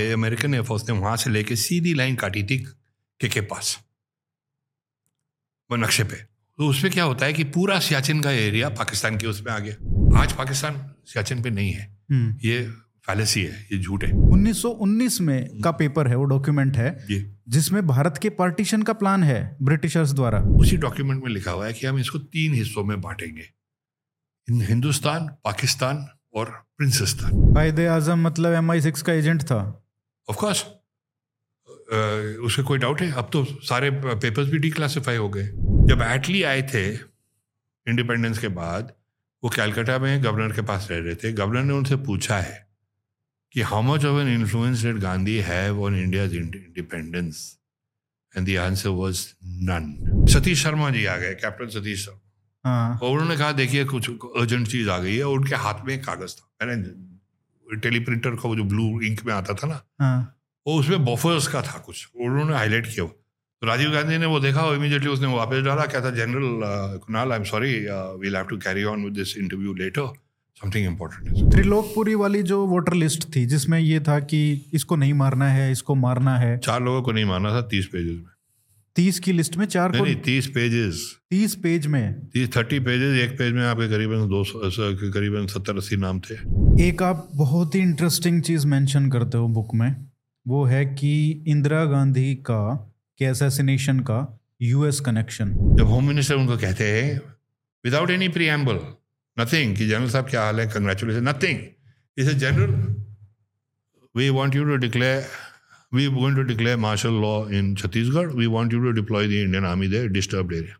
American air force ने वहाँ से लेके सीधी लाइन काटी थी के के पास। वो नक्शे पे। तो उसमें क्या होता है कि पूरा सियाचिन का एरिया पाकिस्तान के उसमें आ गया। आज पाकिस्तान सियाचिन पे नहीं है। हम्म। ये फैलेसी है ये झूठ है। 1919 में का पेपर है वो डॉक्यूमेंट है जिसमें भारत के पार्टीशन का प्लान है ब्रिटिशर्स द्वारा। उसी डॉक्यूमेंट में लिखा हुआ है कि हम इसको तीन हिस्सों में बांटेंगे। हिंदुस्तान पाकिस्तान और प्रिंसिस्तान कायदे आज़म मतलब एम आई सिक्स का एजेंट था। ऑफ़ कोर्स उसका कोई डाउट है? अब तो सारे पेपर्स भी डिक्लासिफाई हो गए। जब एटली आए थे इंडिपेंडेंस के बाद वो कैलकाटा में गवर्नर के पास रह रहे थे। गवर्नर ने उनसे पूछा है कि how much of an influence did Gandhi have on India's independence and the answer was none Satish Sharma ji आ गए कैप्टन सतीश शर्मा हाँ। और उन्होंने कहा देखिए कुछ अर्जेंट चीज़ आ गई है और उनके हाथ में एक कागज़ था। मैंने टेलीप्रिंटर का वो जो ब्लू इंक में आता था ना हाँ। वो उसमें बफर्स का था कुछ। उन्होंने हाईलाइट किया वो। तो राजीव गांधी ने वो देखा और इमीडिएटली उसने वापस डाला क्या था general Kunal I am sorry we'll have to carry on with this interview later something important Trilokpuri वाली जो वोटर लिस्ट थी जिसमें ये था कि इसको नहीं मारना है इसको मारना है। चार लोगों को नहीं मारना था तीस पेजेस में। तीस की लिस्ट में चार नहीं नहीं तीस पेजेस तीस पेज में। तीस थर्टी पेजेस एक पेज में आपके करीबन दो सौ करीबन सत्तर अस्सी नाम थे। एक आप बहुत ही इंटरेस्टिंग चीज़ मेंशन करते हो बुक में वो है कि इंदिरा गांधी का के असैसिनेशन का यूएस कनेक्शन जब होम मिनिस्टर उनको कहते हैं विदाउट एनी प्रीएम्बल नथिंग कि जनरल साहब क्या हाल है congratulation nothing is general we want you to declare we going to declare martial law in Chhattisgarh we want you to deploy the Indian army there disturbed area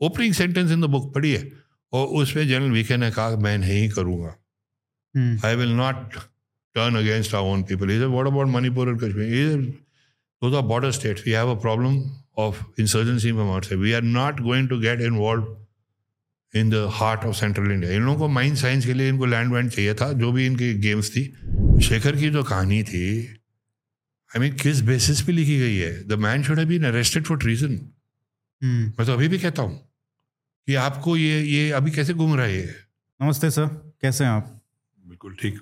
opening sentence in the book पढ़िए और उसमें general VK ने कहा मैं नहीं करूँगा हम्म, I will not turn against our own people. He said, what about Manipur and Kashmir? He said, those are border states. We have a problem of insurgency from outside. We are not going to get involved in the heart of central India. इन लोगों को mind science के लिए इनको land wand चाहिए था जो भी इनकी गेम्स थी शेखर की जो कहानी थी आई मीन किस बेसिस पे लिखी गई है? The man should have been arrested for treason. मैं तो अभी भी कहता हूँ कि आपको ये ये अभी कैसे घूम रहा है? नमस्ते सर कैसे हैं आप? बिल्कुल ठीक।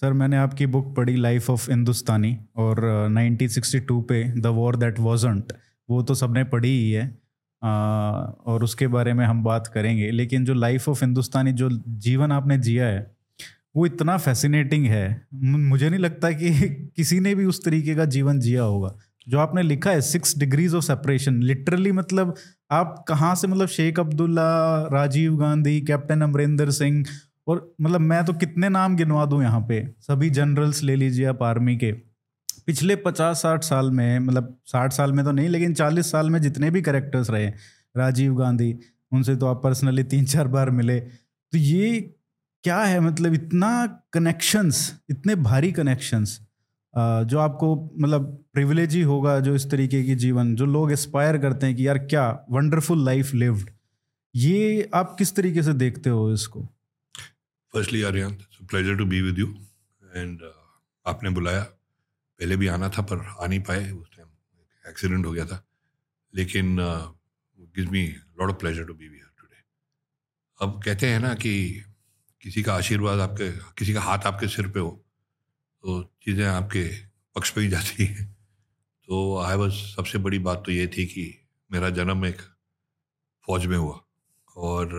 सर मैंने आपकी बुक पढ़ी लाइफ ऑफ़ हिंदुस्तानी और uh, 1962 पे द वॉर दैट वाजंट वो तो सबने पढ़ी ही है। uh, और उसके बारे में हम बात करेंगे लेकिन जो लाइफ ऑफ़ हिंदुस्तानी जो जीवन आपने जिया है वो इतना फैसिनेटिंग है। मुझे नहीं लगता कि किसी ने भी उस तरीके का जीवन जिया होगा। जो आपने लिखा है six degrees of separation literally मतलब आप कहाँ से मतलब शेख अब्दुल्ला राजीव गांधी कैप्टन अमरिंदर सिंह और मतलब मैं तो कितने नाम गिनवा दूँ यहाँ पे? सभी जनरल्स ले लीजिए आप आर्मी के। पिछले पचास साठ साल में मतलब साठ साल में तो नहीं, लेकिन चालीस साल में जितने भी करेक्टर्स रहे राजीव गांधी उनसे तो आप पर्सनली तीन चार बार मिले। तो ये क्या है मतलब इतना कनेक्शंस इतने भारी कनेक्शंस जो आपको मतलब प्रिविलेज ही होगा जो इस तरीके की जीवन, जो लोग एस्पायर करते हैं कि यार क्या वंडरफुल लाइफ लिव्ड ये आप किस तरीके से देखते हो इसको? Firstly Aryan pleasure to be with you and आपने बुलाया। पहले भी आना था पर आ नहीं पाए, उस टाइम एक्सीडेंट हो गया था। लेकिन gives me lot of pleasure to be here today अब कहते हैं ना कि किसी का आशीर्वाद आपके, किसी का हाथ आपके सिर पे हो तो चीज़ें आपके पक्ष पे ही जाती हैं। तो आई वॉज़ सबसे बड़ी बात तो ये थी कि मेरा जन्म एक फौज में हुआ और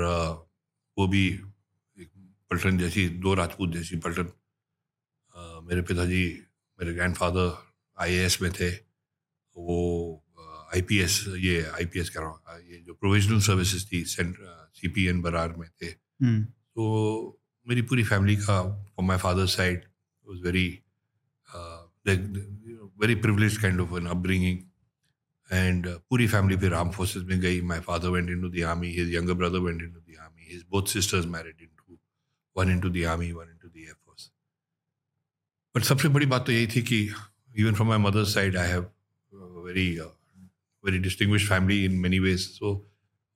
वो भी एक पलटन जैसी, दो राजपूत जैसी पलटन। मेरे पिताजी, मेरे ग्रैंडफादर आईएएस में थे, वो आईपीएस ये आईपीएस कह रहा हूँ ये जो प्रोविजनल सर्विसेज़ थी sent C P and Berar में थे। हम्म। तो मेरी पूरी फैमिली का from my father's side was very very privilege kind of an upbringing and पूरी फैमिली फिर आर्म फोर्सेस में गई। My father went into the army his younger brother went into the army his both sisters married into one into the army one into air force but सबसे बड़ी बात तो यही थी कि even from my mother side I have very very distinguish family in many ways so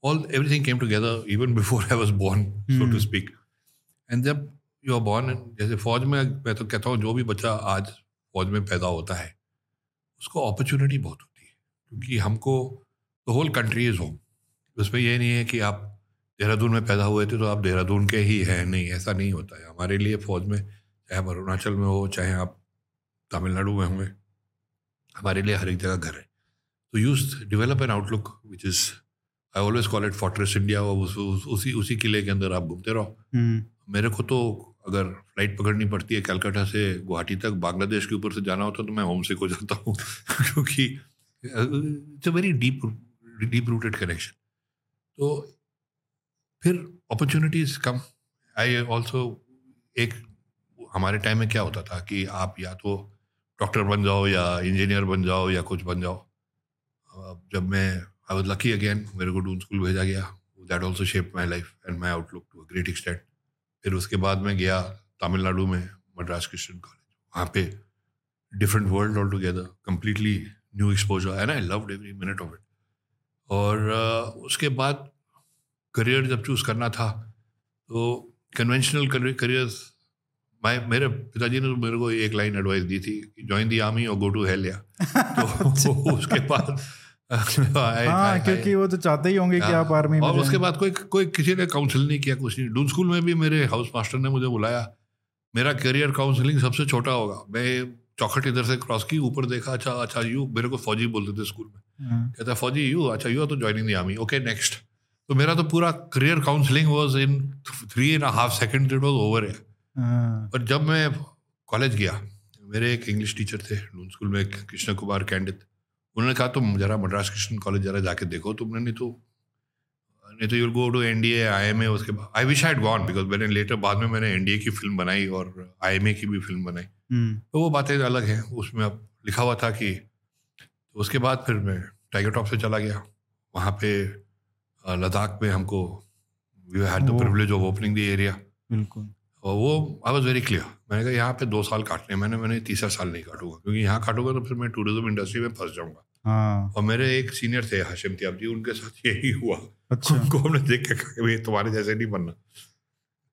all everything came together even before i was born so to Hmm. speak. And जब you are born जैसे फौज में मैं तो कहता हूँ जो भी बच्चा आज फौज में पैदा होता है उसको अपॉर्चुनिटी बहुत होती है क्योंकि हमको the whole country is home उसमें यह नहीं है कि आप देहरादून में पैदा हुए थे तो आप देहरादून के ही हैं नहीं ऐसा नहीं होता है। हमारे लिए फौज में चाहे आप अरुणाचल में हो चाहे आप तमिलनाडु में होंगे हमारे लिए हर एक जगह घर है। तो use develop an outlook which is I always call it fortress India उस, उस, उसी उसी किले के अंदर आप घूमते रहो। हम्म, मेरे को तो अगर फ़्लाइट पकड़नी पड़ती है कलकत्ता से गुवाहाटी तक बांग्लादेश के ऊपर से जाना होता तो मैं होम से को जाता हूँ क्योंकि it's a very deep deep rooted connection तो फिर अपॉर्चुनिटीज़ कम आई ऑल्सो एक हमारे टाइम में क्या होता था कि आप या तो डॉक्टर बन जाओ या इंजीनियर बन जाओ या कुछ बन जाओ। जब मैं आई वॉज़ लकी अगेन मेरे को डून स्कूल भेजा गया। That also shape my life and my outlook to great extent फिर उसके बाद मैं गया तमिलनाडु में मद्रास क्रिश्चियन कॉलेज वहाँ पे different world all together completely new exposure and I loved every minute of it और uh, उसके बाद करियर जब चूज़ करना था तो कन्वेंशनल करियर्स मैं मेरे पिताजी ने तो मेरे को एक लाइन एडवाइस दी थी कि ज्वाइन दी आर्मी और गो टू हेल या तो उसके बाद हाँ क्योंकि वो तो चाहते ही होंगे कि हाँ, आप आर्मी में और उसके बाद कोई कोई किसी ने काउंसिल नहीं किया कुछ नहीं। डून स्कूल में भी मेरे हाउस मास्टर ने मुझे बुलाया। मेरा करियर काउंसलिंग सबसे छोटा होगा। मैं चौखट इधर से क्रॉस की ऊपर देखा अच्छा अच्छा यू मेरे को फौजी बोलते थे स्कूल में। हाँ, कहता फौजी यू अच्छा यू तो joining the army okay next तो मेरा तो पूरा career counselling was in three and half second it was over है हाँ, पर जब मैं कॉलेज गया मेरे एक इंग्लिश टीचर थे लून स्कूल में कृष्ण कुमार कैंडित उन्होंने कहा तुम जरा मद्रास कृष्ण कॉलेज जरा जाके देखो तुमने नहीं तो नहीं तो you'll go to N D A I M A उसके बाद I wish I gone because मैंने लेटर बाद में मैंने एन डी ए की फ़िल्म बनाई और आई एम ए की भी फ़िल्म बनाई. हम्म, तो वो बातें अलग हैं उसमें अब लिखा हुआ था कि तो उसके बाद फिर मैं टाइगर टॉप से चला गया। वहाँ पे लद्दाख में हमको we had the privilege of opening the area बिल्कुल। और वो आई वॉज़ वेरी क्लियर मैंने कहा यहाँ पे दो साल काटने मैंने मैंने तीसरा साल नहीं काटूँगा। क्योंकि यहाँ काटूँगा तो फिर मैं टूरिज़्म इंडस्ट्री में फंस जाऊँगा। हाँ। और मेरे एक सीनियर थे हाशिम तियाब जी उनके साथ यही हुआ। अच्छा। उनको हमने देख के कहा कि भाई तुम्हारे जैसे नहीं बनना।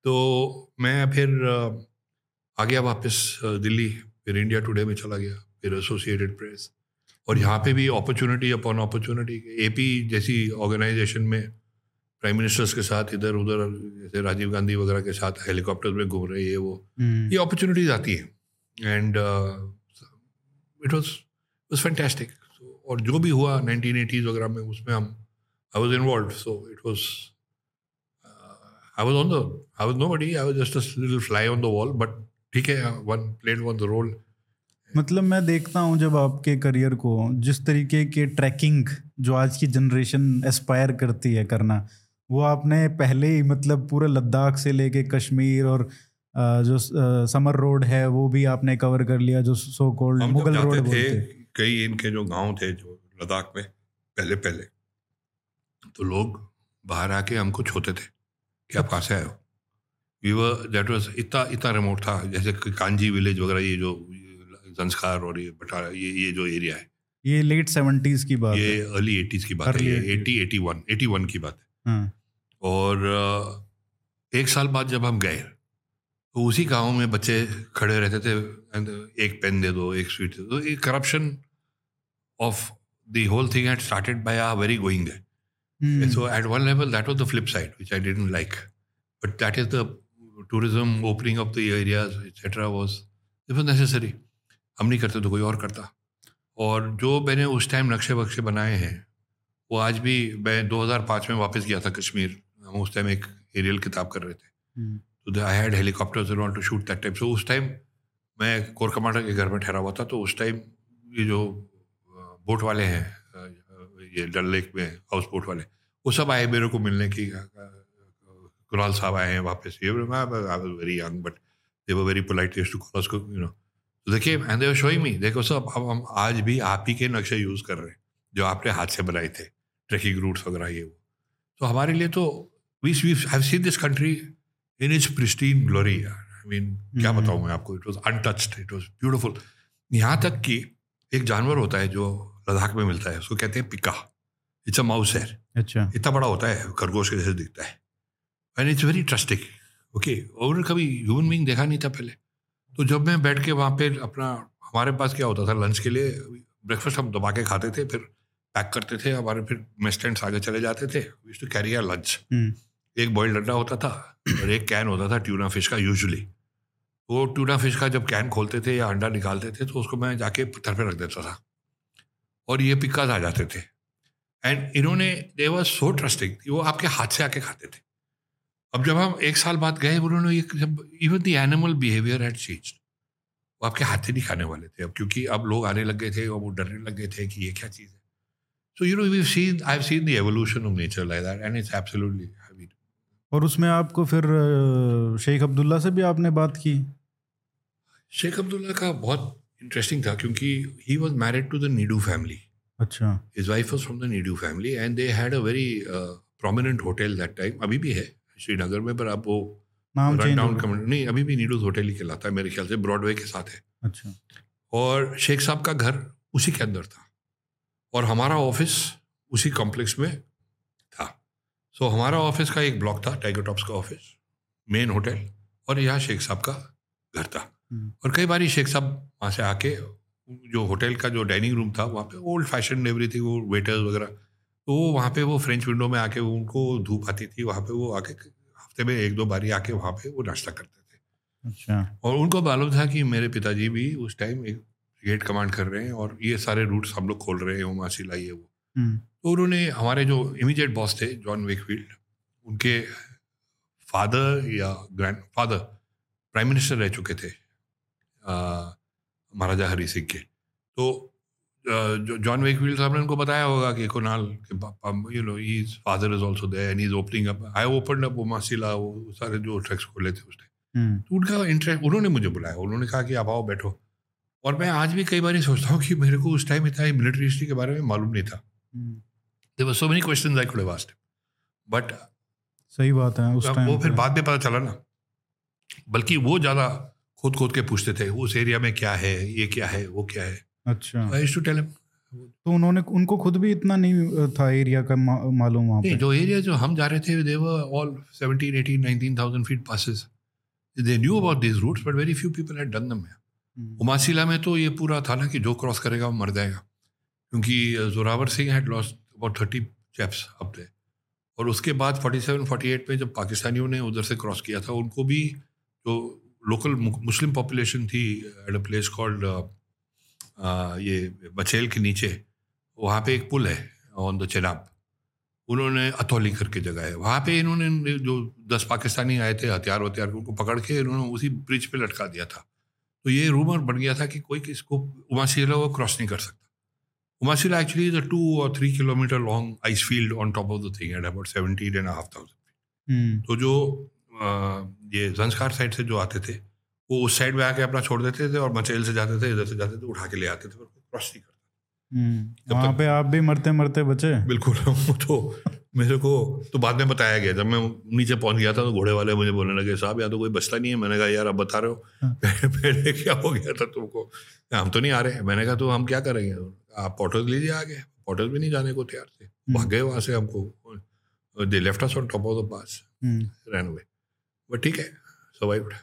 तो मैं फिर आ गया वापस दिल्ली फिर इंडिया टुडे में चला गया फिर एसोसिएटेड प्रेस और यहाँ पे भी opportunity upon opportunity A P organization में प्राइम मिनिस्टर्स के साथ इधर उधर जैसे राजीव गांधी वगैरह के साथ हेलीकॉप्टर में घूम रहे ये वो। हम्म, ये अपॉर्चुनिटीज़ आती हैं। And it was was fantastic और जो भी हुआ 1980s वगैरह में उसमें हम I was involved so it was I was on the I was nobody I was just little fly on the wall but ठीक है one played one the role मतलब मैं देखता हूँ जब आपके करियर को जिस तरीके के ट्रैकिंग जो आज की जनरेशन एस्पायर करती है करना वो आपने पहले ही मतलब पूरे लद्दाख से लेके कश्मीर और जो समर रोड है वो भी आपने कवर कर लिया जो सो कॉल्ड मुगल रोड थे कई इनके जो गाँव थे जो लद्दाख में पहले पहले तो लोग बाहर आके हमको छोते थे कि आप कहाँ से आए हो? वी वर दैट वाज इतना इतना रिमोट था जैसे कांजी विलेज वगैरह ये जो जंस्कार और ये बटाला ये ये जो एरिया है। ये लेट सेवेंटीज की बात ये अर्ली एटीज़ की बात है Early ये 80s. Eighty eighty one eighty one की बात है। हाँ, और एक साल बाद जब हम गए तो उसी गाँव में बच्चे खड़े रहते थे एक पेन दे दो एक स्वीट दे दो ये corruption of the whole thing had started by a very going So at one level, that was the flip side, which I didn't like. But that is the tourism opening up the areas, etc. was it was necessary. हम नहीं करते तो कोई और करता और जो मैंने उस टाइम नक्शे बक्शे बनाए हैं वो आज भी मैं 2005 में वापस गया था कश्मीर हम उस टाइम एक एरियल किताब कर रहे थे। हम्म, तो I had helicopters around to shoot that time so उस टाइम मैं कोर कमांडर के घर में ठहरा हुआ था तो उस टाइम ये जो बोट वाले हैं ये डल लेक में हाउस बोट वाले वो सब आए मेरे को मिलने की कुणाल साहब आए हैं वापस। ये very young but they were very polite to call us you know तो देखिए and they were showing me देखो सब अब हम आज भी आप ही के नक्शे यूज़ कर रहे हैं जो आपने हाथ से बनाए थे ट्रैकिंग रूट्स वगैरह ये वो। तो हमारे लिए तो we have seen this country in its pristine glory I mean क्या हम्म। बताऊँ मैं आपको it was untouched it was beautiful यहाँ तक कि एक जानवर होता है जो लद्दाख में मिलता है उसको कहते हैं पिका इट्स अ माउस है अच्छा इतना बड़ा होता है खरगोश के जैसे दिखता है and it's very trusting okay और कभी ह्यूमन बींग देखा नहीं था पहले तो जब मैं बैठ के वहाँ पे अपना हमारे पास क्या होता था लंच के लिए ब्रेकफास्ट हम दबा के खाते थे फिर पैक करते थे हमारे फिर मेस टेंट्स आगे चले जाते थे टू कैरी आर लंच एक बॉइल्ड अंडा होता था और एक कैन होता था ट्यूना फ़िश का यूजुअली वो टूना फ़िश का जब कैन खोलते थे या अंडा निकालते थे तो उसको मैं जाके पत्थर पे रख देता था। और ये पिक्काज आ जाते थे। एंड इन्होंने दे वॉज़ सो ट्रस्टिंग वो आपके हाथ से आके खाते थे। अब जब हम एक साल बाद गए, उन्होंने ये जब even the animal behaviour had change वो आपके हाथ से नहीं खाने वाले थे अब, क्योंकि अब लोग आने लग गए थे और वो डरने लग गए थे कि ये क्या चीज़ है। So you know we seen I have seen the evolution of nature like that and it's absolutely और उसमें आपको फिर शेख अब्दुल्ला से भी आपने बात की। शेख अब्दुल्ला का बहुत इंटरेस्टिंग था क्योंकि he was married to the Nidu family अच्छा। His wife was from the Nidu family, and they had a very uh, prominent hotel that time. अभी भी है श्रीनगर में पर अब वो नाम चेंज डाउन कम्युनिटी नहीं अभी भी नीडूज होटल ही कहलाता है मेरे ख्याल से ब्रॉडवे के साथ है। अच्छा। और शेख साहब का घर उसी के अंदर था। और हमारा ऑफ़िस उसी कॉम्प्लेक्स में सो हमारा ऑफ़िस का एक ब्लॉक था टाइगर टॉप्स का ऑफ़िस मेन होटल और यहाँ शेख साहब का घर था। हम्म। और कई बार शेख साहब वहाँ से आके जो होटल का जो डाइनिंग रूम था वहाँ पे ओल्ड फ़ैशन एवरीथिंग वो वेटर्स वगैरह तो वो वहाँ पे वो फ्रेंच विंडो में आके वो उनको धूप आती थी वहाँ पे वो आके हफ़्ते में एक दो बारी आके वहाँ पे वो नाश्ता करते थे। अच्छा। और उनको मालूम था कि मेरे पिताजी भी उस टाइम एक ब्रिगेड कमांड कर रहे हैं और ये सारे रूट्स हम लोग खोल रहे हैं उमासी लाई है वो। तो उन्होंने हमारे जो इमीडिएट बॉस थे जॉन वेकफील्ड उनके फादर या ग्रैंड फादर प्राइम मिनिस्टर रह चुके थे महाराजा हरी सिंह के। तो जो जॉन वेकफील्ड साहब ने उनको बताया होगा कि कुणाल के पापा you know he father is also there and he is opening up I opened up Umasila वो सारे जो ट्रैक्स खोले थे उसने। हम्म, तो उनका इंटरेस्ट उन्होंने मुझे बुलाया उन्होंने कहा कि आप आओ बैठो। और मैं आज भी कई बार सोचता हूँ कि मेरे को उस टाइम इतना मिलिट्री हिस्ट्री के बारे में मालूम नहीं था। So many questions I could have asked but सही बात है उस टाइम वो फिर बाद में पता चला ना। बल्कि वो ज़्यादा खोद खोद के पूछते थे उस एरिया में क्या है ये क्या है वो क्या है। अच्छा। आई टू टेल तो उन्होंने उनको खुद भी इतना नहीं था एरिया का मा, मालूम वहाँ पे? जो एरिया जो हम जा रहे थे they were all 17 18 19000 feet passes they knew about this routes but very few people had done them Umasila में तो ये पूरा था ना कि जो क्रॉस करेगा वो मर जाएगा। क्योंकि Zorawar Singh had lost about thirty chaps अब थे और उसके बाद 47 48 में जब पाकिस्तानियों ने उधर से क्रॉस किया था, उनको भी जो लोकल मुस्लिम पॉपुलेशन थी एट अ प्लेस कॉल्ड ये बचेल के नीचे, वहाँ पे एक पुल है ऑन द चेनाब उन्होंने अथौली करके जगह है। वहाँ पे इन्होंने जो दस पाकिस्तानी आए थे हथियार वथियार उनको पकड़ के इन्होंने उसी ब्रिज पे लटका दिया था। तो ये रूमर बन गया था कि कोई किसको उमा उमासीला वो क्रॉस नहीं कर सकता। Umasila actually is a two और three kilometre long ice field on top of the thing at about seventeen and half thousand hmm, तो जो ये जंस्कार साइड से जो आते थे वो उस साइड में आके अपना छोड़ देते थे और मचेल से जाते थे इधर से जाते थे उठा के ले आते थे क्रॉस नहीं करता हम्म, वहाँ पे आप भी मरते मरते बचे। बिल्कुल तो मेरे को तो बाद में बताया गया जब मैं नीचे पहुँच गया था तो घोड़े वाले मुझे बोलने लगे साहब या तो कोई बचता नहीं है। मैंने कहा यार अब बता रहे हो हाँ। पहले पहले क्या हो गया था तुमको? हम तो नहीं आ रहे मैंने कहा तो हम क्या करेंगे? आप पोटोज लीजिए आगे पोटोज भी नहीं जाने को तैयार थे। भाग गए वहाँ से हमको they left on top of the pass hmm, run away but ठीक है सर्वाइव्ड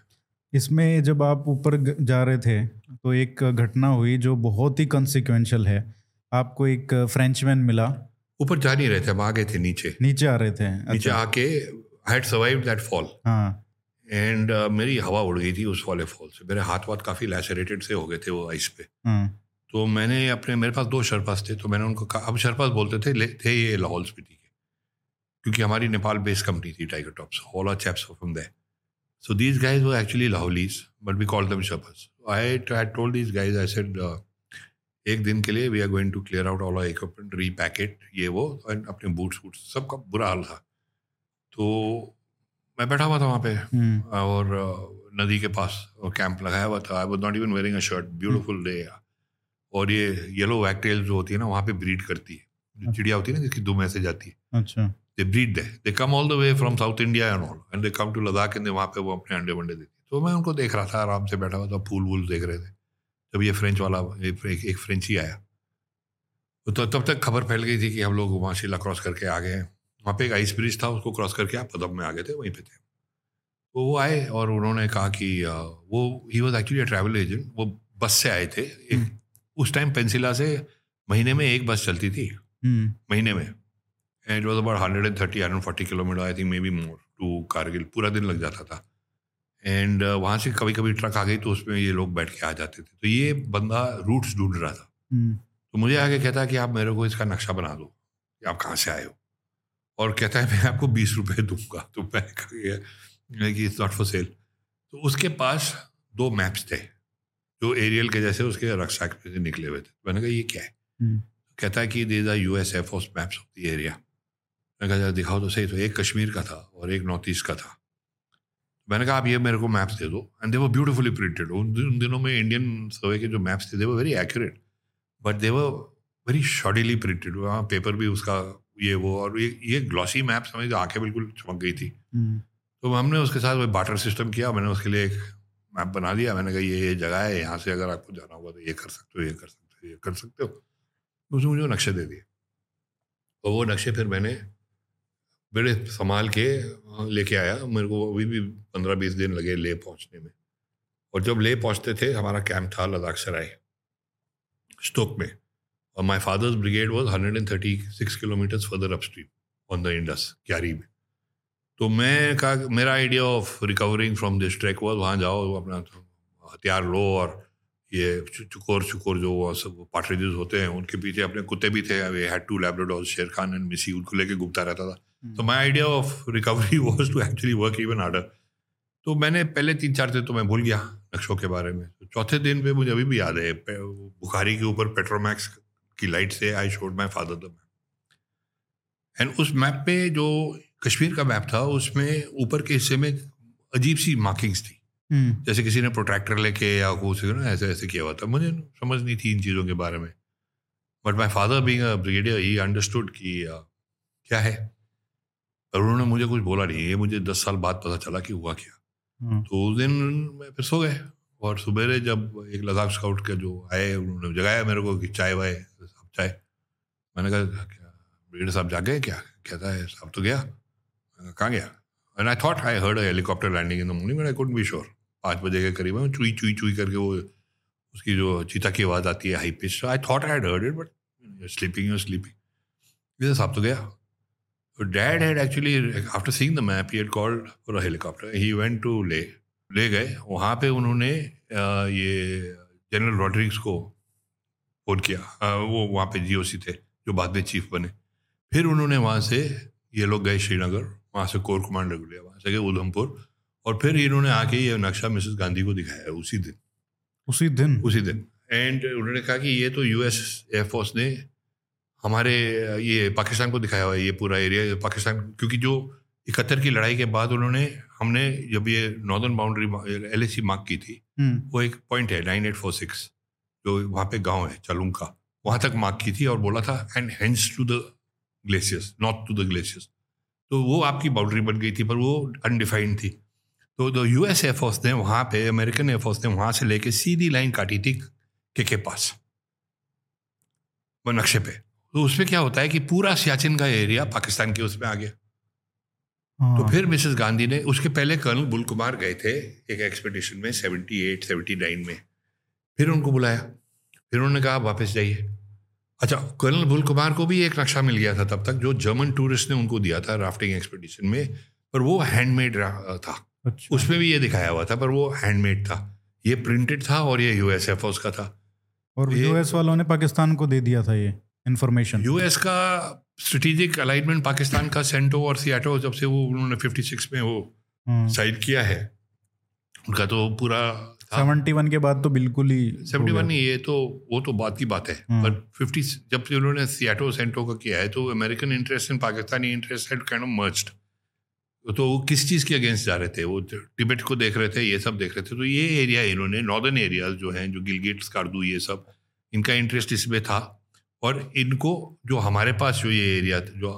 इसमें जब आप ऊपर जा रहे थे तो एक घटना हुई जो बहुत ही कंसिक्वेंशियल है। आपको एक फ्रेंचमैन मिला। ऊपर जा नहीं रहे थे हम आ गए थे नीचे। नीचे आ रहे थे नीचे अच्छा, आके I had survived that fall and मेरी हवा उड़ गई थी उस वाले फॉल से। मेरे हाथ वाथ काफ़ी लैसरेटेड से हो गए थे वो आइस पे। हाँ। तो मैंने अपने मेरे पास दो शरपास थे तो मैंने उनको कहा अब शरपास बोलते थे थे ये लाहौल स्पीति के क्योंकि हमारी नेपाल बेस्ड कंपनी थी tiger tops all our chaps from there so these guys वो actually Lahaulis but we call them Sherpas I I told these guys I said एक दिन के लिए we are going to clear out all our equipment repacked ये वो and अपने boots वूट्स सबका बुरा हाल था. तो मैं बैठा हुआ था वहाँ पे हम्म, और नदी के पास और कैंप लगाया हुआ था। I was not even wearing a shirt beautiful day और ये येलो वैकटेल जो होती है ना वहाँ पे ब्रीड करती है। जो चिड़िया होती है ना जिसकी दुम ऐसे जाती है। अच्छा। They breed they they come all the way from south India and all and they come to Ladakh and वहाँ पे वो अपने अंडे वंडे देती है। तो मैं उनको देख रहा था आराम से बैठा हुआ था फूल वूल देख रहे थे। जब ये फ्रेंच वाला एक, एक, फ्रेंची आया। तो तब तक खबर फैल गई थी कि हम लोग वहाँ शिला क्रॉस करके आ गए हैं। वहाँ पे एक आइस ब्रिज था उसको क्रॉस करके आप पदम में आ गए थे वहीं पे थे। तो वो आए और उन्होंने कहा कि वो he was actually travel agent वो बस से आए थे एक उस टाइम पेंसिला से महीने में एक बस चलती थी। हम्म, महीने में। And it was about hundred and thirty hundred forty kilometer I think maybe more to Kargil पूरा दिन लग जाता था। एंड वहाँ से कभी कभी ट्रक आ गई तो उसमें ये लोग बैठ के आ जाते थे। तो ये बंदा रूट्स ढूंढ रहा था। हम्म, तो मुझे आगे कहता है कि आप मेरे को इसका नक्शा बना दो कि आप कहाँ से आए हो। और कहता है मैं आपको बीस रुपये दूँगा। तो मैं कि इट्स नॉट फॉर सेल तो उसके पास दो मैप्स थे। जो एरियल के जैसे उसके रक्षक में से निकले हुए थे। मैंने कहा ये क्या है? हम्म, कहता है कि these are U S F ओस मैप्स ऑफ़ द एरिया मैंने कहा दिखाओ तो सही तो एक कश्मीर का था और एक नॉर्थ ईस्ट का था। मैंने कहा आप ये मेरे को मैप्स दे दो. And they were beautifully printed उन दिनों में इंडियन सर्वे के जो मैप्स थे they were very accurate but they were very shoddily printed वहाँ पेपर भी उसका ये वो और ये ये ग्लॉसी मैप समझ आँखें बिल्कुल चमक गई थी। हम्म, तो हमने उसके साथ वो बाटर सिस्टम किया। मैंने उसके लिए एक मैप बना दिया मैंने कहा, ये ये जगह है, यहाँ से अगर आपको जाना होगा तो ये कर सकते हो, ये कर सकते हो, ये कर सकते हो। तो उसने मुझे नक्शे दे दिए। और वो नक्शे फिर मैंने बड़े संभाल के लेके आया। मेरे को अभी भी पंद्रह बीस दिन लगे ले पहुँचने में। और जब ले पहुँचते थे, हमारा कैंप था लद्दाख सराय स्टोक में। और my father's brigade was hundred and thirty six kilometers further upstream on the Indus क्यारी में। तो मैं कहा मेरा idea of recovering from this track was वहाँ जाओ अपना हथियार लो और ये चुकोर चुकोर जो वो सब पार्टरेजेस होते हैं उनके पीछे अपने कुत्ते भी थे वे हैड टू लैब्राडोर शेर खान एंड मिसी उनको लेके घूमता रहता था। तो my idea of recovery was to actually work even harder तो मैंने पहले तीन चार दिन तो मैं भूल गया नक्शों के बारे में। तो चौथे दिन पे मुझे अभी भी याद है बुखारी के ऊपर पेट्रोमैक्स की लाइट से I showed my father the map and उस मैप पे जो कश्मीर का मैप था उसमें ऊपर के हिस्से में अजीब सी मार्किंग्स थी। हम्म, जैसे किसी ने प्रोट्रैक्टर लेके या कुछ ना ऐसे ऐसे किया हुआ था। मुझे समझ नहीं थी इन चीज़ों के बारे में। But my father being a brigadier he understood कि क्या है? और उन्होंने मुझे कुछ बोला नहीं। ये मुझे दस साल बाद पता चला कि हुआ क्या। हाँ, तो उस दिन मैं फिर सो गए और सुबेरे जब एक लद्दाख स्काउट के जो आए उन्होंने जगाया मेरे को कि चाय वाय साहब चाय। मैंने कहा ब्रिगेडियर साहब जागे क्या? कहता है साहब तो गया। कहा, and I thought I heard helicopter landing in the morning but I could be sure पाँच बजे के करीब में चुई चुई चुई करके वो उसकी जो चीता की आवाज़ आती है high pitch I thought I heard it but sleeping you sleeping ये साहब तो गया। Dad had actually, after seeing the map, he had called for a helicopter. He went to ले ले गए। वहाँ पे उन्होंने ये जनरल रॉड्रिक्स को फ़ोन किया। वो वहाँ पे जीओसी थे जो बाद में चीफ बने। फिर उन्होंने वहाँ से ये लोग गए श्रीनगर। वहाँ से कोर कमांडर को लिया वहाँ से गए उधमपुर और फिर इन्होंने आके ये नक्शा मिसेस गांधी को दिखाया उसी दिन। उसी दिन? उसी दिन। एंड उन्होंने कहा कि ये तो यूएस एयरफोर्स ने हमारे ये पाकिस्तान को दिखाया हुआ है ये पूरा एरिया पाकिस्तान क्योंकि जो इकहत्तर की लड़ाई के बाद उन्होंने हमने जब ये नॉर्दर्न बाउंड्री एल मार्क की थी हम्म, वो एक पॉइंट है नाइन एट फोर सिक्स जो वहाँ पे गाँव है चलुंग का वहाँ तक मार्क की थी और बोला था and hence to the glaciers not to the glaciers तो वो आपकी बाउंड्री बन गई थी पर वो अनडिफाइंड थी। तो द यूएस एयरफोर्स ने वहाँ पे अमेरिकन एयरफोर्स ने वहाँ से लेके सीधी लाइन काटी थी के के पास वो नक्शे पे। तो उसमें क्या होता है कि पूरा सियाचिन का एरिया पाकिस्तान के उसमें आ गया हाँ, तो फिर मिसेस गांधी ने उसके पहले कर्नल बुल कुमार गए थे एक एक्सपेडिशन में 78 79 में। फिर उनको बुलाया फिर उन्होंने कहा वापस जाइए। अच्छा कर्नल बुल कुमार को भी एक नक्शा मिल गया था तब तक जो जर्मन टूरिस्ट ने उनको दिया था राफ्टिंग एक्सपेडिशन में पर वो हैंडमेड था। अच्छा। उसमें भी ये दिखाया हुआ था पर वो हैंडमेड था। ये प्रिंटेड था और ये यूएस एयरफोर्स का था। और यूएस वालों ने पाकिस्तान को दे दिया था ये इन्फॉर्मेशन यूएस का स्ट्रेटेजिक अलाइनमेंट पाकिस्तान का सेंटो और सियाटो जब से वो उन्होंने 56 में वो साइन किया है उनका तो पूरा सेवेंटी वन के बाद तो बिल्कुल ही सेवेंटी वन ये तो वो तो बात की बात है। हम्म। पर फिफ्टी जब से उन्होंने सियाटो सेंटो का किया है तो American interest and Pakistani interest had kind of merged तो वो किस चीज़ के अगेंस्ट जा रहे थे? वो टिबेट को देख रहे थे ये सब देख रहे थे। तो ये एरिया इन्होंने नॉर्दर्न एरियाज़ जो हैं जो गिलगिट स्कार्दू ये सब इनका इंटरेस्ट इसमें था। और इनको जो हमारे पास जो ये एरिया जो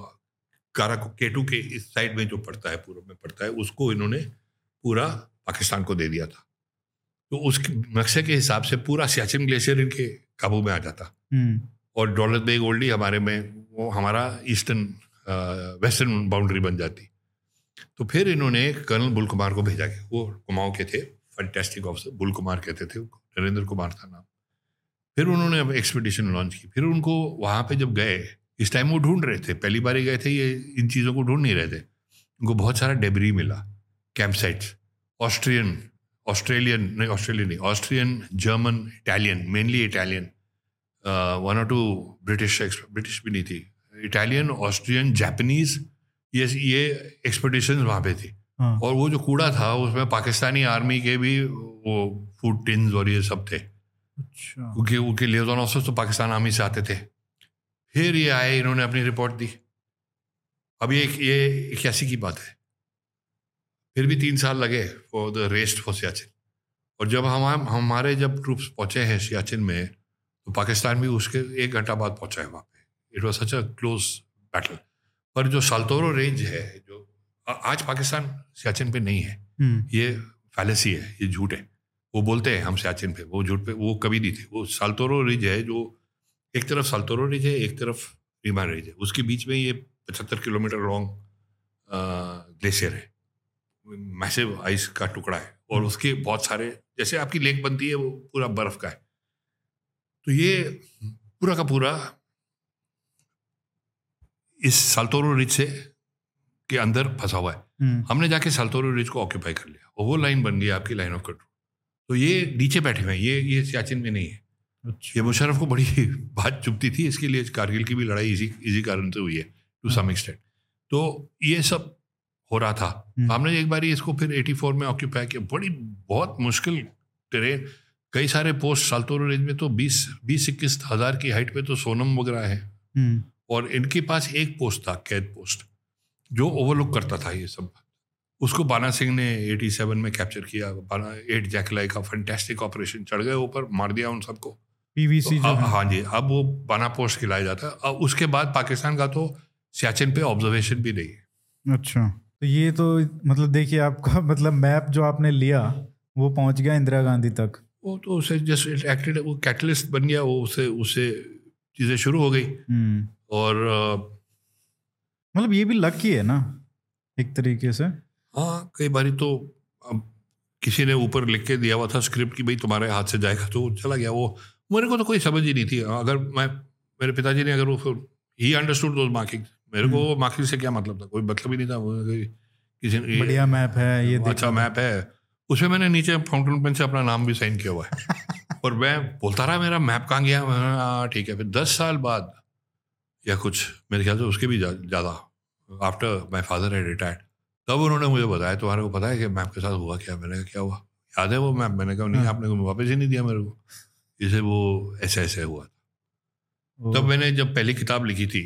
कारा केटू के इस साइड में जो पड़ता है पूर्व में पड़ता है उसको इन्होंने पूरा पाकिस्तान को दे दिया था। तो उस नक्शे के हिसाब से पूरा सियाचिन ग्लेशियर इनके काबू में आ जाता। हम्म, और दौलत बेग ओल्डी हमारे में वो हमारा ईस्टर्न वेस्टर्न बाउंड्री बन जाती। तो फिर इन्होंने कर्नल बुल कुमार को भेजा कि वो कुमाऊं के थे। फंटेस्टिक ऑफिसर बुल कुमार कहते थे नरेंद्र कुमार था नाम। फिर उन्होंने अब एक्सपीडिशन लॉन्च की। फिर उनको वहाँ पे जब गए इस टाइम वो ढूंढ रहे थे। पहली बार ही गए थे ये इन चीज़ों को ढूंढ नहीं रहे थे। उनको बहुत सारा डेबरी मिला। कैंप साइट्स ऑस्ट्रियन ऑस्ट्रेलियन नहीं ऑस्ट्रेलियन नहीं Austrian German Italian mainly Italian one और टू ब्रिटिश ब्रिटिश भी नहीं थी. इटालियन ऑस्ट्रियन जापानीज ये ये एक्सपेडिशन वहाँ पे थी. हाँ। और वो जो कूड़ा था उसमें पाकिस्तानी आर्मी के भी वो फ़ूड टिन्स और ये सब थे. अच्छा। क्योंकि उनके लियोजन ऑफिसर तो पाकिस्तान आर्मी से आते थे. फिर ये आए इन्होंने अपनी रिपोर्ट दी. अब ये ये इक्यासी की बात है. फिर भी तीन साल लगे for the rest for Siachen और जब हम हमारे जब ट्रूप्स पहुँचे हैं सियाचिन में तो पाकिस्तान भी उसके एक घंटा बाद पहुँचा है वहाँ पे। It was such a close battle पर जो साल्तोरो रेंज है जो आज पाकिस्तान सियाचिन पे नहीं है। हम्म। ये फैलेसी है ये झूठ है। वो बोलते हैं हम सियाचिन पे वो झूठ पे वो कभी नहीं थे। वो साल्तोरो रिज है जो एक तरफ़ साल्तोरो रिज है एक तरफ़ रीमा रिज है। उसके बीच में ये पचहत्तर किलोमीटर लॉन्ग ग्लेशियर है। मैसिव आइस का टुकड़ा है और उसके बहुत सारे जैसे आपकी लेक बनती है वो पूरा बर्फ़ का है। तो ये पूरा का पूरा इस साल्तोरो रिज से के अंदर फंसा हुआ है। हम्म। हमने जाके साल्तोरो रिज को ऑक्यूपाई कर लिया और वो लाइन बन गई आपकी लाइन ऑफ़ कंट्रोल तो ये नीचे बैठे हुए हैं ये ये सियाचिन में नहीं है। अच्छा। ये मुशरफ को बड़ी बात चुपती थी इसके लिए कारगिल की भी लड़ाई इसी इसी कारण से हुई है टू सम एक्सटेंट तो ये सब हो रहा था। हम्म। हमने एक बार इसको फिर 84 में ऑक्यूपाई किया। बड़ी बहुत मुश्किल ट्रेन कई सारे पोस्ट साल्तोरो रेंज में तो 20 बीस इक्कीस हज़ार की हाइट पे तो सोनम वगैरह है। हम्म। और इनके पास एक पोस्ट था कैद पोस्ट जो ओवरलुक करता था ये सब। उसको बाना सिंह ने 87 में कैप्चर किया। बाना एट जैकलाई का फैंटेस्टिक ऑपरेशन चढ़ गए ऊपर मार दिया उन सबको। पीवीसी तो जो अब- हाँ। जी अब वो बाना पोस्ट खिलाया जाता। है अब उसके बाद पाकिस्तान का तो सियाचिन पे ऑब्जर्वेशन भी नहीं है। अच्छा। तो ये तो मतलब देखिए आपका मतलब मैप जो आपने लिया वो पहुँच गया इंदिरा गांधी तक। वो तो उसे जस्ट एक्टेड वो कैटलिस्ट बन गया वो उसे उससे चीज़ें शुरू हो गई। हम्म। और मतलब ये भी लकी है ना एक तरीके से। हाँ कई बारी तो अब किसी ने ऊपर लिख के दिया हुआ था स्क्रिप्ट कि भाई तुम्हारे हाथ से जाएगा तो चला गया। वो मेरे को तो कोई समझ ही नहीं थी। अगर मैं मेरे पिताजी ने अगर वो ही अंडरस्टूड दोज मार्किंग मेरे को वो मार्किंग से क्या मतलब था? कोई मतलब ही नहीं था वो किसी बढ़िया मैप है ये अच्छा मैप है। उसमें मैंने नीचे फाउंटेन पेन से अपना नाम भी साइन किया हुआ है। और मैं बोलता रहा मेरा मैप कहाँ गया? हाँ ठीक है फिर दस साल बाद या कुछ मेरे ख्याल से उसके भी ज़्यादा आफ्टर माई फादर है रिटायर्ड तब उन्होंने मुझे बताया तुम्हारे को पता है कि मैप के साथ हुआ क्या? मैंने कहा क्या हुआ? याद है वो मैप मैंने कहा नहीं हाँ। आपने वापस ही नहीं दिया मेरे को। इसे वो ऐसे ऐसे हुआ तब मैंने जब पहली किताब लिखी थी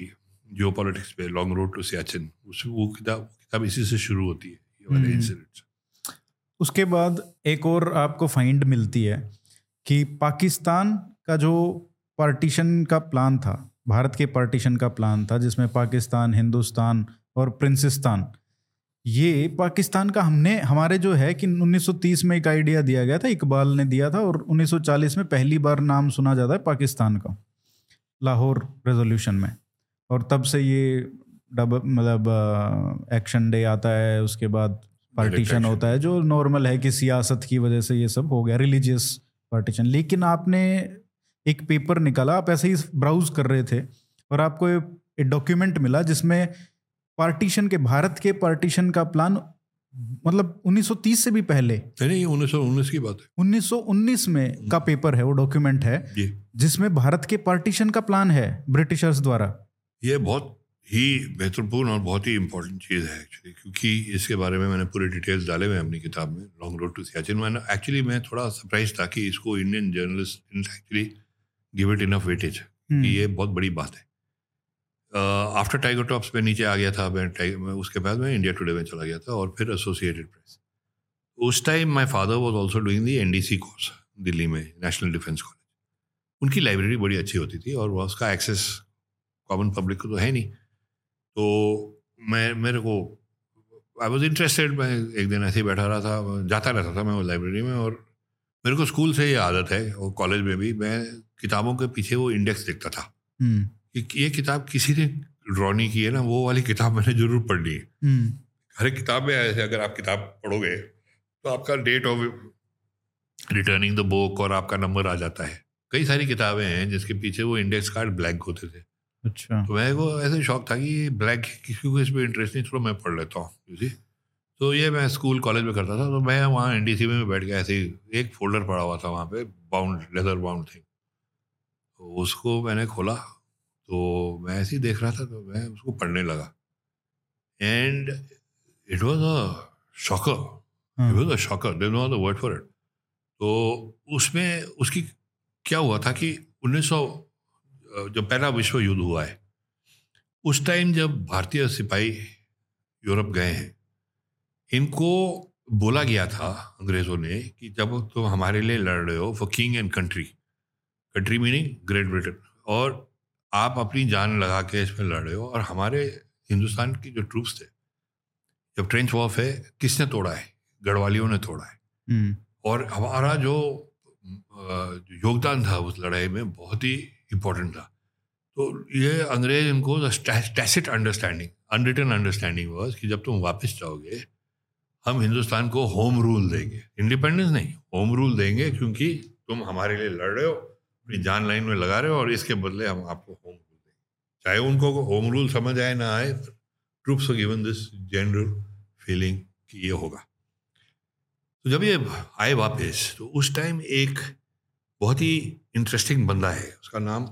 जियो पॉलिटिक्स पे लॉन्ग रोड टू सियाचिन उस वो किताब किताब इसी से शुरू होती है ये वाले हम्म। इंसिडेंट्स उसके बाद एक और आपको फाइंड मिलती है कि पाकिस्तान का जो पार्टीशन का प्लान था भारत के पार्टीशन का प्लान था जिसमें पाकिस्तान हिंदुस्तान और प्रिंसिस्तान ये पाकिस्तान का हमने हमारे जो है कि 1930 में एक आइडिया दिया गया था इकबाल ने दिया था और 1940 में पहली बार नाम सुना जाता है पाकिस्तान का लाहौर रेजोल्यूशन में और तब से ये डब मतलब एक्शन डे आता है उसके बाद पार्टीशन होता है जो नॉर्मल है कि सियासत की वजह से ये सब हो गया रिलीजियस पार्टीशन लेकिन आपने एक पेपर निकाला आप ऐसे ही ब्राउज कर रहे थे और आपको एक डॉक्यूमेंट मिला जिसमें पार्टीशन के भारत के पार्टीशन का प्लान मतलब 1930 से भी पहले। नहीं उन्नीस सौ उन्नीस की बात है। 1919 में का पेपर है वो डॉक्यूमेंट है जिसमें भारत के पार्टीशन का प्लान है ब्रिटिशर्स द्वारा। ये बहुत ही महत्वपूर्ण और बहुत ही इंपॉर्टेंट चीज़ है एक्चुअली क्योंकि इसके बारे में मैंने पूरे डिटेल्स डाले हुए हैं अपनी किताब में लॉन्ग रोड टू सियाचिन मैंने एक्चुअली मैं थोड़ा सरप्राइज़ था कि इसको Indian journalist actually give it enough weightage कि ये बहुत बड़ी बात है। आफ्टर टाइगर टॉप्स में नीचे आ गया था मैं मैं उसके बाद मैं इंडिया टुडे में चला गया था और फिर एसोसिएटेड प्रेस उस time my father was also doing the N D C course Delhi में नेशनल डिफेंस कॉलेज उनकी लाइब्रेरी बड़ी अच्छी होती थी और वह उसका एक्सेस कॉमन पब्लिक को तो है नहीं। तो मैं मेरे को आई वॉज़ इंटरेस्टेड मैं एक दिन ऐसे ही बैठा रहा था जाता रहता था मैं वो लाइब्रेरी में और मेरे को स्कूल से ये आदत है और कॉलेज में भी मैं किताबों के पीछे वो इंडेक्स देखता था। हम्म, कि ये किताब किसी ने ड्रॉ नहीं की है ना वो वाली किताब मैंने ज़रूर पढ़नी है। हम्म, हर एक किताब में ऐसे अगर आप किताब पढ़ोगे तो आपका date of returning the book और आपका नंबर आ जाता है। कई सारी किताबें हैं जिसके पीछे वो इंडेक्स कार्ड ब्लैंक होते थे। अच्छा। तो मेरे को ऐसे शौक था कि ब्लैक किसी को इसमें इंटरेस्ट नहीं थोड़ा मैं पढ़ लेता हूँ तो ये मैं स्कूल कॉलेज में करता था तो मैं वहाँ एनडीसी में बैठ गया ऐसे ही एक फोल्डर पड़ा हुआ था वहाँ पे बाउंड लेदर बाउंड थिंग तो उसको मैंने खोला तो मैं ऐसे ही देख रहा था तो मैं उसको पढ़ने लगा। And it was a shocker it was a shocker the word for it तो उसमें उसकी क्या हुआ था कि 1900 जब पहला विश्व युद्ध हुआ है उस टाइम जब भारतीय सिपाही यूरोप गए हैं इनको बोला गया था अंग्रेज़ों ने कि जब तुम तो हमारे लिए लड़ रहे हो for king and country country meaning great Britain और आप अपनी जान लगा के इसमें लड़ रहे हो और हमारे हिंदुस्तान की जो ट्रूप्स थे जब ट्रेंच वॉफ है किसने तोड़ा है? गढ़वालियों ने तोड़ा है। हम्म, और हमारा जो योगदान था उस लड़ाई में बहुत ही इम्पोर्टेंट था। तो ये अंग्रेज़ इनको tacit understanding unwritten understanding was कि जब तुम वापस जाओगे, हम हिंदुस्तान को होम रूल देंगे। इंडिपेंडेंस नहीं होम रूल देंगे क्योंकि तुम हमारे लिए लड़ रहे हो, अपनी जान लाइन में लगा रहे हो और इसके बदले हम आपको होम रूल देंगे। चाहे उनको होम रूल समझ आए, ना आए troops given this general feeling कि ये होगा। तो जब ये आए वापस तो उस टाइम एक बहुत ही इंटरेस्टिंग बंदा है। उसका नाम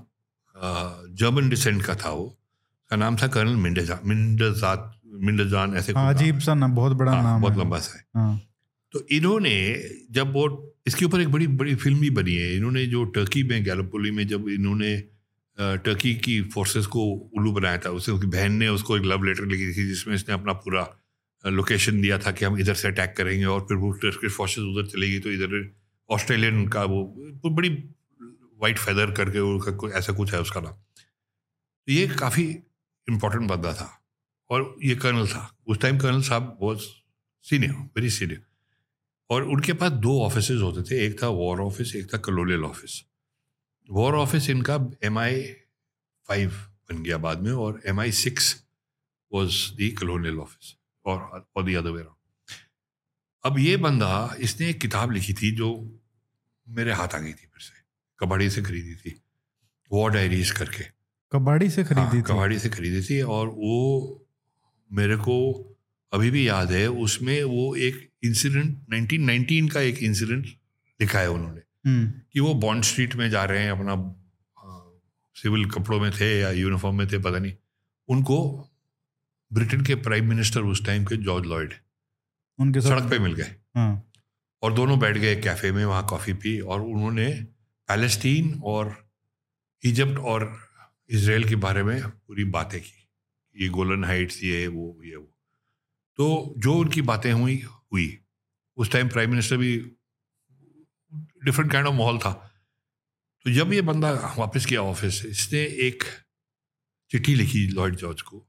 जर्मन डिसेंट का था वो। उसका नाम था कर्नल मिंडेजा मिंडजात मिंडजान ऐसे हाँ अजीब सा ना बहुत बड़ा हाँ, नाम बहुत लंबा सा है। हाँ। तो इन्होंने जब वो इसके ऊपर एक बड़ी बड़ी फ़िल्म भी बनी है। इन्होंने जो टर्की में गैलोपोली में जब इन्होंने टर्की की फोर्सेस को उल्लू बनाया था उसे उसकी बहन ने उसको एक लव लेटर लिखी थी जिसमें इसने अपना पूरा लोकेशन दिया था कि हम इधर से अटैक करेंगे और फिर वो टर्किश फोर्सेस उधर चलेगी तो इधर ऑस्ट्रेलियन का वो वो बड़ी वाइट फेदर करके उनका ऐसा कुछ है उसका नाम। तो ये काफ़ी इम्पोर्टेंट बंदा था और ये कर्नल था। उस टाइम कर्नल साहब बहुत सीनियर वेरी सीनियर और उनके पास दो ऑफ़िस होते थे, एक था वॉर ऑफ़िस एक था कलोनियल ऑफ़िस वॉर ऑफ़िस इनका एम आई फाइव बन गया बाद में और M I six was the colonial office और दी अदर अब ये बंदा इसने एक किताब लिखी थी जो मेरे हाथ आ गई थी फिर से। कबाड़ी से खरीदी थी। वॉर डायरीज करके। कबाड़ी से हाँ, खरीदी थी? कबाड़ी से खरीदी थी और वो मेरे को अभी भी याद है उसमें वो एक इंसिडेंट 1919 का एक इंसिडेंट लिखा है उन्होंने। हम्म, कि वो बॉन्ड स्ट्रीट में जा रहे हैं अपना सिविल कपड़ों में थे या यूनिफॉर्म में थे पता नहीं। उनको ब्रिटेन के प्राइम मिनिस्टर उस टाइम के जॉर्ज लॉयड उनके साथ सड़क पे मिल गए। हाँ। और दोनों बैठ गए कैफ़े में वहाँ कॉफ़ी पी और उन्होंने पैलेस्टीन और इजिप्ट और इसराइल के बारे में पूरी बातें की। ये गोलन हाइट्स ये वो ये वो। तो जो उनकी बातें हुई हुई। उस टाइम प्राइम मिनिस्टर भी डिफरेंट काइंड ऑफ़ माहौल था। तो जब ये बंदा वापस गया ऑफ़िस इसने एक चिट्ठी लिखी लॉर्ड जॉर्ज को।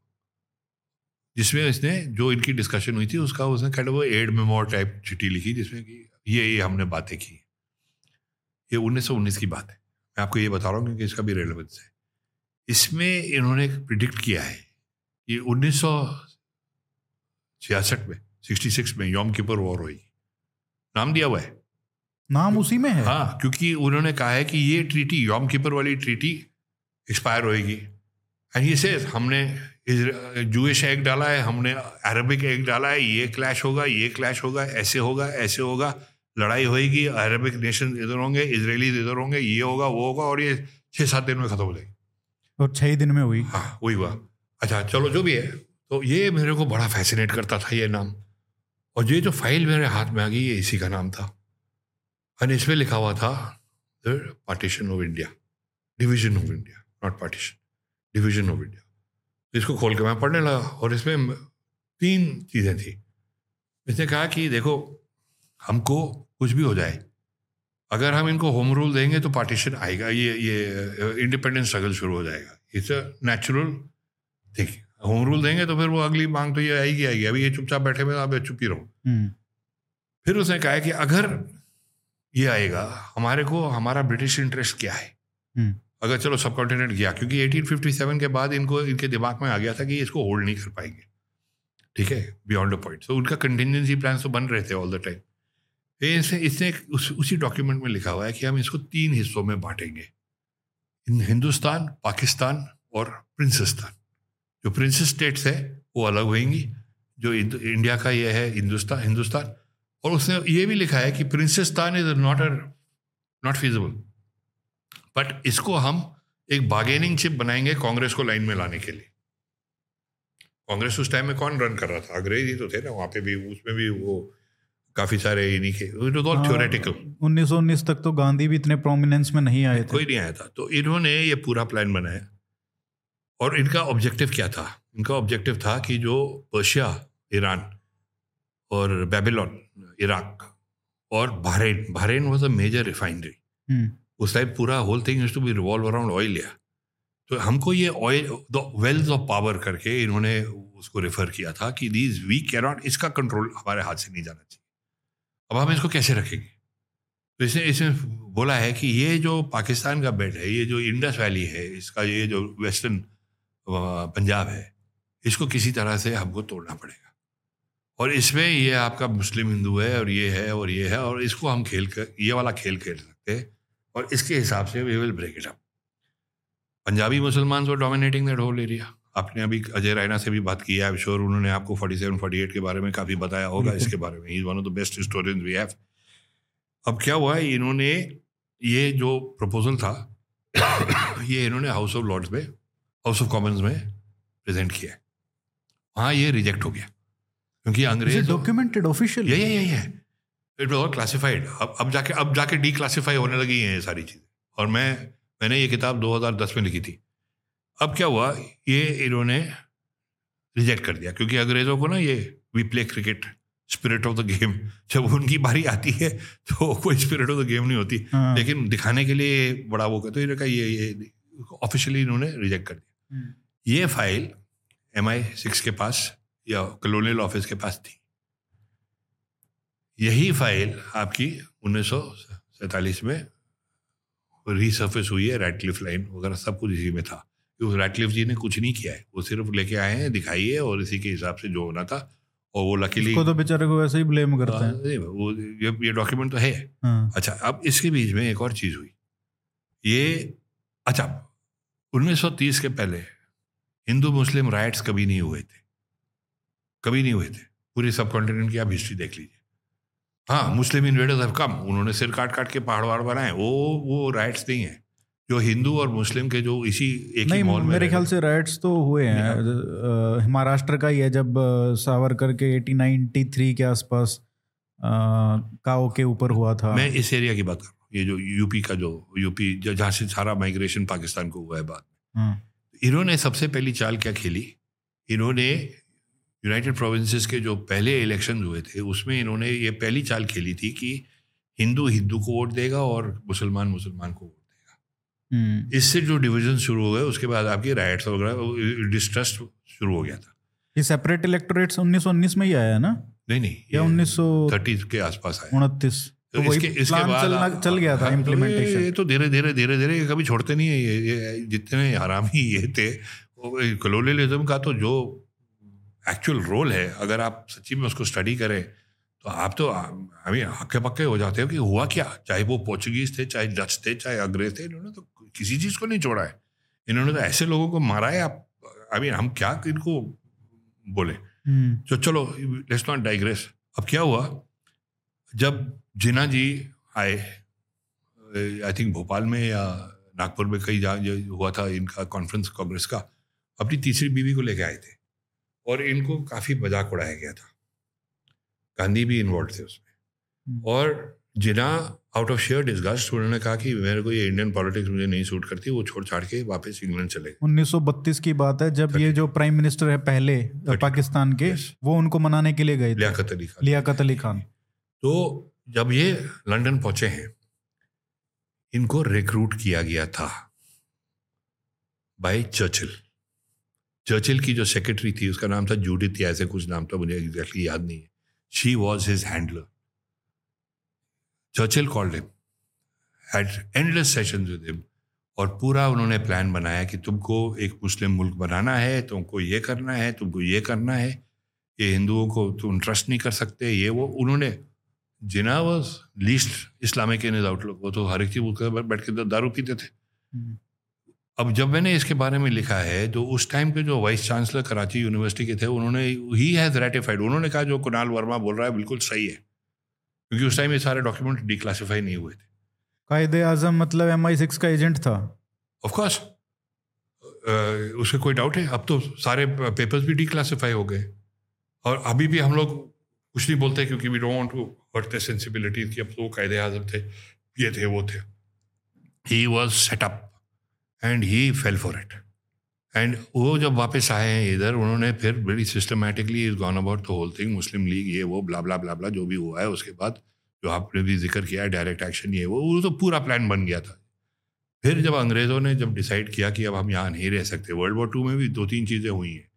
जिसमें इसने जो इनकी डिस्कशन हुई थी उसका उसने kind of aide memoire type चिट्ठी लिखी जिसमें कि ये ये हमने बातें की। ये 1919 की बात है। मैं आपको ये बता रहा हूँ क्योंकि इसका भी रेलेवेंस है। इसमें इन्होंने प्रिडिक्ट किया है कि उन्नीस छियासठ में 66 में योम किपर वॉर होगी नाम दिया हुआ है। नाम उसी में है। हाँ क्योंकि उन्होंने कहा है कि ये ट्रीटी योम कीपर वाली ट्रीटी एक्सपायर होएगी। एंड ये से हमने जूश एग डाला है हमने अरबिक एग डाला है ये क्लैश होगा ये क्लैश होगा ऐसे होगा ऐसे होगा लड़ाई होगी अरबिक नेशन इधर होंगे इसराइली इधर होंगे ये होगा वो होगा और ये छः सात दिन में ख़त्म हो जाएगी। और छह ही दिन में हुई। हाँ वही हुआ। अच्छा चलो जो भी है तो ये मेरे को बड़ा फैसिनेट करता था ये नाम। और ये जो फ़ाइल मेरे हाथ में आ गई ये इसी का नाम था। और इसमें लिखा हुआ था partition of India division of India not partition division of India इसको खोल के मैं पढ़ने लगा और इसमें तीन चीज़ें थी। इसने कहा कि देखो हमको कुछ भी हो जाए अगर हम इनको होम रूल देंगे तो पार्टीशन आएगा ये ये इंडिपेंडेंस स्ट्रगल शुरू हो जाएगा। It's a natural thing home rule देंगे तो फिर वो अगली मांग तो ये आएगी आएगी। अभी ये चुपचाप बैठे हुए आप चुप ही रहो। हम्म, फिर उसने कहा कि अगर ये आएगा हमारे को हमारा ब्रिटिश इंटरेस्ट क्या है? हम्म, अगर चलो सब कॉन्टिनेंट गया क्योंकि 1857 के बाद इनको इनके दिमाग में आ गया था कि इसको होल्ड नहीं कर पाएँगे। ठीक है? बियॉन्ड अ पॉइंट तो उनका कंटिजेंसी प्लान तो बन रहे थे ऑल द टाइम इसने इसने उस, उसी डॉक्यूमेंट में लिखा हुआ है कि हम इसको तीन हिस्सों में बांटेंगे। हिंदुस्तान पाकिस्तान और प्रिंसिस्तान जो प्रिंसेस स्टेट्स है वो अलग होंगी। जो इंडिया का ये है हिंदुस्तान हिंदुस्तान। और उसने ये भी लिखा है कि Princestan is not a not feasible but इसको हम एक बार्गेनिंग चिप बनाएँगे कांग्रेस को लाइन में लाने के लिए। कांग्रेस उस टाइम में कौन रन कर रहा था? अंग्रेज़ तो थे ना वहाँ पे भी उसमें भी वो काफ़ी सारे इन्हीं के इट वॉज़ ऑल थ्योरेटिकल उन्नीस सौ उन्नीस तक तो गांधी भी इतने प्रोमिनेंस में नहीं आए थे। कोई नहीं आया था। तो इन्होंने ये पूरा प्लान बनाया। और इनका ऑब्जेक्टिव क्या था? इनका ऑब्जेक्टिव था कि जो पर्शिया ईरान और बेबीलोन इराक और Bahrain Bahrain was a major refinery उस टाइम पूरा whole thing to be revolve around oil या तो हमको ये oil the wealth of power करके इन्होंने उसको रेफर किया था कि दीज वी कैनॉट इसका कंट्रोल हमारे हाथ से नहीं जाना चाहिए। अब हम इसको कैसे रखेंगे? तो इसने इसमें बोला है कि ये जो पाकिस्तान का बेल्ट है, ये जो इंडस वैली है, इसका ये जो वेस्टर्न पंजाब है, इसको किसी तरह से हमको तोड़ना पड़ेगा। और इसमें ये आपका मुस्लिम हिंदू है और ये है और ये है और इसको हम खेल कर, ये वाला खेल खेल सकते हैं। और इसके हिसाब से we will break it up Punjabi Musalman were dominating that whole area आपने अभी अजय रायना से भी बात की है श्योर उन्होंने आपको 47 48 के बारे में काफ़ी बताया होगा इसके बारे में। Is one of the best historians we have अब क्या हुआ है इन्होंने ये जो प्रपोजल था ये इन्होंने हाउस ऑफ़ लॉर्ड्स में हाउस ऑफ़ कॉमन्स में प्रेजेंट किया वहाँ ये रिजेक्ट हो गया। क्योंकि अंग्रेज़ डॉक्यूमेंटेड ऑफिशियल ये ये ये इट वॉज़ क्लासिफाइड अब अब जाके अब जाके डी क्लासीफाई होने लगी हैं ये सारी चीज़ें। और मैं मैंने ये किताब 2010 में लिखी थी। अब क्या हुआ? ये इन्होंने रिजेक्ट कर दिया क्योंकि अंग्रेज़ों को ना ये we play cricket spirit of the game जब उनकी बारी आती है तो कोई स्पिरिट ऑफ़ द गेम नहीं होती। हाँ। लेकिन दिखाने के लिए बड़ा वो कहते तो ये ये ऑफिशियली इन्होंने रिजेक्ट कर दिया। हम्म। ये फ़ाइल एम आई सिक्स के पास या कलोनियल ऑफ़िस के पास थी। यही फ़ाइल आपकी उन्नीस में रीसर्फेस हुई है रेडक्लिफ लाइन वगैरह सब कुछ इसी में था। उस रेडक्लिफ जी ने कुछ नहीं किया है। वो सिर्फ़ लेके आए हैं दिखाई है और इसी के हिसाब से जो होना था और वो लकीली तो बेचारे को वैसे ही ब्लेम करते हैं। नहीं वो ये ये डॉक्यूमेंट तो है। हाँ। अच्छा अब इसके बीच में एक और चीज़ हुई। ये अच्छा 1930 के पहले हिंदू मुस्लिम राइट्स कभी नहीं हुए थे। कभी नहीं हुए थे। पूरी सब कॉन्टिनेंट की आप हिस्ट्री देख लीजिए। हाँ मुस्लिम इन्वेडर्स हैव कम उन्होंने सिर काट काट के पहाड़ वहाड़ बनाए। वो वो राइट्स नहीं है। जो हिंदू और मुस्लिम के जो इसी एक नहीं ही मेरे ख्याल से राइट्स तो हुए हैं। महाराष्ट्र का ही है जब सावरकर के 1893 के आसपास काओ के ऊपर हुआ था। मैं इस एरिया की बात कर रहा हूँ। ये जो यूपी का जो यूपी जहाँ से सारा माइग्रेशन पाकिस्तान को हुआ है बाद में। हाँ। इन्होंने सबसे पहली चाल क्या खेली? इन्होंने यूनाइटेड प्रोविंसेस के जो पहले इलेक्शन हुए थे उसमें इन्होंने ये पहली चाल खेली थी कि हिंदू हिंदू को वोट देगा और मुसलमान मुसलमान को वोट देगा। हम्म। इससे जो डिविजन शुरू हो गए उसके बाद आपकी राइट्स वगैरह डिस्ट्रस्ट शुरू हो गया था। ये सेपरेट इलेक्टोरेट्स उन्नीस उन्नीस में ही आया ना? नहीं नहीं या उन्नीस सौ थर्टी के आसपास आया। उनतीस। तो इसके इसके बाद चल गया था इम्प्लीमेंटेशन ये तो धीरे धीरे धीरे धीरे कभी छोड़ते नहीं है ये, ये जितने हरामी ये थे कलोनियलिज्म का तो जो एक्चुअल रोल है। अगर आप सच्ची में उसको स्टडी करें तो आप तो अभी हक्के पक्के हो जाते हो कि हुआ क्या? चाहे वो पोर्चुगीज थे चाहे डच थे चाहे अंग्रेज़ थे इन्होंने तो किसी चीज़ को नहीं छोड़ा है। इन्होंने तो ऐसे लोगों को मारा है आप अभी हम क्या इनको बोले? हम्म। तो चलो लेट्स नॉट डाइग्रेस अब क्या हुआ? जब जिना जी आए आई थिंक भोपाल में या नागपुर में कहीं जहाँ हुआ था इनका कॉन्फ्रेंस कांग्रेस का। अपनी तीसरी बीवी को लेके आए थे। और इनको काफ़ी मज़ाक उड़ाया गया था। गांधी भी इन्वॉल्व थे उसमें। हम्म। और Jinnah out of sheer disgust उन्होंने कहा कि मेरे को ये इंडियन पॉलिटिक्स मुझे नहीं सूट करती वो छोड़ छाड़ के वापस इंग्लैंड चले गए। 1932 की बात है जब ये जो प्राइम मिनिस्टर है पहले पाकिस्तान के वो उनको मनाने के लिए गए लियाकत अली खान। लियाकत अली खान। तो जब ये लंदन पहुँचे हैं इनको रिक्रूट किया गया था बाय चर्चिल चर्चिल की जो सेक्रेटरी थी, उसका नाम था जूडिथ या ऐसे कुछ नाम था, मुझे एग्जैक्टली याद नहीं है। She was his handler Churchill called him had endless session with him और पूरा उन्होंने प्लान बनाया कि तुमको एक मुस्लिम मुल्क बनाना है, तुमको ये करना है, तुमको ये करना है। ये हिंदुओं को तुम ट्रस्ट नहीं कर सकते, ये वो। उन्होंने Jinnah was least Islamic in his outlook वो तो हर एक चीज़ बैठ के दारू पीते थे। हम्म। अब जब मैंने इसके बारे में लिखा है तो उस टाइम के जो वाइस चांसलर कराची यूनिवर्सिटी के थे उन्होंने ही हैज़ रेटिफाइड उन्होंने कहा जो कुणाल वर्मा बोल रहा है बिल्कुल सही है। क्योंकि उस टाइम ये सारे डॉक्यूमेंट डिक्लासीफाई नहीं हुए थे। कायदे आज़म मतलब एम आई सिक्स का एजेंट था। ऑफकोर्स उसका कोई डाउट है? अब तो सारे पेपर्स भी डिक्लासीफाई हो गए। और अभी भी हम लोग कुछ नहीं बोलते क्योंकि we don't to hurt the sensibility कि अब तो वो कायदे आज़म थे ये थे वो थे। He was setup and he fell for it and वो जब वापस आए हैं इधर उन्होंने फिर बड़ी systematically is gone about the whole thing Muslim League ये वो ब्ला ब्ला ब्ला ब्ला जो भी हुआ है उसके बाद जो आपने भी ज़िक्र किया है डायरेक्ट एक्शन ये वो वो तो पूरा प्लान बन गया था। फिर जब अंग्रेज़ों ने जब डिसाइड किया कि अब हम यहाँ नहीं रह सकते वर्ल्ड वॉर टू में भी दो तीन चीज़ें हुई हैं।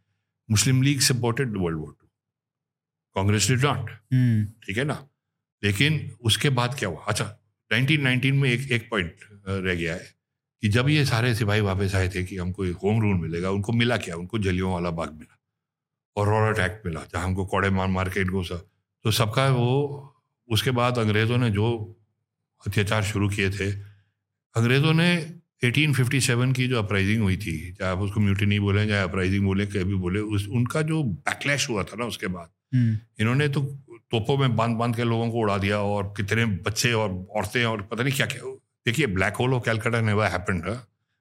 Muslim League supported world war two Congress did not ठीक है ना? लेकिन उसके बाद क्या हुआ? अच्छा 1919 में एक एक पॉइंट रह गया है। कि जब ये सारे सिपाही वापस आए थे कि हमको एक होम रूल मिलेगा उनको मिला क्या उनको जलियों वाला बाग मिला और रॉलट एक्ट मिला जहाँ हमको कौड़े मार मार के इनको सब तो सबका वो उसके बाद अंग्रेज़ों ने जो अत्याचार शुरू किए थे अंग्रेज़ों ने 1857 की जो अपराइजिंग हुई थी चाहे आप उसको म्यूटिनी बोले चाहे अपराइजिंग बोले कहीं भी बोले उस उनका जो बैकलैश हुआ था ना उसके बाद हम्म। इन्होंने तो तोपों में बाँध बाँध के लोगों को उड़ा दिया और कितने बच्चे और औरतें और पता नहीं क्या क्या देखिए black hole of Calcutta never happened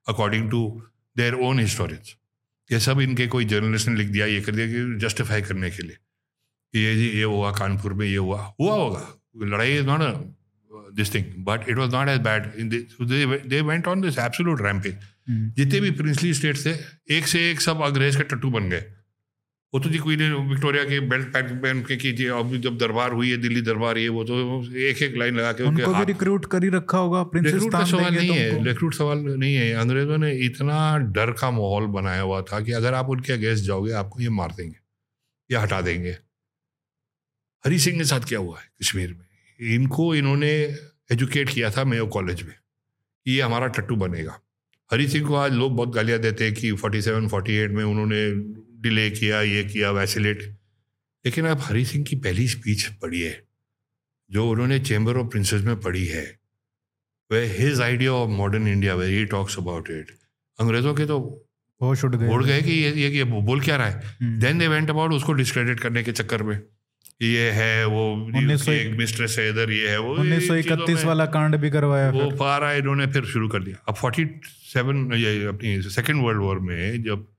according to their own historians ये सब इनके कोई जर्नलिस्ट ने लिख दिया ये कर दिया कि जस्टिफाई करने के लिए। ये जी ये हुआ कानपुर में ये हुआ हुआ होगा। लड़ाई is not this thing but it was not as bad they went on this absolute rampage जितने भी प्रिंसली स्टेट थे एक से एक सब अंग्रेज़ के टट्टू बन गए। वो तो जी क्वीन विक्टोरिया के बेल्ट पहन के कीजिए अब जब दरबार हुई है दिल्ली दरबार ये वो तो एक एक लाइन लगा के उनके भी रिक्रूट कर ही रखा होगा रिक्रूट का सवाल नहीं है रिक्रूट सवाल नहीं है। अंग्रेज़ों ने इतना डर का माहौल बनाया हुआ था कि अगर आप उनके अगेंस्ट जाओगे आपको ये मार देंगे या हटा देंगे। हरी सिंह के साथ क्या हुआ है कश्मीर में? इनको इन्होंने एजुकेट किया था मेयो कॉलेज में कि ये हमारा टट्टू बनेगा। हरी सिंह को आज लोग बहुत गालियाँ देते हैं कि 47 48 में उन्होंने डिले किया ये किया वैसिलेट लेकिन आप हरी सिंह की पहली स्पीच पढ़ी है जो उन्होंने चैम्बर ऑफ़ प्रिंसेस में पढ़ी है way his idea of modern India where he talks about it अंग्रेज़ों के तो उड़ गए गए कि ये ये, ये बोल क्या रहा है। देन दे वेंट अबाउट उसको डिस्क्रेडिट करने के चक्कर में ये है वो एक मिस्ट्रेस है इधर ये है वो उन्नीस सौ इकतीस वाला कांड भी करवाया वो पारा इन्होंने फिर शुरू कर दिया। अब फोर्टी सेवन ये अपनी सेकेंड वर्ल्ड वॉर में जब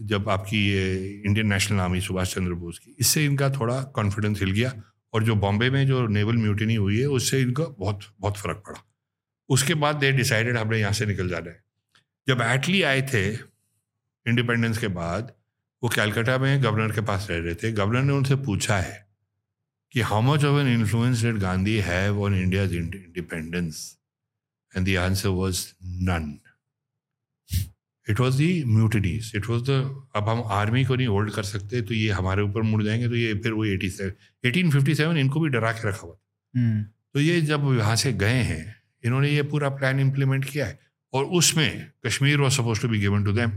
जब आपकी ये Indian national army Subhash Chandra Bose की, इससे इनका थोड़ा कॉन्फिडेंस हिल गया और जो बॉम्बे में जो नेवल म्यूटिनी हुई है, उससे इनका बहुत बहुत फ़र्क पड़ा। उसके बाद दे डिसाइडेड हमने यहाँ से निकल जाना है। जब एटली आए थे इंडिपेंडेंस के बाद, वो कैलकाटा में गवर्नर के पास रह रहे थे। गवर्नर ने उनसे पूछा है कि how much of an influence did Gandhi have on India's independence and the answer was none it was the mutinies it was the अब हम आर्मी को नहीं होल्ड कर सकते तो ये हमारे ऊपर मुड़ जाएँगे तो ये फिर वो eighty seven eighteen fifty seven इनको भी डरा के रखा हुआ। हम्म, तो ये जब यहाँ से गए हैं इन्होंने ये पूरा प्लान इम्प्लीमेंट किया है और उसमें Kashmir was suppose to be given to them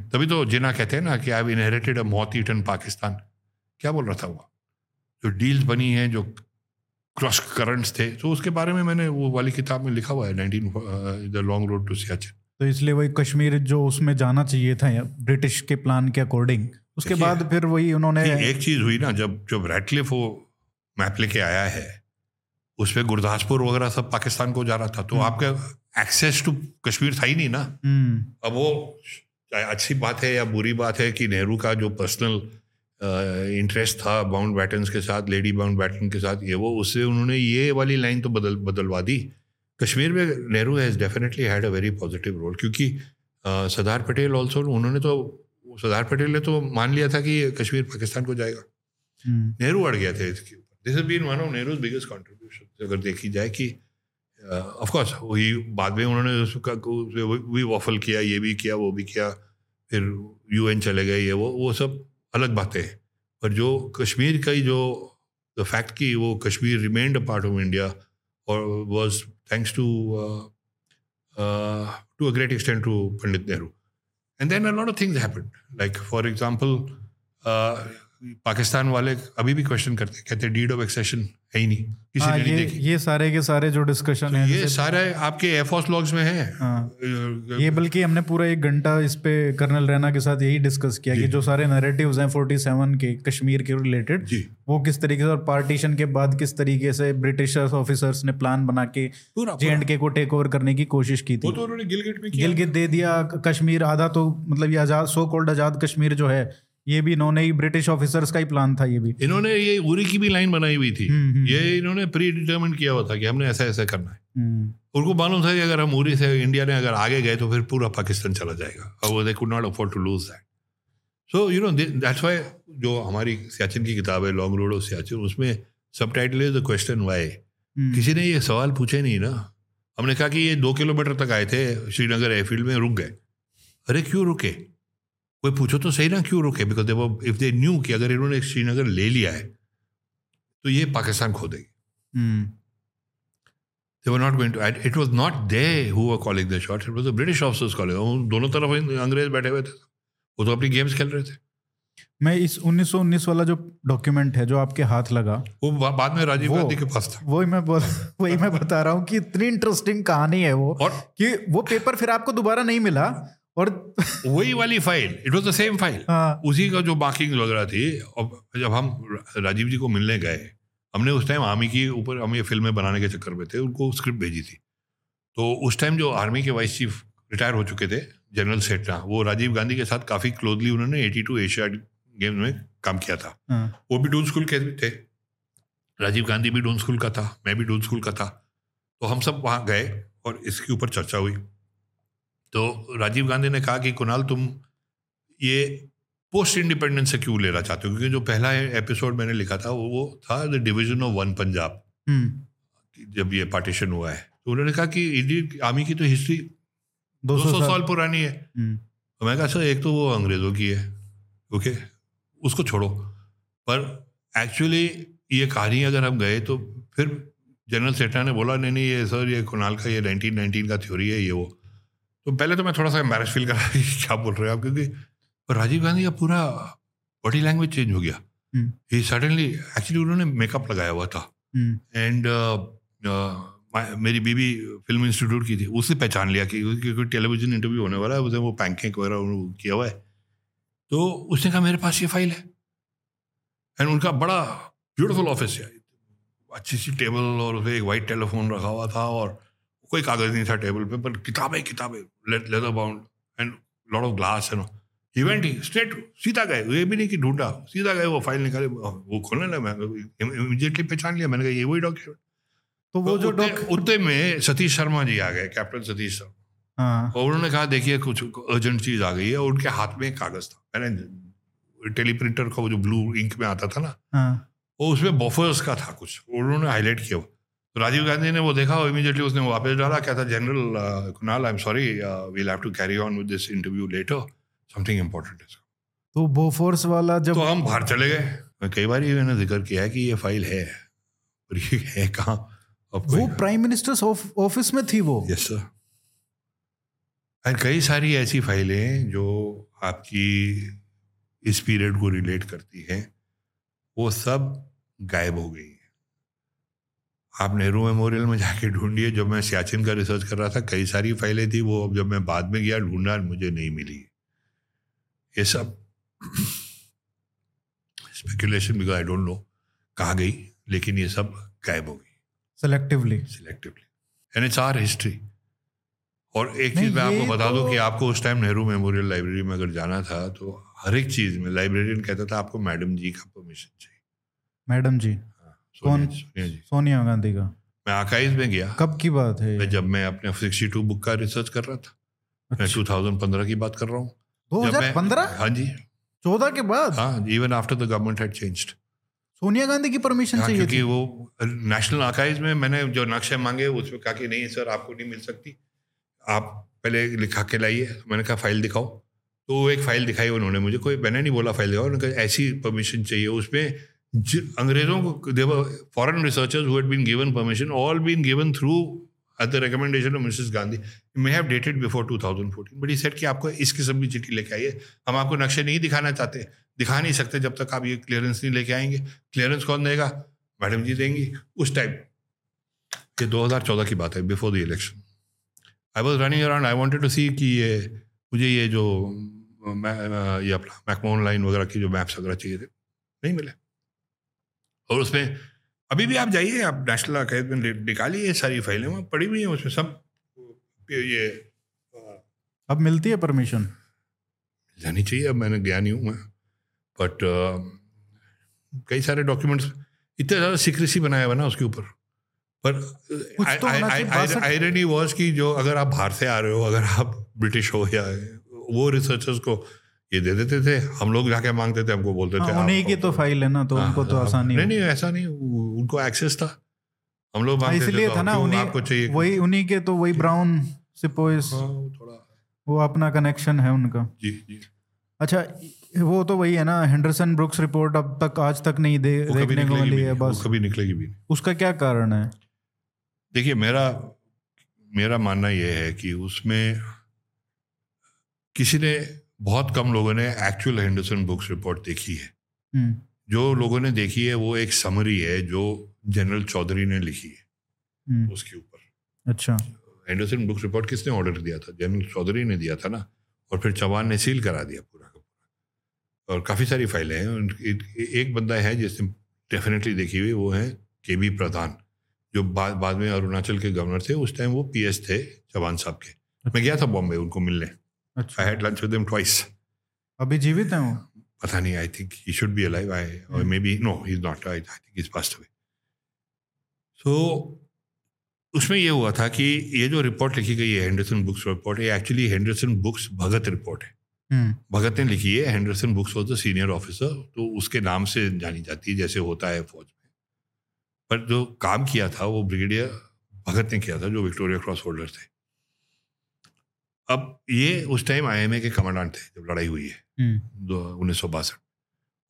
तभी तो जिना कहते हैं ना कि आई इनहेरिटेड अ मौत ईटन पाकिस्तान क्या बोल रहा था वो? जो डील्स बनी हैं जो क्रॉस करंट्स थे तो उसके बारे में मैंने वो वाली किताब में लिखा हुआ है nineteen the long road to Siachen तो इसलिए वही कश्मीर जो उसमें जाना चाहिए था ब्रिटिश के प्लान के अकॉर्डिंग उसके बाद फिर वही उन्होंने एक चीज़ हुई ना जब जब रैटलिफ वो मैप लेके आया है उसमें गुरदासपुर वगैरह सब पाकिस्तान को जा रहा था तो हम्म। आपका एक्सेस टू कश्मीर था ही नहीं ना। हम्म, अब वो चाहे अच्छी बात है या बुरी बात है कि नेहरू का जो पर्सनल इंटरेस्ट था बाउंड बैटन के साथ लेडी बाउंड बैटन के साथ ये वो उससे उन्होंने ये वाली लाइन तो बदल बदलवा दी। कश्मीर में Nehru has definitely had a very positive role क्योंकि सरदार पटेल ऑल्सो उन्होंने तो सरदार पटेल ने तो मान लिया था कि कश्मीर पाकिस्तान को जाएगा। हम्म, नेहरू अड़ गया थे इसके ऊपर। This is been one of Nehru's biggest contribution अगर देखी जाए कि ऑफकोर्स वही बाद में उन्होंने उसका भी वॉफल किया ये भी किया वो भी किया फिर यूएन चले गए ये वो वो सब अलग बातें हैं। पर जो कश्मीर का ही जो द फैक्ट कि वो Kashmir remained a part of India और was thanks to uh, uh, to a great extent to Pandit Nehru. And then a lot of things happened. Like for example, uh, Pakistan वाले अभी भी question करते कहते हैं deed of accession है ही नहीं। किसी हाँ, ने नहीं ये देखी। ये सारे के सारे जो डिस्कशन है ये सारे आपके एयरफोर्स लॉग्स में है। हाँ, ये बल्कि हमने पूरा एक घंटा इस पे कर्नल रैना के साथ यही डिस्कस किया कि जो। सारे नैरेटिव्स हैं 47 के कश्मीर के रिलेटेड वो किस तरीके से और पार्टीशन के बाद किस तरीके से ब्रिटिश ऑफिसर्स ने प्लान बना के जे एंड के को टेक ओवर करने की कोशिश की वो थी तो उन्होंने गिलगिट गिलगित दे दिया कश्मीर आधा तो मतलब ये आज़ाद सो कॉल्ड आज़ाद कश्मीर जो है ये भी इन्होंने ही ब्रिटिश ऑफिसर्स का ही प्लान था ये भी। इन्होंने ये उरी की भी लाइन बनाई हुई थी। हम्म, हम्म। ये इन्होंने प्री डिटर्मिन किया हुआ था कि हमने ऐसा ऐसा करना है। हम्म, उनको मालूम था कि अगर हम उरी से इंडिया ने अगर आगे गए तो फिर पूरा पाकिस्तान चला जाएगा। और वो they could not afford to lose that so you know that's why जो हमारी सियाचिन की किताब है लॉन्ग रोड ऑफ़ सियाचिन उसमें सब title is the question why hmm, किसी ने ये सवाल पूछे नहीं ना। हमने कहा कि ये दो किलोमीटर तक आए थे श्रीनगर एयरफील्ड में रुक गए। अरे क्यों रुके? कोई पूछो तो सही ना क्यों रुके? बिकॉज़ वो इफ़ दे न्यू कि अगर इन्होंने श्रीनगर ले लिया है तो ये पाकिस्तान खो देगी। हम्म, they were not going to it was not they who were calling the shots it was the british officers calling वो दोनों तरफ़ अंग्रेज़ बैठे हुए थे। वो तो अपनी गेम्स खेल रहे थे। मैं इस 1919 वाला जो डॉक्यूमेंट है जो आपके हाथ लगा वो बाद में राजीव गांधी के पास था। वही मैं बोल वही मैं बता रहा हूँ कि इतनी इंटरेस्टिंग कहानी है वो और कि वो पेपर फिर आपको दोबारा नहीं मिला। और वही वाली file it was the same file हाँ, उसी का जो मार्किंग वगैरह थी और जब हम राजीव जी को मिलने गए हमने उस टाइम आर्मी के ऊपर हम ये फ़िल्में बनाने के चक्कर में थे उनको स्क्रिप्ट भेजी थी। तो उस टाइम जो आर्मी के वाइस चीफ रिटायर हो चुके थे जनरल सेठना वो राजीव गांधी के साथ काफ़ी क्लोजली उन्होंने एटी टू एशिया गेम्स में काम किया था। हाँ, वो भी डून स्कूल के थे। राजीव गांधी भी डून स्कूल का था मैं भी डून स्कूल का था। तो हम सब वहाँ गए और इसके ऊपर चर्चा हुई। तो राजीव गांधी ने कहा कि कुणाल तुम ये पोस्ट इंडिपेंडेंस से क्यों लेना चाहते हो? क्योंकि जो पहला एपिसोड मैंने लिखा था वो वो था the division of one Punjab जब ये पार्टीशन हुआ है तो उन्होंने कहा कि इंडियन आर्मी की तो हिस्ट्री दो सौ साल। साल पुरानी है। हम्म, तो मैं कहा सर एक तो वो अंग्रेज़ों की है ओके? उसको छोड़ो। पर एक्चुअली ये कहानी अगर हम गए तो फिर जनरल सेठा ने बोला नहीं नहीं ये सर ये कुणाल का ये 1919 का थ्योरी है ये वो। तो पहले तो मैं थोड़ा सा मैरिज फील करा कि क्या बोल रहे हो आप? क्योंकि राजीव गांधी का पूरा बॉडी लैंग्वेज चेंज हो गया। ही सडनली एक्चुअली उन्होंने मेकअप लगाया हुआ था। हम्म, एंड मेरी बीबी फ़िल्म इंस्टीट्यूट की थी। उसने पहचान लिया कि क्योंकि टेलीविज़न इंटरव्यू होने वाला है उसने वो पैनकेक वगैरह उन्होंने किया हुआ है। तो उसने कहा मेरे पास ये फ़ाइल है। एंड उनका बड़ा ब्यूटीफुल ऑफ़िस है। अच्छी सी टेबल और उसमें एक वाइट टेलीफोन रखा हुआ था और कोई कागज़ नहीं था टेबल पे पर किताबें किताबें leather bound and lot of glass and event he straight सीधा गए ये भी नहीं कि ढूंढा सीधा गए वो फ़ाइल निकाले वो खोलने लगा मैं इमीडिएटली पहचान लिया मैंने कहा ये वही डॉक्यूमेंट तो वो जो उतने- डॉक उतने में सतीश शर्मा जी आ गए कैप्टन सतीश शर्मा। हाँ। और उन्होंने कहा देखिए कुछ अर्जेंट चीज़ आ गई है और उनके हाथ में एक कागज़ था। मैंने टेलीप्रिंटर का वो जो ब्लू इंक में आता था ना हाँ। वो उसमें बॉफर्स का था कुछ उन्होंने हाईलाइट किया वो। तो राजीव गांधी ने वो देखा और इमीडिएटली उसने वापस डाला क्या था general Kunal I am sorry we'll have to carry on with this interview later something important है तो बोफोर्स वाला जब तो हम बाहर चले गए। मैं कई बार ये मैंने ज़िक्र किया है कि ये फ़ाइल है और ये है कहाँ? वो प्राइम मिनिस्टर्स ऑफ़िस में थी वो। यस सर एंड कई सारी ऐसी फाइलें जो आपकी इस पीरियड को रिलेट करती हैं वो सब गायब हो गई आप नेहरू मेमोरियल में जाके ढूंढिए जब मैं सियाचिन का रिसर्च कर रहा था कई सारी फाइलें थी वो। अब जब मैं बाद में गया ढूंढा मुझे नहीं मिली। ये सब speculation because I don't know कहाँ गई लेकिन ये सब गायब हो गई। Selectively selectively and it's our history और एक चीज़ मैं आपको बता दूँ तो- कि आपको उस टाइम नेहरू मेमोरियल लाइब्रेरी में अगर जाना था तो हर एक चीज़ में लाइब्रेरियन कहता था आपको मैडम जी का परमिशन चाहिए। मैडम जी? सोनिया सोनिया जी। सोनिया गांधी का। मैं आर्काइव में गया। कब की बात है? मैं जब मैं अपने सिक्सटी टू बुक का रिसर्च कर रहा था। मैं अच्छा, 2015 की बात कर रहा हूँ। दो जब हज़ार मैं- पंद्रह? हाँ जी। चौदह के बाद? हाँ even after the government had changed Sonia Gandhi की परमिशन हाँ, चाहिए क्योंकि वो नेशनल आर्काइव में मैंने जो नक्शे मांगे उसमें कहा कि नहीं सर आपको नहीं मिल सकती। आप पहले लिखा के लाइए। मैंने कहा फ़ाइल दिखाओ। तो एक फ़ाइल दिखाई उन्होंने मुझे कोई मैंने नहीं बोला फ़ाइल दिखाओ। उन्होंने कहा ऐसी परमिशन चाहिए उसमें अंग्रेज़ों को there were foreign researchers who had been given permission all been given through at the recommendation of Mrs. Gandhi, may have dated before 2014, but he said कि आपको इस किस्म की चिट्ठी लेके आइए हम आपको नक्शे नहीं दिखाना चाहते दिखा नहीं सकते जब तक आप ये क्लियरेंस नहीं लेके आएँगे। क्लियरेंस कौन देगा? मैडम जी देंगी। उस टाइम ये 2014 की बात है before the election I was running around I wanted to see कि ये मुझे ये जो ये अपना मैकमोहन लाइन वगैरह की जो मैप्स वगैरह चाहिए थे नहीं मिले। और उसमें अभी भी आप जाइए आप नेशनल अकेडमी में निकालिए सारी फाइलें वहाँ पड़ी हुई हैं उसमें सब ये अब मिलती है परमिशन जानी चाहिए अब मैंने गया नहीं हूँ मैं बट कई सारे डॉक्यूमेंट्स इतने ज़्यादा सीक्रेसी बनाया हुआ ना उसके ऊपर। पर आयरनी वॉज़ की जो अगर आप बाहर से आ रहे हो अगर आप ब्रिटिश हो या वो रिसर्चर्स को ये दे देते थे। हम लोग जाके मांगते थे हमको बोलते थे हाँ, उन्हीं की तो फ़ाइल है ना तो हाँ, उनको तो हाँ, आसानी नहीं नहीं ऐसा नहीं उनको एक्सेस था। हम लोग इसलिए था ना उन्हीं आपको चाहिए वही उन्हीं के तो वही ब्राउन सिपोइस वो अपना कनेक्शन है उनका। जी जी। अच्छा वो तो वही है ना हेंडरसन ब्रुक्स रिपोर्ट अब तक आज तक नहीं दे देखने को मिली है बस। कभी निकलेगी भी उसका क्या कारण है? देखिए मेरा मेरा मानना यह है कि उसमें किसी ने बहुत कम लोगों ने एक्चुअल हेंडरसन बुक्स रिपोर्ट देखी है। हम्म। जो लोगों ने देखी है वो एक समरी है जो जनरल चौधरी ने लिखी है। हम्म। उसके ऊपर। अच्छा। हेंडरसन बुक्स रिपोर्ट किसने ऑर्डर दिया था? जनरल चौधरी ने दिया था ना? और फिर चौहान ने सील करा दिया पूरा का पूरा। और काफ़ी सारी फाइलें हैं। एक बंदा है जिसने डेफिनेटली देखी हुई वो है के बी प्रधान जो बाद बाद में अरुणाचल के गवर्नर थे उस टाइम वो पीएस थे चौहान साहब के। मैं गया था बॉम्बे उनको मिलने। I had lunch with them twice अभी जीवित हैं वो? पता नहीं I think he should be alive I और maybe no he is not I think is passed away so उसमें ये हुआ था कि ये जो रिपोर्ट लिखी गई है हेंडरसन बुक्स रिपोर्ट ये actually Henderson Brooks Bhagat report है। भगत ने लिखी है Henderson Brooks was the senior officer तो उसके नाम से जानी जाती है जैसे होता है फौज में। पर जो काम किया था वो ब्रिगेडियर भगत ने किया था जो विक्टोरिया क्रॉस होल्डर थे। अब ये उस टाइम आईएमए के कमांडेंट थे जब लड़ाई हुई है। हम्म। उन्नीस सौ बासठ।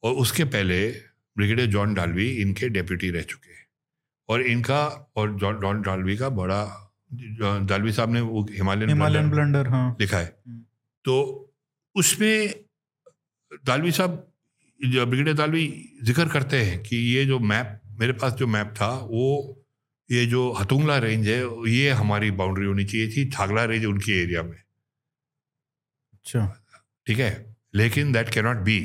और उसके पहले ब्रिगेडियर जॉन डालवी इनके डेप्यूटी रह चुके हैं। और इनका और जॉन डालवी का बड़ा डालवी साहब ने वो हिमालयन हिमालयन ब्लंडर हाँ। लिखा है। हम्म। तो उसमें दालवी साहब ब्रिगेडियर दालवी ज़िक्र करते हैं कि ये जो मैप मेरे पास जो मैप था वो ये जो हतुंगला रेंज है ये हमारी बाउंड्री होनी चाहिए थी थागला रेंज उनके एरिया में। ठीक है? लेकिन दैट कैनॉट बी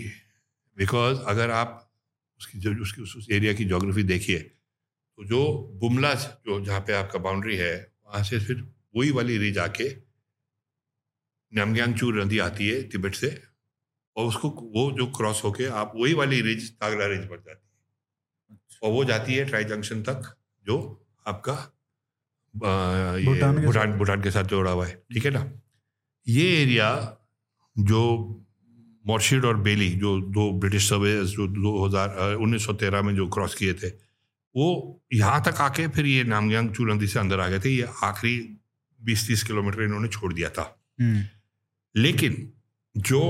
बिकॉज़ अगर आप उसकी जो उसकी उस एरिया की जोग्राफी देखिए तो जो बुमला जो जहाँ पे आपका बाउंड्री है वहाँ से फिर वही वाली रेंज आके नामग्यांगचू नदी आती है तिब्बत से और उसको वो जो क्रॉस होके आप वही वाली रिज तागला रिज बढ़ जाती है। और वो जाती है ट्राई जंक्शन तक जो आपका भूटान भूटान के साथ जोड़ा हुआ है। ठीक है ना? ये एरिया जो मॉर्शिड और बेली जो दो ब्रिटिश सर्वेस जो दो हज़ार उन्नीस सौ तेरह में जो क्रॉस किए थे वो यहाँ तक आके फिर ये नामग्यांग चूरंदी से अंदर आ गए थे। ये आखिरी बीस तीस किलोमीटर इन्होंने छोड़ दिया था। हम्म। लेकिन जो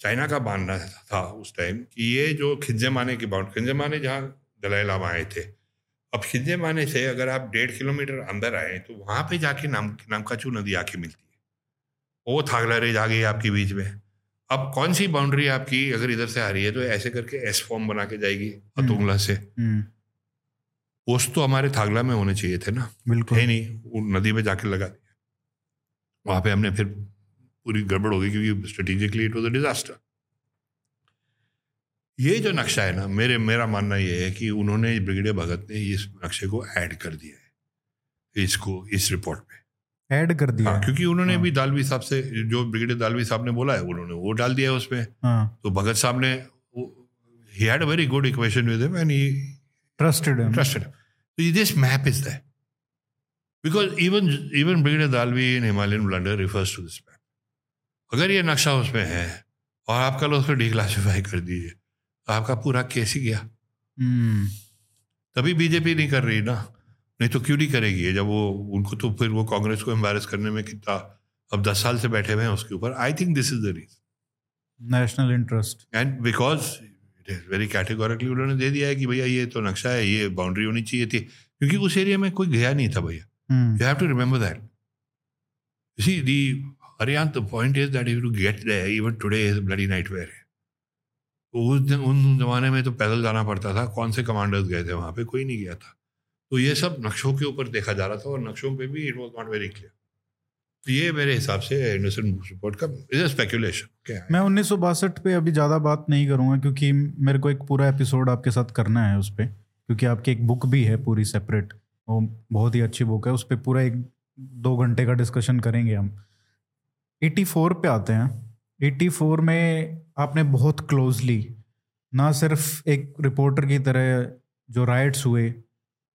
चाइना का मानना था उस टाइम कि ये जो खिंजे माने की बाउंड खिंजे माने जहाँ दलाई लामा आए थे। अब खिंजे माने से अगर आप डेढ़ किलोमीटर अंदर आए तो वहाँ पे जाके नाम नामकाचू नदी आके मिलती। है वो थागला रेज आ गई आपके बीच में। अब कौन सी बाउंड्री आपकी अगर इधर से आ रही है तो ऐसे करके एस फॉर्म बना के जाएगी हम्म। अतुंगला से। पोस्ट हम्म। तो हमारे थागला में होने चाहिए थे ना। बिल्कुल। है नहीं वो नदी में जाके लगा दिया। वहाँ पे हमने फिर पूरी गड़बड़ हो गई क्योंकि strategically it was a disaster ये जो नक्शा है ना मेरे मेरा मानना ये है कि उन्होंने ब्रिगेडियर भगत ने इस नक्शे को ऐड कर दिया है। इसको इस रिपोर्ट ऐड कर दिया हाँ, क्योंकि उन्होंने हाँ. भी दालवी साहब से जो ब्रिगेडियर दालवी साहब ने बोला है उन्होंने वो डाल दिया है उसमें हाँ. तो भगत साहब ने he had a very good equation with him and he trusted him trusted so this map is there because even even brigadier dalvi in himalayan blunder refers to this map अगर ये नक्शा उसमें है और आप कल उसको डिक्लासीफाई कर दीजिए तो आपका पूरा केस ही गया। हम्म। तभी बीजेपी नहीं कर रही ना। नहीं तो क्यों नहीं करेगी जब वो उनको तो फिर वो कांग्रेस को एम्बेरस करने में कितना अब दस साल से बैठे हुए हैं उसके ऊपर। I think this is the reason national interest and because it is very categorically उन्होंने दे दिया है कि भैया ये तो नक्शा है ये बाउंड्री होनी चाहिए थी। क्योंकि उस एरिया में कोई गया नहीं था भैया. You have to remember that. You see, the Ariant, the point is that if you get there, even today is a bloody तो उस दिन उन जमाने में तो पैदल जाना पड़ता था। कौन से कमांडर्स गए थे वहाँ पे? कोई नहीं गया था। तो ये सब नक्शों के ऊपर देखा जा रहा था और नक्शों पे भी it was not very clear तो ये मेरे हिसाब से एंडरसन रिपोर्ट का इज़ स्पेकुलेशन मैं उन्नीस पे अभी ज़्यादा बात नहीं करूँगा क्योंकि मेरे को एक पूरा एपिसोड आपके साथ करना है उस पर क्योंकि आपकी एक बुक भी है पूरी सेपरेट वो बहुत ही अच्छी बुक है, उस पर पूरा एक दो घंटे का डिस्कशन करेंगे हम। 84 पे आते हैं। 84 में आपने बहुत क्लोजली ना सिर्फ़ एक रिपोर्टर की तरह जो राइट्स हुए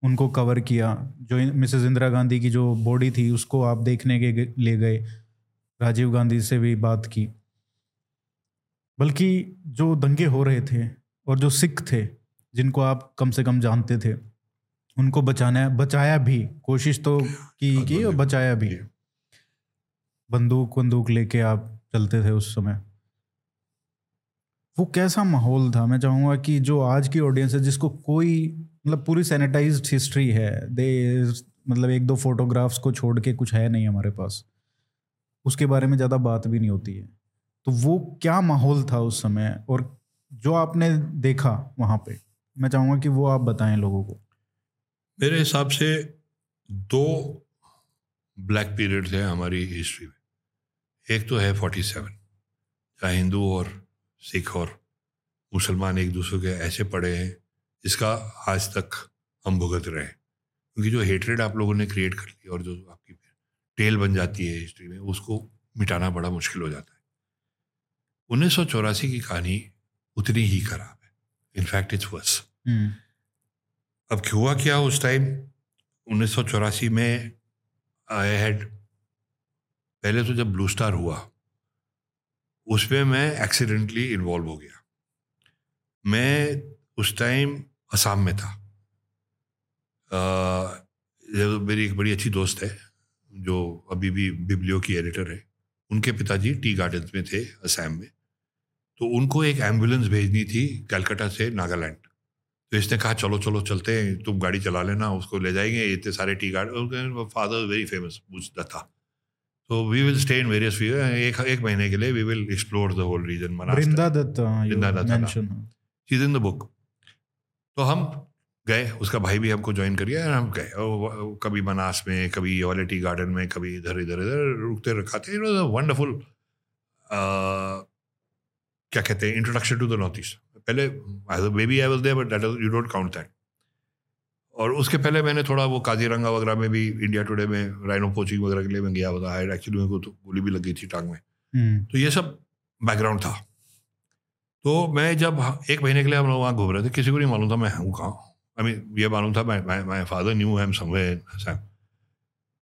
उनको कवर किया जो मिसेस इंदिरा गांधी की जो बॉडी थी उसको आप देखने के ले गए। राजीव गांधी से भी बात की। बल्कि जो दंगे हो रहे थे और जो सिख थे जिनको आप कम से कम जानते थे उनको बचाना बचाया भी कोशिश तो की की और बचाया भी। बंदूक बंदूक लेके आप चलते थे उस समय। वो कैसा माहौल था? मैं चाहूँगा कि जो आज की ऑडियंस है जिसको कोई मतलब पूरी सैनिटाइज हिस्ट्री है। दे मतलब एक दो फोटोग्राफ्स को छोड़ के कुछ है नहीं हमारे पास। उसके बारे में ज़्यादा बात भी नहीं होती है। तो वो क्या माहौल था उस समय? और जो आपने देखा वहाँ पे, मैं चाहूँगा कि वो आप बताएँ लोगों को। मेरे हिसाब से दो ब्लैक पीरियड थे हमारी हिस्ट्री में। एक तो है फोर्टी सेवन जहाँ हिंदू और सिख और मुसलमान एक दूसरे के ऐसे पड़े हैं। जिसका आज तक हम भुगत रहे हैं। क्योंकि जो हेटरेड आप लोगों ने क्रिएट कर ली और जो आपकी टेल बन जाती है हिस्ट्री में उसको मिटाना बड़ा मुश्किल हो जाता है। उन्नीस सौ चौरासी की कहानी उतनी ही खराब है। इनफैक्ट इट्स वर्स अब हुआ क्या उस टाइम उन्नीस सौ चौरासी में आई हैड पहले तो जब ब्लू स्टार हुआ उसमें मैं एक्सीडेंटली इन्वॉल्व हो गया। मैं उस टाइम असम में था। आ, मेरी एक बड़ी अच्छी दोस्त है जो अभी भी बिबलियो की एडिटर है। उनके पिताजी टी गार्डन्स में थे असम में। तो उनको एक एंबुलेंस भेजनी थी कलकत्ता से नागालैंड। तो इसने कहा चलो चलो चलते हैं तुम गाड़ी चला लेना उसको ले जाएँगे इतने सारे tea garden father very famous बुज दत्ता तो we will stay in various एक एक महीने के लिए we will explore the whole region Vrinda Dutta Vrinda Dutta cheese in the book तो हम गए उसका भाई भी हमको ज्वाइन कर करिए हम गए। कभी मनास में कभी वाले टी गार्डन में कभी इधर इधर इधर रुकते रखाते वंडरफुल क्या कहते हैं introduction to the North East पहले maybe I was there but that you don't count that और उसके पहले मैंने थोड़ा वो काजीरंगा वगैरह में भी इंडिया टुडे में राइनो कोचिंग वगैरह के लिए मैं गया हुआ था। एक्चुअली मेरे को तो गोली भी लगी थी टांग में। हम्म। तो ये सब बैकग्राउंड था। तो मैं जब एक महीने के लिए हम लोग वहाँ घूम रहे थे किसी को नहीं मालूम था मैं हूँ कहाँ। आई मीन ये मालूम था मैं माई फादर न्यू एम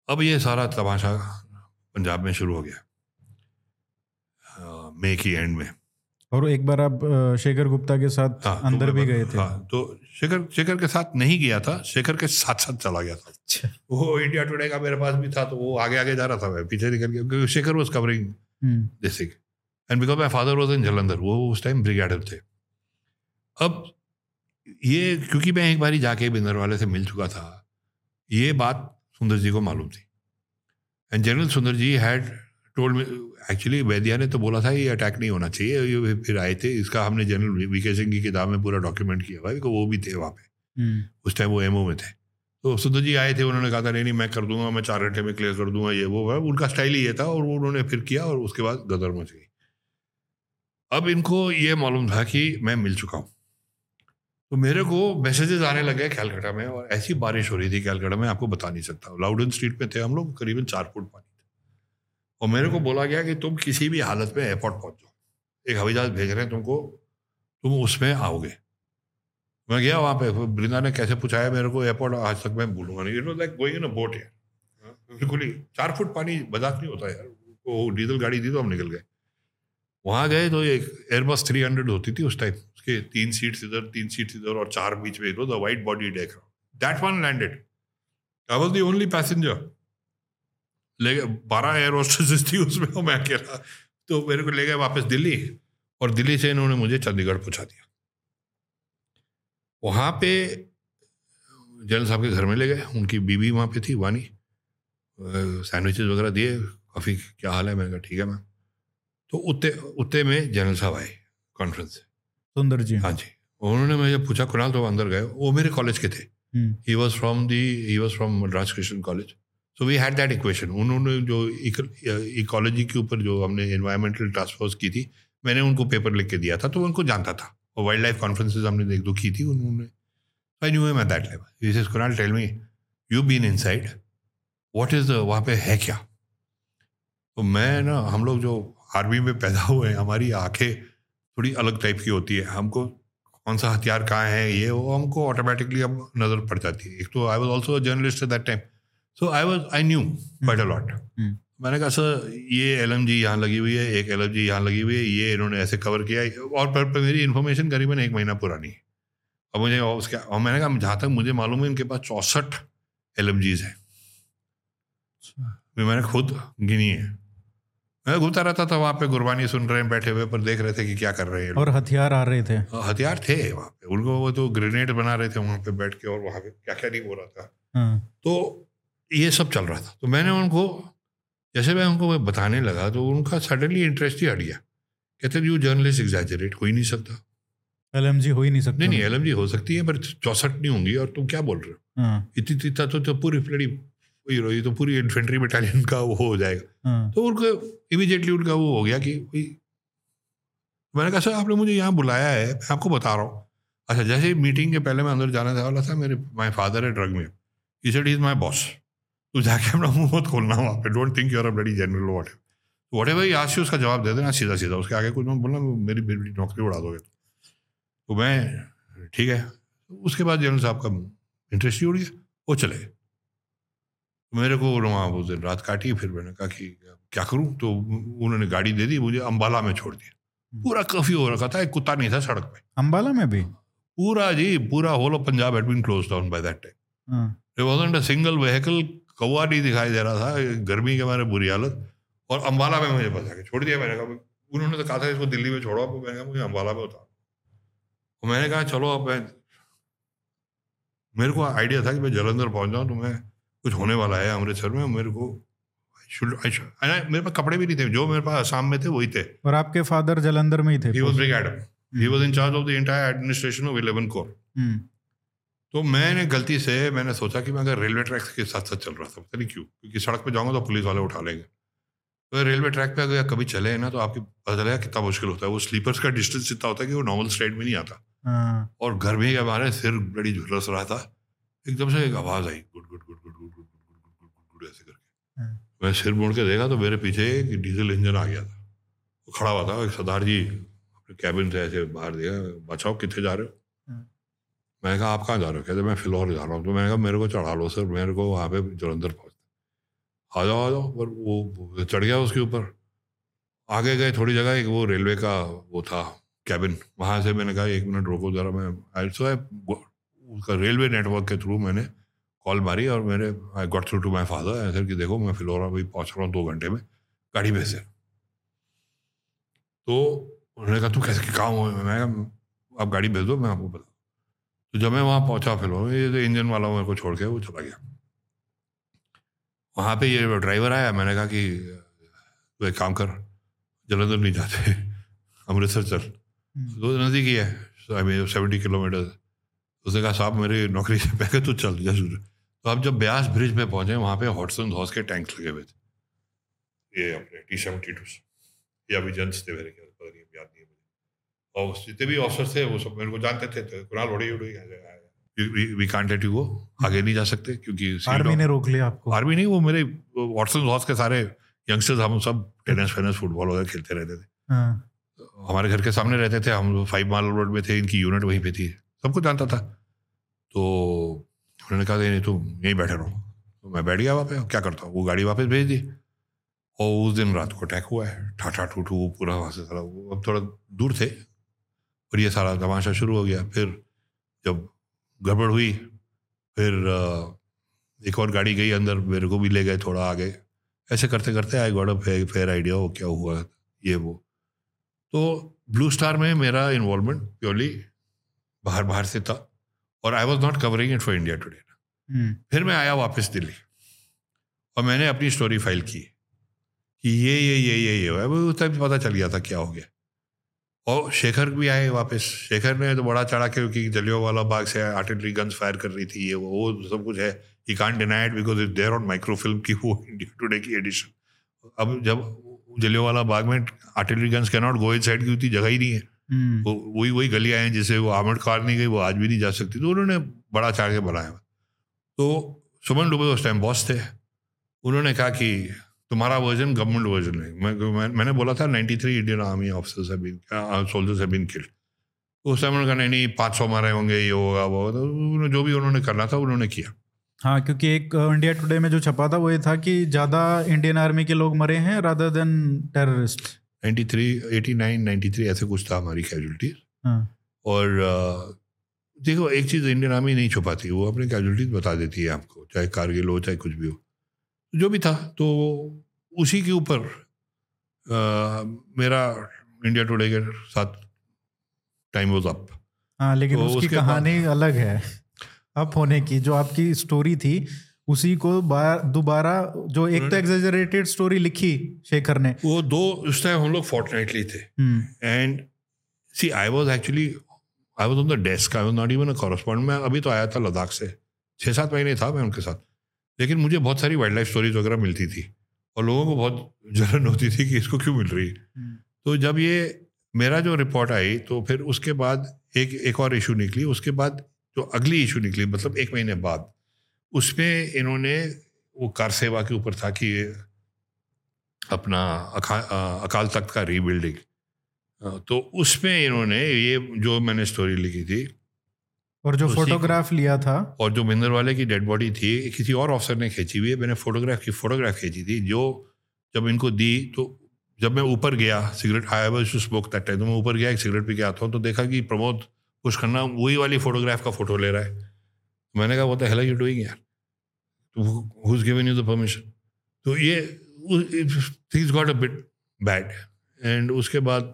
अब ये सारा तमाशा पंजाब में शुरू हो गया मई की एंड में। और एक बार आप शेखर गुप्ता के साथ हाँ, तो अंदर तो भी गए थे? हाँ, तो शेखर शेखर के साथ नहीं गया था शेखर के साथ साथ चला गया था। अच्छा। वो इंडिया टुडे का मेरे पास भी था तो वो आगे आगे जा रहा था मैं पीछे निकल गया क्योंकि Shekhar was covering this and because my father was in Jalandhar वो उस टाइम ब्रिगेडर थे। अब ये क्योंकि मैं एक बार जाके बिंदर वाले से मिल चुका था ये बात सुंदर जी को मालूम थी। And general Sundar ji had told actually Vaidya ने तो बोला था ये अटैक नहीं होना चाहिए ये फिर आए थे। इसका हमने जनरल वीके सिंह की किताब में पूरा डॉक्यूमेंट किया भाई वो भी थे वहाँ पे। हम्म। उस टाइम वो एमओ में थे। तो सुंदर जी आए थे उन्होंने कहा था नहीं नहीं मैं कर दूँगा मैं चार घंटे में क्लियर कर दूँगा ये वो उनका स्टाइल ही ये था और वो उन्होंने फिर किया और उसके बाद गदर मच गई। अब इनको ये मालूम था कि मैं मिल चुका हूँ। तो मेरे को मैसेजेस आने लगे कैलकाटा में और ऐसी बारिश हो रही थी कैलकाटा में, आपको बता नहीं सकता। लाउडन स्ट्रीट पे थे हम लोग, करीबन चार फुट पानी और मेरे को बोला गया कि तुम किसी भी हालत में एयरपोर्ट पहुँच जाओ। एक हवाई जहाज़ भेज रहे हैं तुमको, तुम उसमें आओगे। मैं गया वहाँ पे वृंदा ने कैसे पूछाया मेरे को एयरपोर्ट आज तक मैं भूलूँगा नहीं। It like going in a boat यार। बिल्कुल ही। चार फुट पानी, मज़ाक नहीं होता यार। वो डीजल गाड़ी थी तो हम निकल गए। वहाँ गए तो एक एयरबस थ्री हंड्रेड होती थी उस टाइम उसके तीन सीट्स इधर, तीन सीट्स इधर और चार बीच में the white body deck that one landed I was the only passenger ले गए, बारह एयर होस्टेसेस थी उसमें मैं अकेला। तो मेरे को ले गए वापस दिल्ली और दिल्ली से इन्होंने मुझे चंडीगढ़ पहुँचा दिया। वहाँ पे जनरल साहब के घर में ले गए, उनकी बीवी वहाँ पे थी, वानी। सैंडविचेस वगैरह दिए, काफ़ी, क्या हाल है? मैंने कहा, ठीक है, मैम। तो उत्ते उत्ते में जनरल साहब आए कॉन्फ्रेंस से। सुंदर जी। हाँ जी। उन्होंने मुझे पूछा कुणाल तो अंदर गए। वो मेरे कॉलेज के थे। He was from the he was from Madras Christian College so we had that equation उन्होंने जो इकोलॉजी के ऊपर जो हमने इन्वायरमेंटल टास्क फोर्स की थी मैंने उनको पेपर लिख के दिया था तो उनको जानता था। और वाइल्ड लाइफ कॉन्फ्रेंसेज हमने एक दो की थी उन्होंने। I knew him at that level this is Kunal tell me you been inside what is वहाँ पे है क्या? तो मैं ना हम लोग जो आर्मी में पैदा हुए हैं हमारी आँखें थोड़ी अलग टाइप की होती है। हमको कौन सा हथियार कहाँ है ये वो हमको ऑटोमेटिकली अब नज़र पड़ जाती है। एक तो I was also journalist at that time so I was I knew quite a lot hmm, मैंने कहा सर ये एल एम जी यहाँ लगी हुई है एक एल एम जी यहाँ लगी हुई है ये इन्होंने ऐसे कवर किया और पर, पर मेरी इन्फॉर्मेशन करीबन एक महीना पुरानी है। और मुझे और उसके और मैंने कहा जहाँ तक मुझे मालूम है इनके पास चौंसठ एल एम जीज हैं। मैंने खुद गिनी है। घूमता रहता था वहाँ पे गुरबानी सुन रहे हैं बैठे हुए पर देख रहे थे कि क्या कर रहे हैं। और हथियार आ रहे थे। हथियार थे वहाँ पे। उनको वो तो ग्रेनेड बना रहे थे वहाँ पे बैठ के और वहाँ पे क्या क्या नहीं हो रहा था। हाँ, तो ये सब चल रहा था। तो मैंने उनको जैसे मैं उनको मैं बताने लगा तो उनका सडनली इंटरेस्ट ही हट गया कहते यू जर्नलिस्ट एग्जैजरेट हो ही नहीं सकता। एलएमजी हो ही नहीं सकता। नहीं नहीं एलएमजी हो सकती है पर चौसठ नहीं होंगी और तुम क्या बोल रहे हो? हाँ, इतनी इतना तो, तो पूरी फ्लडी ये तो पूरी इन्फेंट्री बटालियन का वो हो जाएगा। हाँ, तो उनको इमीडिएटली उनका वो हो गया कि भाई मैंने कहा सर आपने मुझे यहाँ बुलाया है मैं आपको बता रहा हूँ। अच्छा जैसे मीटिंग के पहले मैं अंदर जाने वाला था मेरे माय फादर है ड्रग में। He said is my boss तो जाके अपना मुँह मत खोलना वहाँ पे। Don't think you're a bloody general what whatever आज से उसका जवाब दे देना सीधा सीधा उसके आगे कुछ मैं बोलना मेरी मेरी नौकरी उड़ा दोगे तो। मैं ठीक है। उसके बाद जनरल साहब का इंटरेस्ट ही उड़ गया वो चले गए। मेरे को वहाँ वो दिन रात काटी फिर मैंने कहा कि क्या करूँ? तो उन्होंने गाड़ी दे दी मुझे अम्बाला में छोड़ दिया। पूरा कर्फ्यू हो रखा था एक कुत्ता नहीं था सड़क पे अम्बाला में भी? पूरा जी पूरा whole of Punjab had been close down by that time there wasn't a single vehicle कौवा नहीं दिखाई दे रहा था गर्मी के मारे बुरी हालत और अम्बाला में मुझे बचा के छोड़ दिया। मैंने कहा उन्होंने तो कहा था इसको दिल्ली में छोड़ो मैंने कहा मुझे अम्बाला में उतारो। तो मैंने कहा चलो अब मैं मेरे को आइडिया था कि मैं जलंधर पहुँच जाऊँ तो मैं कुछ होने वाला है अमृतसर में मेरे को मेरे पास कपड़े भी नहीं थे जो मेरे पास आसाम में थे वही थे। और आपके फादर जलंधर में ही थे he was brigadier he was in charge of the entire administration of eleven corps तो मैंने गलती से मैंने सोचा कि मैं अगर रेलवे ट्रैक के साथ साथ चल रहा था पता नहीं क्यों क्योंकि सड़क पे जाऊँगा तो पुलिस वाले उठा लेंगे। तो रेलवे ट्रैक पे अगर कभी चले ना तो आपकी पता चलेगा कितना मुश्किल होता है। वो स्लीपर्स का डिस्टेंस इतना होता है कि वो नॉर्मल स्ट्रेट में नहीं आता। हाँ, और गर्मी के हमारे सिर बड़ी झुलस रहा था। एकदम से एक आवाज़ आई good good good good good good good ऐसे करके हाँ। मैं सिर मोड़ के देखा तो मेरे पीछे एक डीजल इंजन आ गया था। वो खड़ा हुआ था एक सरदार जी अपने कैबिन से ऐसे बाहर दिया बचाओ कितने जा रहे हो? हाँ। मैंने कहा आप कहाँ जा रहे हो? कहते मैं फिलौर जा रहा हूँ। तो मैंने कहा मेरे को चढ़ा लो सर मेरे को वहाँ पे जलंधर पहुँचना आ जाओ आ जाओ। पर वो चढ़ गया उसके ऊपर। आगे गए थोड़ी जगह एक वो रेलवे का वो था कैबिन। वहाँ से मैंने कहा एक मिनट रोको जरा मैं आई सो उसका रेलवे नेटवर्क के थ्रू मैंने कॉल मारी और मेरे I got through to my father ऐसे कि देखो मैं फिलौरा भाई पहुँच रहा हूँ दो घंटे में गाड़ी भेज दे तो उन्होंने कहा तू कैसे काम हो मैं कहा आप गाड़ी भेज दो मैं आपको बता तो जब मैं वहाँ पहुँचा फिलौरा ये तो इंजन वाला मेरे को छोड़ के वो चला गया। वहाँ पे ये ड्राइवर आया मैंने कहा कि तू एक काम कर जलंधर नहीं जाते अमृतसर चल। हम्म, तो नज़दीक ही है आई मीन सेवेंटी किलोमीटर उसने कहा साहब मेरी नौकरी से पहले तो चल जैसे तो अब जब ब्यास ब्रिज पे पहुँचे वहाँ पे हॉटसन हॉस के टैंक्स लगे हुए थे। ये अपने टी सेवेंटी टू या भी जंस थे मेरे ख्याल पता नहीं याद नहीं है मुझे। और जितने भी ऑफिसर थे वो सब मेरे को जानते थे तो कुणाल उड़ी उड़ी we can't let you go आगे नहीं जा सकते क्योंकि आर्मी ने रोक लिया आपको। आर्मी नहीं वो मेरे वॉटसन हॉस के सारे यंगस्टर्स हम सब टेनिस फेनिस फुटबॉल वगैरह खेलते रहते थे। हाँ, हमारे घर के सामने रहते थे हम फाइव माल रोड में थे इनकी यूनिट वहीं पे थी। सबको जानता था। तो उन्होंने कहा नहीं, तुम यहीं बैठे रहो। तो मैं बैठ गया वहाँ पे, क्या करता हूँ? वो गाड़ी वापस भेज दी। और उस दिन रात को अटैक हुआ है। ठाठा ठूठू, वो पूरा वहाँ से सारा, वो अब थोड़ा दूर थे। और ये सारा तमाशा शुरू हो गया। फिर जब गड़बड़ हुई, फिर एक और गाड़ी गई अंदर, मेरे को भी ले गए थोड़ा आगे। ऐसे करते करते आई अ फेयर आइडिया हो क्या हुआ, ये वो। तो ब्लू स्टार में मेरा इन्वॉल्वमेंट प्योरली बाहर बाहर से था। और I was not covering it for India Today फिर मैं आया वापस दिल्ली और मैंने अपनी स्टोरी फ़ाइल की कि ये ये ये ये ये हुआ उस टाइम पता चल गया था क्या हो गया। और शेखर भी आए वापस। शेखर ने तो बड़ा चढ़ा के क्योंकि जलियो वाला बाग से आर्टिलरी गन्स फायर कर रही थी ये वो वो सब कुछ है। He can't deny it because it there on microfilm की वो इंडिया टुडे की एडिशन अब जब जलियो वाला बाग में artillery guns cannot go inside की उतनी जगह ही नहीं है। वो वही वही गलियाँ हैं जिसे वो आर्मड कार नहीं गई वो आज भी नहीं जा सकती। तो उन्होंने बड़ा चाड़ के बनाया तो सुमन डुबे उस टाइम बॉस थे। उन्होंने कहा कि तुम्हारा वर्जन गवर्नमेंट वर्जन है। मैं, मैं, मैंने बोला था 93 Indian army officers soldiers have been killed उस टाइम उन्होंने कहा नहीं नहीं पाँच सौ मारे होंगे ये होगा वो होगा। तो उन्होंने जो भी उन्होंने करना था उन्होंने किया। हाँ क्योंकि एक इंडिया टुडे में जो छपा था वो ये था कि ज़्यादा इंडियन आर्मी के लोग मरे हैं रादर देन टेररिस्ट 93 89 93 ऐसे कुछ था हमारी कैजुअलिटीज हाँ। और देखो एक चीज़ इंडियन आर्मी नहीं छुपाती वो अपने कैजुअलिटीज बता देती है आपको चाहे कारगिल हो चाहे कुछ भी हो। जो भी था तो उसी के ऊपर मेरा इंडिया टुडे के साथ टाइम वॉज़ अप हाँ लेकिन तो उसके कहानी अलग है। अप होने की जो आपकी स्टोरी थी उसी को दोबारा जो एक तो एग्जेजरेटेड स्टोरी लिखी शेखर ने। वो दो उस टाइम हम लोग फोर्टनाइटली थे। हम्म, and see I was actually I was on the desk I was not even a correspond मैं अभी तो आया था लद्दाख से। छः सात महीने था मैं उनके साथ। लेकिन मुझे बहुत सारी वाइल्ड लाइफ स्टोरीज वगैरह मिलती थी। और लोगों को बहुत जलन होती थी कि इसको क्यों मिल रही। है हम्म, तो जब ये मेरा जो रिपोर्ट आई तो फिर उसके बाद एक एक और इशू निकली। उसके बाद जो अगली इशू निकली मतलब एक महीने बाद उसमें इन्होंने वो कार सेवा के ऊपर था कि अपना अका, अकाल तख्त का रीबिल्डिंग तो उसमें इन्होंने ये जो मैंने स्टोरी लिखी थी और जो फोटोग्राफ लिया था? और जो मिंदर वाले की डेड बॉडी थी किसी और ऑफिसर ने खींची हुई है मैंने फोटोग्राफ की फोटोग्राफ खींची थी जो जब इनको दी तो जब मैं ऊपर गया cigarette I was to smoke that time तो मैं ऊपर गया एक सिगरेट पी के आता हूँ तो देखा कि प्रमोद कुछ खन्ना वही वाली फोटोग्राफ का फ़ोटो ले रहा है। मैंने कहा वो तो हेला यू डूइंग यार तो who's given you the permission तो ये things got a bit bad and उसके बाद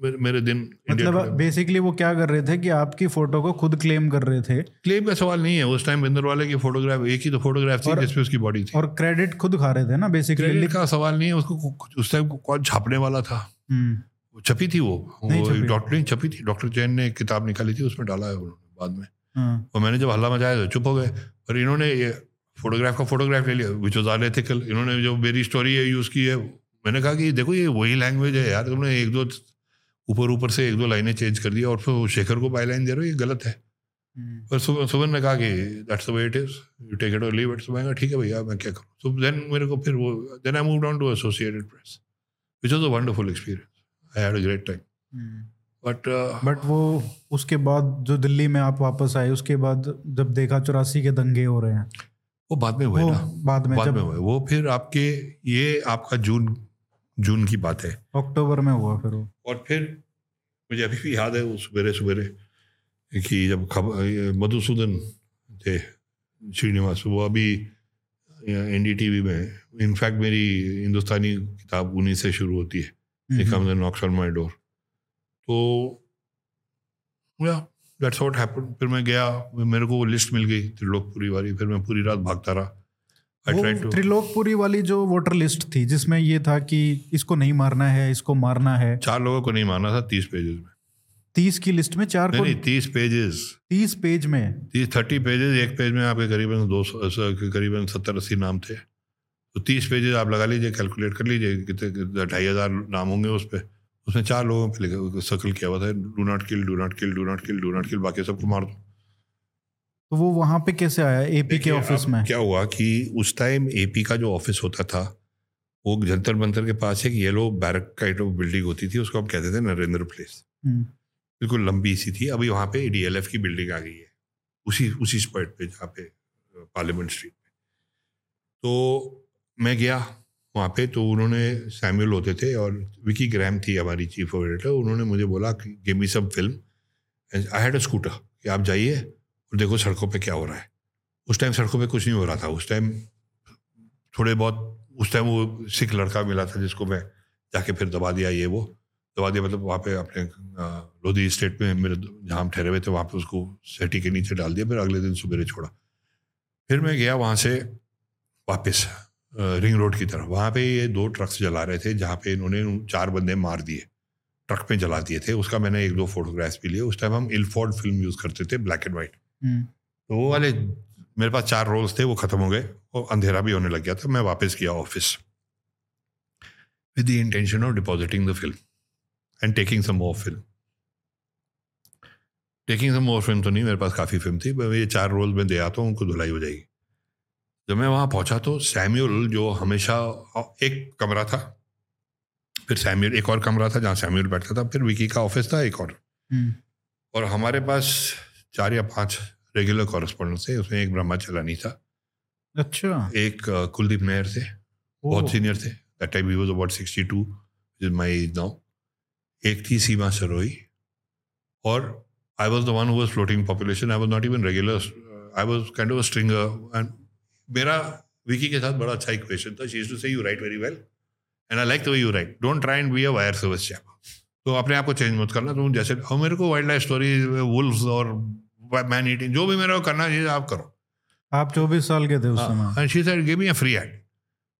मेरे, दिन मतलब बेसिकली वो क्या कर रहे थे कि आपकी फ़ोटो को खुद क्लेम कर रहे थे? क्लेम का सवाल नहीं है। उस टाइम बिंदर वाले की फोटोग्राफ एक ही तो फोटोग्राफ थी जिसपे उसकी बॉडी थी। और क्रेडिट खुद खा रहे थे ना बेसिकली क्रेडिट का सवाल नहीं है। उसको उस टाइम कौन छापने वाला था? वो छपी थी वो? डॉक्टर नहीं छपी। थी? डॉक्टर जैन ने किताब निकाली थी उसमें डाला है उन्होंने बाद में। हाँ, और मैंने जब हल्ला मचाया तो चुप हो गए। पर इन्होंने फोटोग्राफ का फोटोग्राफ ले लिया विच वॉज़ अनएथिकल इन्होंने जो मेरी स्टोरी है यूज़ की है मैंने कहा कि देखो ये वही लैंग्वेज है यार तुमने एक दो ऊपर ऊपर से एक दो लाइनें चेंज कर दिया और फिर वो शेखर को बाई लाइन दे रहे हो ये गलत है. हम्म, पर सुबह सुबह ने कहा कि that's the way it is you take it or leave it मैं कहा ठीक है भैया मैं क्या करूँ? तो देन मेरे को फिर वो then I move on to Associated Press which was a wonderful experience I had a great time. But but वो उसके बाद जो दिल्ली में आप वापस आए उसके बाद जब देखा चौरासी के दंगे हो रहे हैं वो बाद में हुए ना। बाद में बाद जब में हुए। वो फिर आपके ये आपका जून जून की बात है। अक्टूबर में हुआ फिर वो। और फिर मुझे अभी भी याद है वो सवेरे सवेरे कि जब खबर मधुसूदन थे श्रीनिवास वो अभी एन डी टी वी में इनफैक्ट मेरी हिंदुस्तानी किताब उन्हीं से शुरू होती है। knocks on my door. तो या दैट्स व्हाट हैपेंड फिर मैं गया मेरे को वो लिस्ट मिल गई त्रिलोकपुरी वाली। फिर मैं पूरी रात भागता रहा। त्रिलोकपुरी वाली जो वोटर लिस्ट थी जिसमें ये था कि इसको नहीं मारना है इसको मारना है। चार लोगों को नहीं मारना था तीस पेजेस में। तीस की लिस्ट में चार नहीं को नहीं तीस पेजेस तीस पेज में। तीस थर्टी पेजेस एक पेज में आपके करीबन दो सौ करीबन सत्तर अस्सी नाम थे। तो तीस पेजेस आप लगा लीजिए कैलकुलेट कर लीजिए कितने कितने ढाई हज़ार नाम होंगे उस पर उसमें चार लोगों पे सर्कल किया हुआ था do not kill do not kill do not kill do not kill बाकी सबको मार दो। तो वो वहाँ पे कैसे आया? एपी के ऑफ़िस में। क्या हुआ कि उस टाइम एपी का जो ऑफ़िस होता था वो जंतर मंतर के पास एक yellow barrack kind of building होती थी उसको हम कहते थे नरेंद्र प्लेस हम्म, बिल्कुल लंबी सी थी अभी वहाँ पे डीएलएफ की बिल्डिंग आ गई है। उसी उसी स्पॉट पे जहाँ पे पार्लियामेंट स्ट्रीट पे। तो मैं गया वहाँ पे तो उन्होंने सैम्यूल होते थे और विकी ग्रैम थी हमारी चीफ ऑफ़ एडिटर, उन्होंने मुझे बोला कि give me some film I had a scooter कि आप जाइए और देखो सड़कों पे क्या हो रहा है। उस टाइम सड़कों पे कुछ नहीं हो रहा था। उस टाइम थोड़े बहुत, उस टाइम वो सिख लड़का मिला था जिसको मैं जाके फिर दबा दिया ये वो। दबा दिया मतलब वहाँ पे अपने लोधी स्टेट में मेरे जहाँ ठहरे हुए थे, वहाँ पे उसको सेटी के नीचे डाल दिया। फिर अगले दिन सुबह छोड़ा। फिर मैं गया वहाँ से वापस। रिंग रोड की तरफ़। वहाँ पे ये दो ट्रक्स जला रहे थे जहाँ पे इन्होंने चार बंदे मार दिए ट्रक पे जला दिए थे। उसका मैंने एक दो फोटोग्राफ्स भी लिए। उस टाइम हम इल्फोर्ड फ़िल्म यूज़ करते थे ब्लैक एंड वाइट हम्म, तो वो वाले मेरे पास चार रोल्स थे वो ख़त्म हो गए और अंधेरा भी होने लग गया था। मैं वापस किया office. With the intention of depositing the film and taking some more film taking some more film तो नहीं मेरे पास काफ़ी फ़िल्म थी ये चार रोल में दे आता हूँ उनको धुलाई हो जाएगी। जब मैं वहाँ पहुँचा तो सैम्यूल जो हमेशा एक कमरा था फिर सैम्यूल एक और कमरा था जहाँ सैम्यूल बैठता था फिर विकी का ऑफ़िस था एक और। हम्म, और हमारे पास चार या पाँच रेगुलर कॉरेस्पॉन्डेंट थे उसमें एक ब्रह्माचलानी था। अच्छा। एक कुलदीप नायर थे बहुत सीनियर थे। That time he was about 62 is my age now एक थी सीमा सरोई और I was the one who was floating population I was not even regular I was kind of a stringer and मेरा विकी के साथ बड़ा अच्छा इक्वेशन था। She used to say you write very well and I like the way you write don't try and be a wire service chap तो अपने आप को चेंज मत करना। तुम जैसे और मेरे को वाइल्ड लाइफ स्टोरी वुल्फ्स और मैन ईटिंग जो भी मेरे को करना चाहिए आप करो। आप चौबीस साल के थे उस हाँ, समय। And she said give me a free hand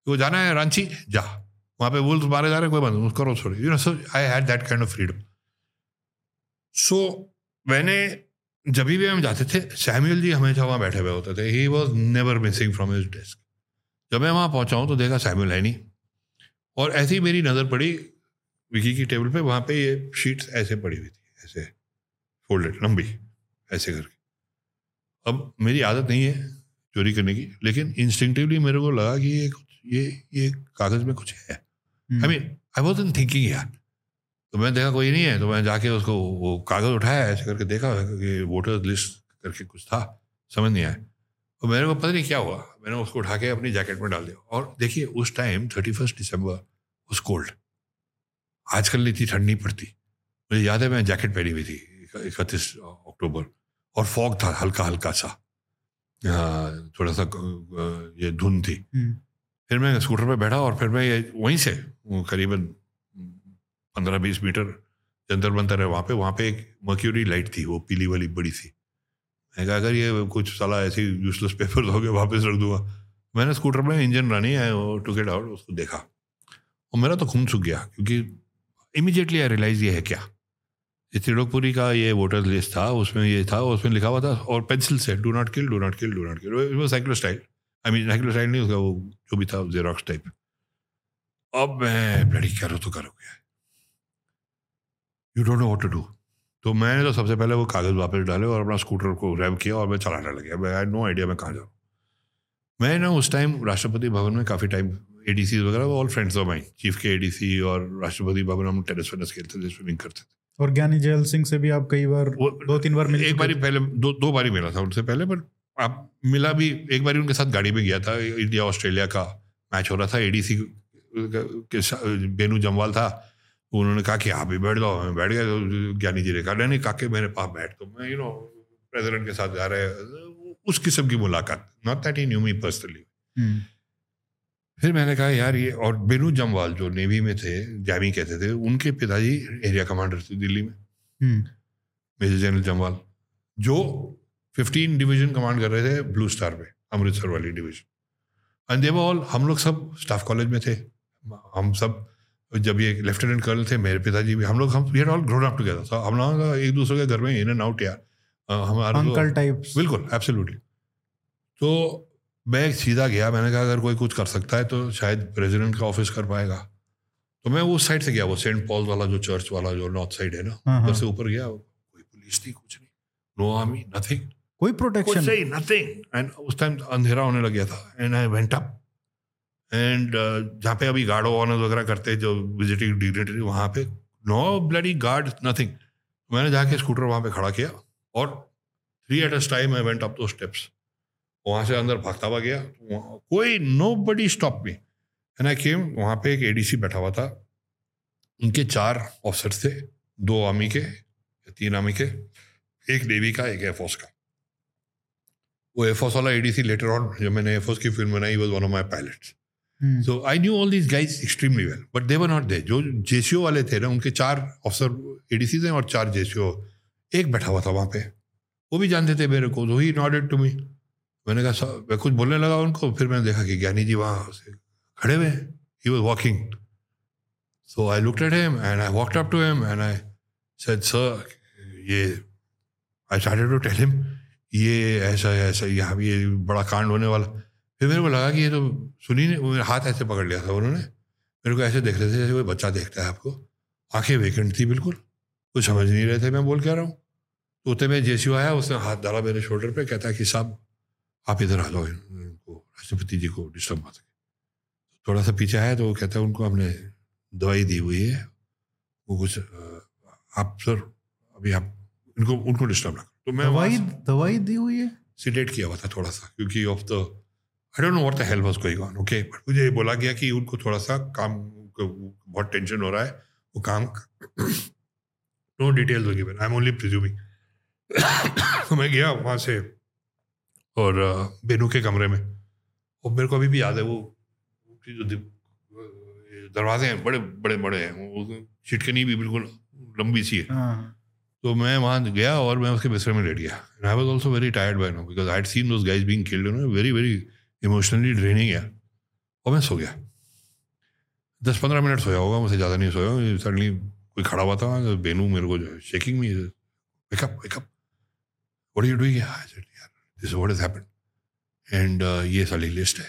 तो जाना है रांची? जा। वहाँ पे वुल्स मारे जा रहे कोई नहीं करो sorry you know so I had that kind of freedom so मैंने जब भी हम जाते थे सैम्यूल जी हमेशा वहाँ बैठे हुए होते थे। He was never missing from his desk जब मैं वहाँ पहुँचा हूँ तो देखा सैम्यूल है नहीं। और ऐसे ही मेरी नज़र पड़ी विकी की टेबल पे वहाँ पे ये शीट्स ऐसे पड़ी हुई थी ऐसे फोल्डेड लंबी ऐसे करके। अब मेरी आदत नहीं है चोरी करने की लेकिन इंस्टिंक्टिवली मेरे को लगा कि ये कुछ ये ये कागज़ में कुछ है। I mean I was in thinking यार। तो मैंने देखा कोई नहीं है तो मैं जाके उसको वो कागज़ उठाया ऐसे करके देखा कि वोटर्स लिस्ट करके कुछ था समझ नहीं आया। और मेरे को पता नहीं क्या हुआ मैंने उसको उठा के अपनी जैकेट में डाल दिया। और देखिए उस टाइम थर्टी फ़र्स्ट दिसंबर उस कोल्ड आजकल इतनी ठंड नहीं पड़ती। मुझे याद है मैं जैकेट पहनी हुई थी इकतीस अक्टूबर और फॉग था हल्का हल्का सा थोड़ा सा ये धुंध थी। हम्म, फिर मैं स्कूटर पर बैठा और फिर मैं ये वहीं से करीबन पंद्रह बीस मीटर जंतर मंतर है, वहाँ पे वहाँ पे एक मर्क्यूरी लाइट थी वो, पीली वाली, बड़ी सी। मैं कहा, अगर ये कुछ साला ऐसे यूजलेस पेपर गए वापस रख दूँगा। मैंने स्कूटर में इंजन रनी है टू गेट आउट उसको देखा। और मेरा तो खून सूख गया, क्योंकि इमिजिएटली आई रियलाइज़ ये है क्या। ये त्रिलोकपुरी का ये वोटर लिस्ट था, उसमें ये था, उसमें लिखा हुआ था, और पेंसिल से do not kill do not kill do not kill वो cyclostyle I mean cyclostyle नहीं, उसका वो जो भी था जेरोक्स टाइप अब मैं ब्लडी करो तो करो क्या you don't know what to do तो मैंने तो सबसे पहले वो कागज़ वापस डाले और अपना स्कूटर को रैम किया और मैं चलाने लग गया। मैं आई नो आइडिया मैं कहाँ जाऊँ। मैं ना उस टाइम राष्ट्रपति भवन में काफ़ी टाइम एडीसी वगैरह all friends of my chief के एडीसी और राष्ट्रपति भवन हम टेनिस वेनिस खेलते थे स्विमिंग करते थे। और ज्ञानी जैल सिंह से भी आप कई बार दो तीन बार मिल एक बारी पहले दो दो बारी मिला था उनसे पहले बट आप मिला भी एक बार उनके साथ गाड़ी में गया था इंडिया ऑस्ट्रेलिया का मैच हो रहा था एडीसी के सा- बेनू जमवाल था उन्होंने कहा कि आप भी बैठ जाओ मैं बैठ गया तो ज्ञानी जी ने कहा नहीं काके मेरे पास बैठ तो मैं यू नो प्रेसिडेंट के साथ जा रहे उस किस्म की मुलाकात not that he knew me personally hmm, फिर मैंने कहा यार ये और बेनू जमवाल जो नेवी में थे जैमी कहते थे उनके पिताजी एरिया कमांडर थे दिल्ली में। हम्म, मेजर जनरल जमवाल जो 15 डिवीज़न कमांड कर रहे थे ब्लू स्टार पे अमृतसर वाली डिवीज़न एंड देव ऑल हम लोग सब स्टाफ कॉलेज में थे। हम सब जब ये लेफ्टिनेंट कर्नल थे मेरे पिताजी भी हम लोग हम we all grown up together so हम लोग एक दूसरे के घर में इन एंड आउट यार हमारा तो- अंकल टाइप्स बिल्कुल एब्सोल्युटली तो मैं सीधा गया मैंने कहा अगर कोई कुछ कर सकता है तो शायद प्रेसिडेंट का ऑफ़िस कर पाएगा. तो मैं उस साइड से गया वो सेंट पॉल वाला जो चर्च वाला जो नॉर्थ साइड है ना हाँ, हाँ। से ऊपर गया कोई पुलिस नहीं कुछ नहीं नो आर्मी नथिंग कोई प्रोटेक्शन नथिंग एंड उस टाइम अंधेरा होने लग गया था and I went up and जहाँ पे अभी गार्ड ऑनर्स वगैरह करते हैं, जो विजिटिंग डिग्नेटरी वहाँ पे नो ब्लडी गार्ड नथिंग मैंने जाके स्कूटर वहाँ पे खड़ा किया और three at us time I went up दो स्टेप्स वहाँ से अंदर भागता हुआ गया। कोई nobody stop me and I came वहाँ पे एक एडीसी बैठा हुआ था। उनके चार ऑफिसर्स थे, दो आर्मी के, तीन आर्मी के, एक नेवी का, एक एयरफोर्स का। वो एयरफोर्स वाला एडीसी लेटर ऑन जब मैंने एयरफोर्स की फ़िल्म बनाई was one of my pilots so I knew all these guys extremely well but they were not they जो जेसीओ वाले थे ना, उनके चार ऑफिसर एडीसी थे और चार जेसीओ एक बैठा हुआ था वहाँ पे। वो भी जानते थे मेरे को ही नॉटेड टू मी मैंने कहा मैं कुछ बोलने लगा उनको, फिर मैंने देखा कि ज्ञानी जी वहाँ से खड़े हुए ही। Was walking so I look at him and I walked up to him and I said sir, ये I started to tell him ये ऐसा ऐसा यहाँ ये बड़ा कांड होने वाला। फिर मेरे को लगा कि ये तो सुनी नहीं मेरा हाथ ऐसे पकड़ लिया था उन्होंने मेरे को ऐसे देख रहे थे जैसे कोई बच्चा देखता है आपको आँखें वेकेंट थी बिल्कुल कुछ समझ नहीं रहे थे मैं बोल क्या रहा हूँ तो उतने में जेसी आया उसने हाथ डाला मेरे शोल्डर पर कहता है कि साहब आप इधर आ जाओ इनको राष्ट्रपति जी को डिस्टर्ब मत थोड़ा सा पीछे आया तो वो कहता है उनको हमने दवाई दी हुई है वो कुछ आप सर अभी आप इनको उनको डिस्टर्ब ना तो मैं दवाई दवाई दी हुई है सिडेट किया हुआ था थोड़ा सा क्योंकि of the I don't know what the hell was going on okay but मुझे ये बोला गया कि उनको थोड़ा सा काम बहुत टेंशन हो रहा है वो काम नो डिटेल्स हो given I am only presuming तो मैं गया वहाँ से और बेनू के कमरे में। और मेरे को अभी भी याद है वो जो दरवाजे हैं बड़े बड़े बड़े हैं वो छिटकनी भी बिल्कुल लंबी सी है। हाँ। तो मैं वहाँ गया और मैं उसके बिस्तर में लेट गया। I was also very tired by no because I seen those guys being killed very very emotionally draining गया और मैं सो गया दस पंद्रह मिनट सोया होगा मुझे ज़्यादा नहीं सोया सडनली कोई खड़ा हुआ था तो बेनू मेरे को जो है shaking me wake up wake up what are you doing this what has happened and ये सारी लिस्ट है।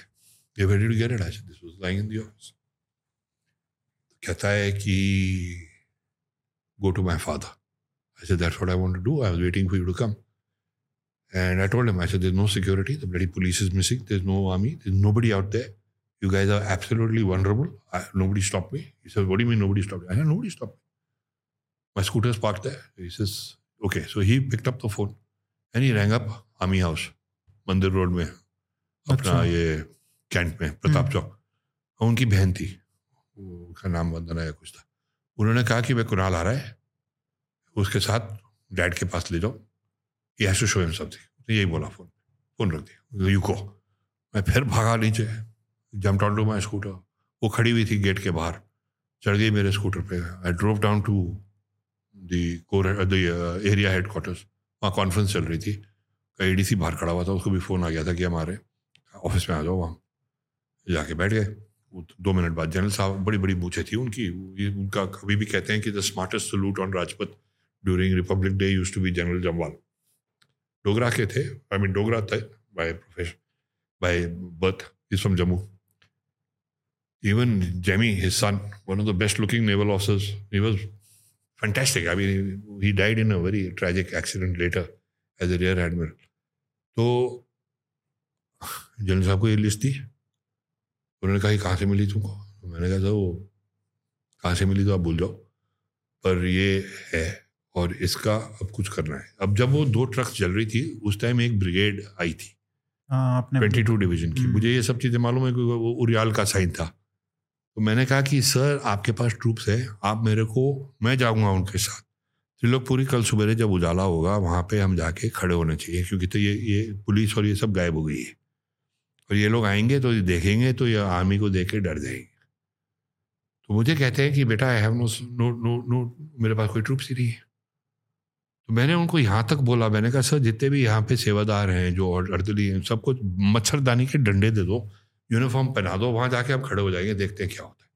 ये very to get it I this was lying in the office कहता है कि go to my father I said, that's what I want to do. I was waiting for you to come. And I told him, I said, there's no security. The bloody police is missing. There's no army. There's nobody out there. You guys are absolutely vulnerable. I, nobody stopped me. He said, what do you mean nobody stopped me? I said, nobody stopped me. My scooter's parked there. He says, okay. So he picked up the phone and he rang up Army House, Mandir Road में अपना ये cantt में प्रताप चौक उनकी बहन थी उसका नाम वंदना या कुछ था उन्होंने कहा कि वह कुणाल आ रहा है उसके साथ डैड के पास ले जाओ ये has to show him something यही बोला फ़ोन। फ़ोन रख दिया। यू को मैं फिर भागा नीचे। Jump on to my scooter. वो खड़ी हुई थी गेट के बाहर। चढ़ गई मेरे स्कूटर पे। I drove down to the the area headquarters वहाँ कॉन्फ्रेंस चल रही थी। ए डी सी बाहर खड़ा हुआ था। उसको भी फ़ोन आ गया था कि हमारे ऑफ़िस में आ जाओ वहाँ। जाके बैठ गए। दो मिनट बाद जनरल साहब, बड़ी बड़ी बूझे थी उनकी। उनका कभी भी कहते हैं कि the smartest salute on Rajpath during Republic Day used to be general Jamwal. Dogra के थे आई मीन डोगरा थे by profession by birth is from Jammu even Jamie his son one of the best looking naval officers he was fantastic I mean he died in a very tragic accident later as a rear admiral तो general साहब को ये list थी उन्होंने कहा कहाँ से मिली तुमको? मैंने कहा था वो कहाँ से मिली तो आप भूल जाओ, पर ये है। और इसका अब कुछ करना है। अब जब वो दो ट्रक्स चल रही थी उस टाइम एक ब्रिगेड आई थी। ट्वेंटी टू डिवीज़न की। हम्म। मुझे ये सब चीज़ें मालूम है क्योंकि वो उरियाल का साइन था। तो मैंने कहा कि सर आपके पास ट्रूप्स है आप मेरे को मैं जाऊँगा उनके साथ। त्रिलोकपुरी कल सुबह जब उजाला होगा वहाँ पे हम जाके खड़े होने चाहिए क्योंकि तो ये ये पुलिस और ये सब गायब हो गई है। और ये लोग आएँगे तो ये देखेंगे तो ये आर्मी को देख के डर जाएँगे। तो मुझे कहते हैं कि बेटा I have no no no no मेरे पास कोई ट्रूप्स ही नहीं है। तो मैंने उनको यहाँ तक बोला, मैंने कहा, सर, जितने भी यहाँ पे सेवादार हैं, जो अर्दली हैं, सबको मच्छरदानी के डंडे दे दो, यूनिफॉर्म पहना दो, वहाँ जाके आप खड़े हो जाएँगे, देखते हैं क्या होता है।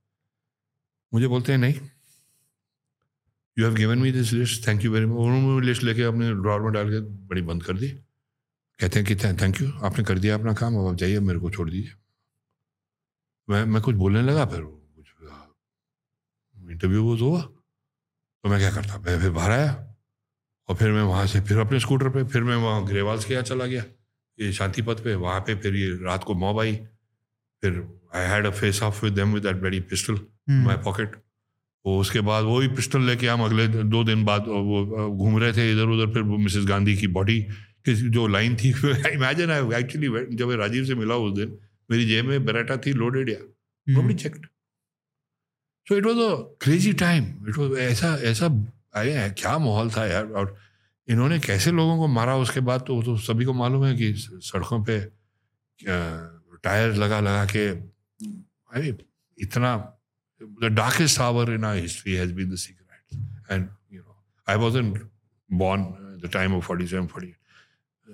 मुझे बोलते हैं, नहीं you have given me this list thank you very much उन्होंने लिस्ट लेके अपने ड्रॉर में डाल के बड़ी बंद कर दी। कहते हैं कि थैंक यू आपने कर दिया अपना काम, अब आप जाइए, मेरे को छोड़ दीजिए। मैं मैं कुछ बोलने लगा, फिर इंटरव्यू वो हुआ तो मैं क्या करता, मैं फिर बाहर आया। और फिर मैं वहाँ से फिर अपने स्कूटर पे फिर मैं वहाँ ग्रेवाल्स के यहाँ चला गया। ये शांति पथ पे वहाँ पे फिर ये रात को मॉब आई। फिर I had a face off with them with that very pistol my pocket वो उसके बाद वो ही पिस्टल लेके हम अगले दो दिन बाद वो घूम रहे थे इधर उधर फिर मिसेस गांधी की बॉडी की जो लाइन थी इमेजिन आई एक्चुअली जब मैं राजीव से मिला उस दिन मेरी जेब में बराटा थी लोडेड या nobody checked so it was a crazy time it was ऐसा ऐसा अरे क्या माहौल था यार। और इन्होंने कैसे लोगों को मारा उसके बाद तो तो सभी को मालूम है कि सड़कों पे टायर लगा लगा के अरे इतना the darkest hour in our history has been the secret and you know I wasn't born the time of 47 48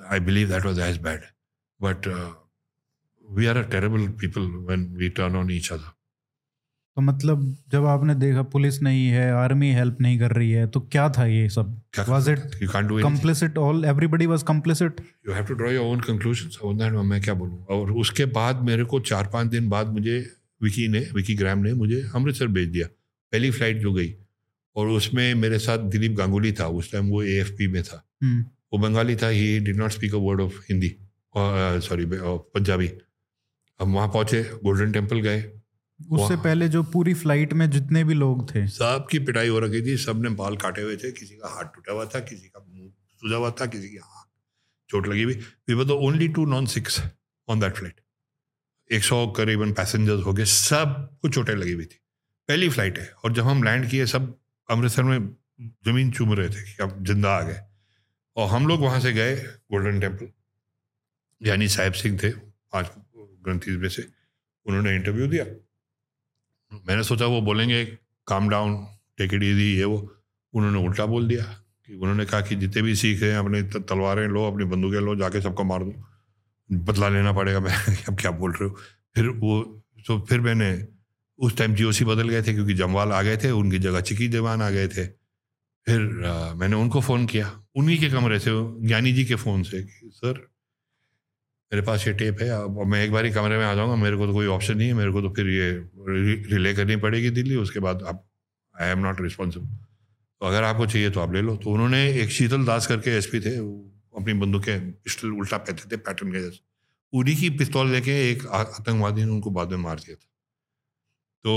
i believe that was as bad. But uh, we are a terrible people when we turn on each other तो मतलब जब आपने देखा police नहीं है army help नहीं कर रही है तो क्या था ये सब? Was it you can't do complicit all? Everybody was complicit? You have to draw your own on that मैं क्या बोलूँ? और उसके बाद मेरे को चार पाँच दिन बाद मुझे विकी ने विकी ग्राम ने मुझे अमृतसर भेज दिया। पहली फ़्लाइट जो गई और उसमें मेरे साथ दिलीप गांगुली था। उस टाइम वो एएफपी में था। हम्म। वो बंगाली था। He did not speak a word of Hindi sorry Punjabi हम वहाँ पहुँचे गोल्डन टेंपल गए। उससे पहले जो पूरी फ़्लाइट में जितने भी लोग थे। सब की पिटाई हो रखी थी सबने बाल काटे हुए थे किसी का हाथ टूटा हुआ था किसी का मुँह सूजा हुआ था किसी की हाथ चोट लगी हुई। We were the only two non Sikhs on that flight एक सौ करीबन पैसेंजर्स हो गए सबको चोटें लगी हुई थी। पहली फ़्लाइट है और जब हम लैंड किए सब अमृतसर में ज़मीन चूम रहे थे कि अब ज़िंदा आ गए। और हम लोग वहाँ से गए गोल्डन टेंपल यानी साहेब सिंह थे पाँच ग्रंथी में से उन्होंने इंटरव्यू दिया। मैंने सोचा वो बोलेंगे calm down take it easy ये वो। उन्होंने उल्टा बोल दिया कि उन्होंने कहा कि जितने भी सीख हैं अपने तलवारें लो अपनी बंदूकें लो जाके सबको मार दो। बदला लेना पड़ेगा मैं अब क्या बोल रहे हो? फिर वो तो फिर मैंने उस टाइम जीओसी बदल गए थे क्योंकि जमवाल आ गए थे उनकी जगह चिकी जवान आ गए थे। फिर आ, मैंने उनको फ़ोन किया। उन्हीं के कमरे से ज्ञानी जी के फ़ोन से कि सर मेरे पास ये टेप है अब मैं एक बार ही कमरे में आ जाऊँगा मेरे को तो कोई ऑप्शन नहीं है मेरे को तो फिर ये रिले करनी पड़ेगी दिल्ली उसके बाद आप आई एम नॉट रिस्पॉन्सिबल तो अगर आपको चाहिए तो आप ले लो। तो उन्होंने एक शीतल दास करके एसपी थे अपनी बंदूकें पिस्टल उल्टा पहनते थे पैटर्न के जैसे। उन्हीं की पिस्तौल लेके एक आतंकवादी ने उनको बाद में मार दिया था। तो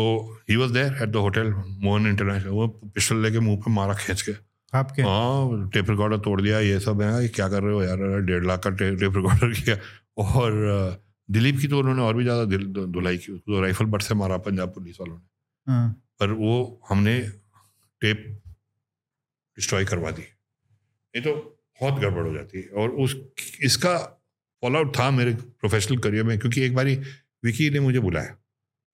he was there at the hotel Mohan International वो पिस्टल लेके मुँह पे मारा खींच के। आपके? हाँ टेप रिकॉर्डर तोड़ दिया ये सब है ये क्या कर रहे हो यार डेढ़ लाख का टेप रिकॉर्डर किया। और दिलीप की तो उन्होंने और भी ज़्यादा दिल- धुलाई की उसको राइफल बट से मारा पंजाब पुलिस वालों ने। हाँ। पर वो हमने टेप डिस्ट्रॉय करवा दी। ये तो बहुत गड़बड़ हो जाती है और उस इसका फॉलो आउट था मेरे प्रोफेशनल करियर में क्योंकि एक बारी विकी ने मुझे बुलाया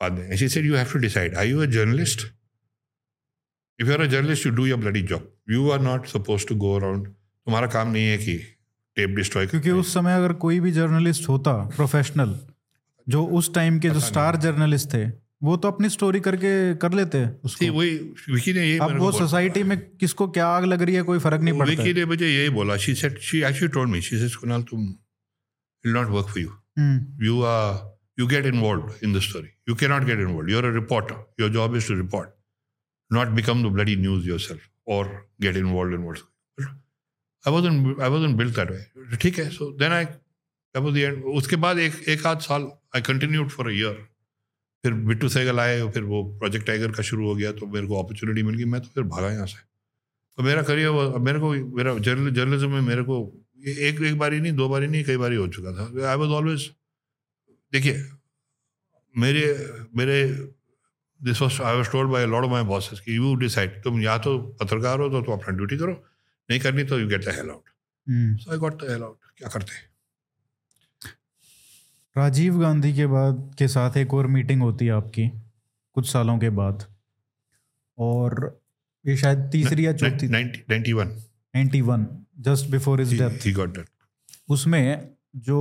बाद में। ऐसे said you have to decide I you a journalist if you are a journalist you do your bloody job you are not supposed to go around तुम्हारा काम नहीं है कि टेप डिस्ट्रॉय क्योंकि उस समय अगर कोई भी जर्नलिस्ट होता प्रोफेशनल जो उस टाइम के जो स्टार जर्नलिस्ट थे वो तो अपनी स्टोरी करके कर लेते उसको। वही विकी ने ये अब वो सोसाइटी में किसको क्या आग लग रही है कोई फ़र्क नहीं पड़ता। विकी ने मुझे यही बोला she said she actually told me she said Kunal तुम will not work for you hmm, you are you get involved in the story. You cannot get involved. You're a reporter. Your job is to report. Not become the bloody news yourself or get involved in what's I was I wasn't build that way ठीक है सो I, that was the end. उसके बाद एक एक आध साल आई continued for a year. फिर बिट्टू सहगल आए, फिर वो प्रोजेक्ट टाइगर का शुरू हो गया तो मेरे को अपॉर्चुनिटी मिल गई, मैं तो फिर भागा यहाँ से। तो मेरा करियर मेरे को, मेरा जर्नल जर्नलिज्म में मेरे को एक एक बारी नहीं, दो बारी नहीं, कई बारी हो चुका था। आई वॉज़ ऑलवेज देखिए, मेरे मेरे this was I was told by lord my bosses कि यू डिसाइड तुम या तो पत्रकार हो तो तुम अपना ड्यूटी करो नहीं करनी तो you get the hell out. So I got the hell out क्या करते हैं? राजीव गांधी के बाद के साथ एक और मीटिंग होती है आपकी कुछ सालों के बाद। और ये शायद तीसरी या चौथी। Ninety one ninety one just before his death उसमें जो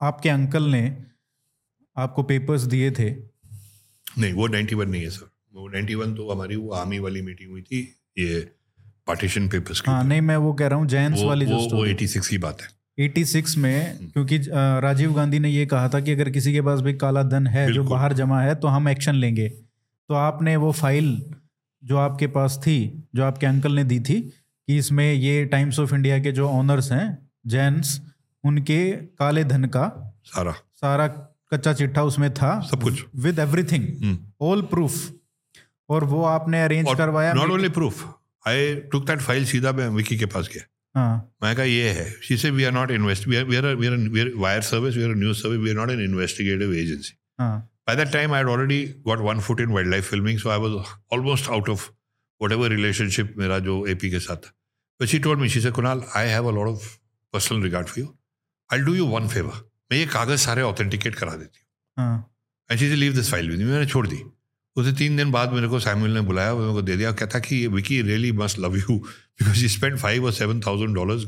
आपके अंकल ने आपको पेपर्स दिए थे। नहीं वो नाइन्टी वन नहीं है सर वो नाइन्टी वन तो हमारी वो आर्मी वाली मीटिंग हुई थी ये पार्टीशन पेपर्स की हाँ नहीं मैं वो कह रहा हूँ जैंस वो वाली जो वो, वो स्टोरी 86 की बात है। 86 में क्योंकि राजीव गांधी ने ये कहा था कि अगर किसी के पास भी काला धन है जो बाहर जमा है तो हम एक्शन लेंगे। तो आपने वो फ़ाइल जो आपके पास थी जो आपके अंकल ने दी थी कि इसमें ये टाइम्स ऑफ़ इंडिया के जो ऑनर्स हैं जैन्स उनके काले धन का सारा। सारा कच्चा चिट्ठा उसमें था। सब कुछ। With everything hmm. All proof और वो आपने अरेंज करवाया। Not only proof I took that file सीधा मैं विकी के पास गया। हाँ। मैं कहा ये है। She says we are not invest wire service we are news service we are not an investigative agency by that time I already got one foot in wildlife filming so I was almost out of whatever relationship मेरा जो A P के साथ था। She told me she says Kunal I have a lot of personal regard for you I do you one favour मैं ये कागज़ सारे authenticate करा देती हूँ. And she's leave this file भी मैंने छोड़ दी। उसे तीन दिन बाद मेरे को सैमुअल ने बुलाया मेरे को दे दिया। कहता कि ये Vicky really must love you because you spend five और सेवन थाउज़ेंड डॉलर्स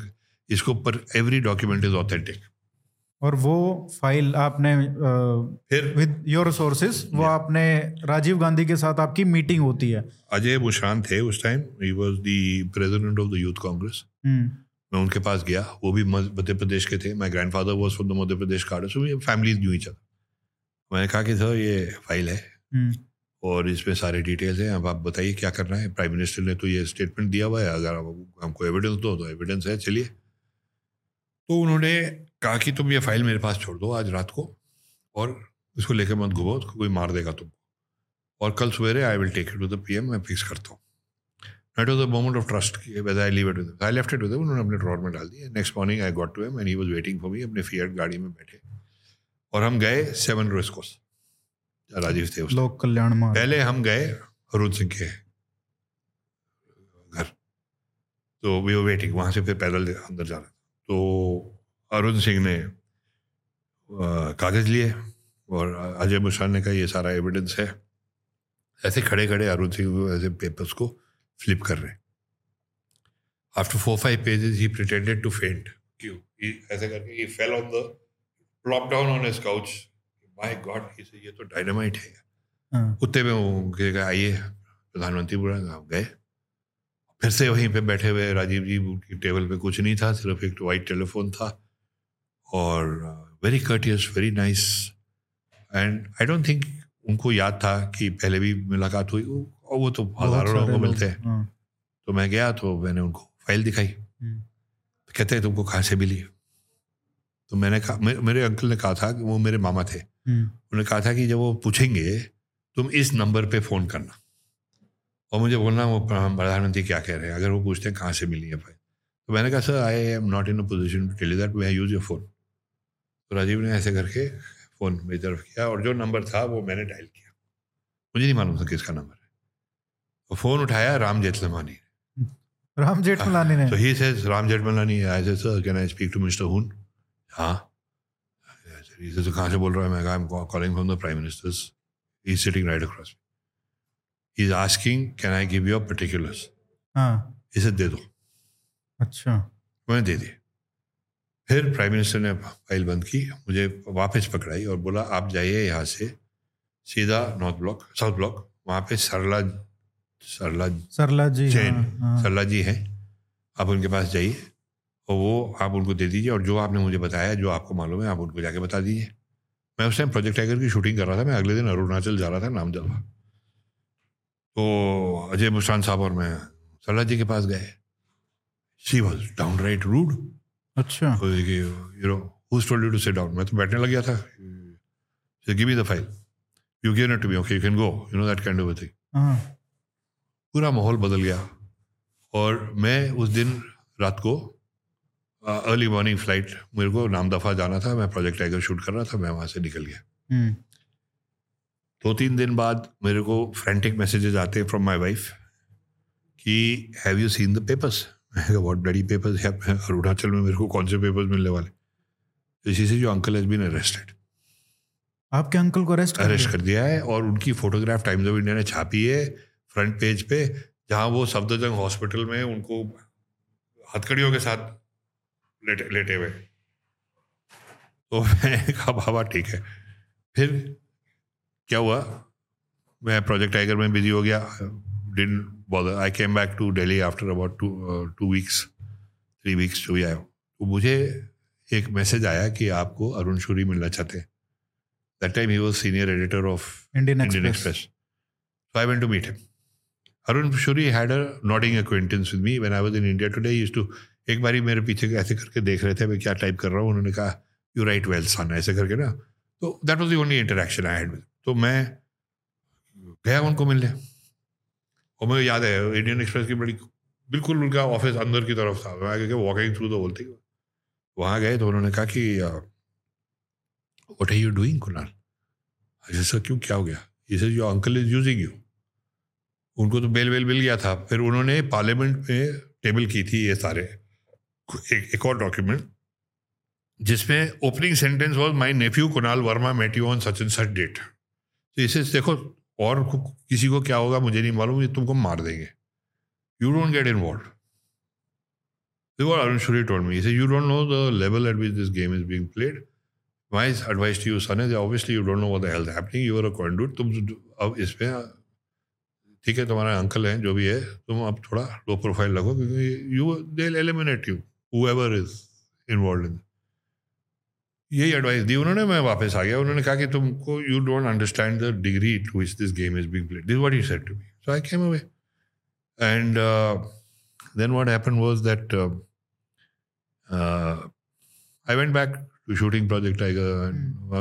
इसको पर एवरी डॉक्यूमेंट इज़ ऑथेंटिक और वो फ़ाइल आपने फिर? विद योर सोर्सेस वो आपने राजीव गांधी के साथ आपकी मीटिंग होती है। अजय मुशान थे उस time he was the president of the Youth Congress मैं उनके पास गया। वो भी मध्य प्रदेश के थे। My grandfather was from the Madhya Pradesh card so family knew each मैंने कहा कि सर ये फ़ाइल है। हम्म। और इसमें सारे डिटेल्स हैं। अब आप बताइए क्या करना है? प्राइम मिनिस्टर ने तो ये स्टेटमेंट दिया हुआ है। अगर हमको एविडेंस दो तो एविडेंस है। चलिए। तो उन्होंने कहा कि तुम ये फ़ाइल मेरे पास छोड़ दो आज रात को और इसको लेकर मत घूमो, उसको कोई मार देगा तुमको। और कल सवेरे I will take it to the PM मैं फिक्स करता हूँ। That was the moment of trust कि, whether I leave I left with them. उन्होंने अपने ड्रॉर में डाल दिया। Next morning I got to him and he was waiting for me अपने फिएट गाड़ी में बैठे। और हम गए सेवन रेस्कोस राजीव थे उस लोक कल्याण मार्ग। पहले हम गए अरुण सिंह के घर। तो वी वर वेटिंग वहाँ से फिर पैदल अंदर जाना तो अरुण सिंह ने कागज़ लिए और अजय मुशान ने कहा ये सारा एविडेंस है। ऐसे खड़े खड़े अरुण सिंह ऐसे पेपर्स को फ्लिप कर रहे after four five pages he pretended to faint क्यों? ऐसे करके he fell on the plop down on his couch my god ये तो डायनामाइट है। हाँ, कुत्ते में वो आइए प्रधानमंत्री बोला हम गए। फिर से वहीं पे बैठे हुए राजीव जी की टेबल पे कुछ नहीं था सिर्फ़ एक वाइट टेलीफोन था और very courteous very nice and I don't think उनको याद था कि पहले भी मुलाकात हुई और वो तो हज़ारों लोगों को मिलते हैं। हाँ, तो मैं गया तो मैंने उनको फ़ाइल दिखाई। हम्म, कहते हैं तुमको कहाँ से मिली? तो मैंने कहा मे- मेरे अंकल ने कहा था कि वो मेरे मामा थे। उन्होंने कहा था कि जब वो पूछेंगे तुम इस नंबर पे फ़ोन करना। और मुझे बोलना वो प्रधानमंत्री क्या कह रहे हैं? अगर वो पूछते हैं कहाँ से मिली है फ़ाइल तो मैंने कहा sir I am not in a position to tell that I use your phone तो राजीव ने ऐसे करके फ़ोन मेरी तरफ़ किया और जो नंबर था वो मैंने डायल किया। मुझे नहीं मालूम था किसका नंबर है। तो फ़ोन उठाया राम जेठलमानी राम जेठमलानी ने। तो ही says, Ram Jetmalani, I said, sir, can I speak to Mr. Hoon? हाँ। He says, कहाँ से बोल रहा है मैं I'm calling from the Prime Minister's. He's sitting right across. He's asking, can I give your particulars? हाँ। इसे दे दो. अच्छा। मैंने दे दिए फिर प्राइम मिनिस्टर ने फ़ाइल बंद की मुझे वापस पकड़ाई और बोला आप जाइए यहाँ से सीधा नॉर्थ ब्लॉक साउथ ब्लॉक वहाँ पे सरला सरला सरला जी हाँ, हाँ, सरला जी हैं। आप उनके पास जाइए। और वो आप उनको दे दीजिए और जो आपने मुझे बताया जो आपको मालूम है आप उनको जाके बता दीजिए। मैं उस टाइम प्रोजेक्ट टाइगर की शूटिंग कर रहा था मैं अगले दिन अरुणाचल जा रहा था नाम जलवा तो अजय मुस्तान साहब और मैं सरला जी के पास गए। She was down right rude अच्छा यू नो down? मैं तो बैठने लग गया था। Give me the file you give it to me okay you can go you know that kind of thing पूरा माहौल बदल गया। और मैं उस दिन रात को अर्ली मॉर्निंग फ़्लाइट मेरे को नाम दफ़ा जाना था मैं प्रोजेक्ट टाइगर शूट कर रहा था मैं वहाँ से निकल गया। हम्म, दो तीन दिन बाद मेरे को फ्रेंटिक मैसेजेस आते हैं फ्रॉम माय वाइफ कि have you seen the papers what bloody papers है अरुणाचल में मेरे को कौन से पेपर्स मिलने वाले? तो इसी से जो अंकल हैज़ बीन अरेस्टेड आपके अंकल को अरेस्ट अरेस्ट कर दिया है और उनकी फोटोग्राफ टाइम्स ऑफ़ इंडिया ने छापी है फ्रंट पेज पे जहाँ वो सफदरजंग हॉस्पिटल में उनको हथकड़ियों के साथ लेटे लेटे हुए। तो मैंने कहा बाबा ठीक है। फिर क्या हुआ? मैं प्रोजेक्ट टाइगर में बिज़ी हो गया। Didn't bother I came back to Delhi after about two two weeks three weeks जो भी आया। तो मुझे एक मैसेज आया कि आपको अरुण शूरी मिलना चाहते हैं। That time he was senior editor of Indian Indian Express so I I went to meet him. Arun Shuri had a nodding acquaintance with me. When I was in India today. He used to एक बारी मेरे पीछे ऐसे करके देख रहे थे, मैं क्या टाइप कर रहा हूँ, उन्होंने कहा यू राइट वेल सन ऐसे करके ना। तो that was the only interaction I had तो मैं गया उनको मिलने। और मुझे याद है इंडियन एक्सप्रेस की बड़ी बिल्कुल उनका ऑफ़िस अंदर की तरफ़ था। मैं walking through the whole thing वहाँ गए तो उन्होंने कहा कि what are you doing Kunal अच्छा सर क्यों, क्या हो गया? इसे जो अंकल इज़ यूजिंग यू उनको तो बेल वेल मिल गया था। फिर उन्होंने पार्लियामेंट में टेबल की थी ये सारे। एक, एक और डॉक्यूमेंट जिसमें opening sentence was my nephew Kunal Verma met on such and such date तो इसे देखो और किसी को क्या होगा मुझे नहीं मालूम ये तुमको मार देंगे। You don't get involve Arun Shourie told me you don't know the level at which this game is being played my advice to you son is obviously you don't know the health happening अब इस ठीक है तुम्हारे uncle हैं जो भी है तुम अब थोड़ा लो प्रोफ़ाइल लगो क्योंकि you they eliminate you whoever is involve in यही एडवाइस दी उन्होंने मैं वापस आ गया। उन्होंने कहा कि तुमको you don't understand the degree to which this game is being played this what he said to me so I came away and then what happened was that I went back to shooting Project Tiger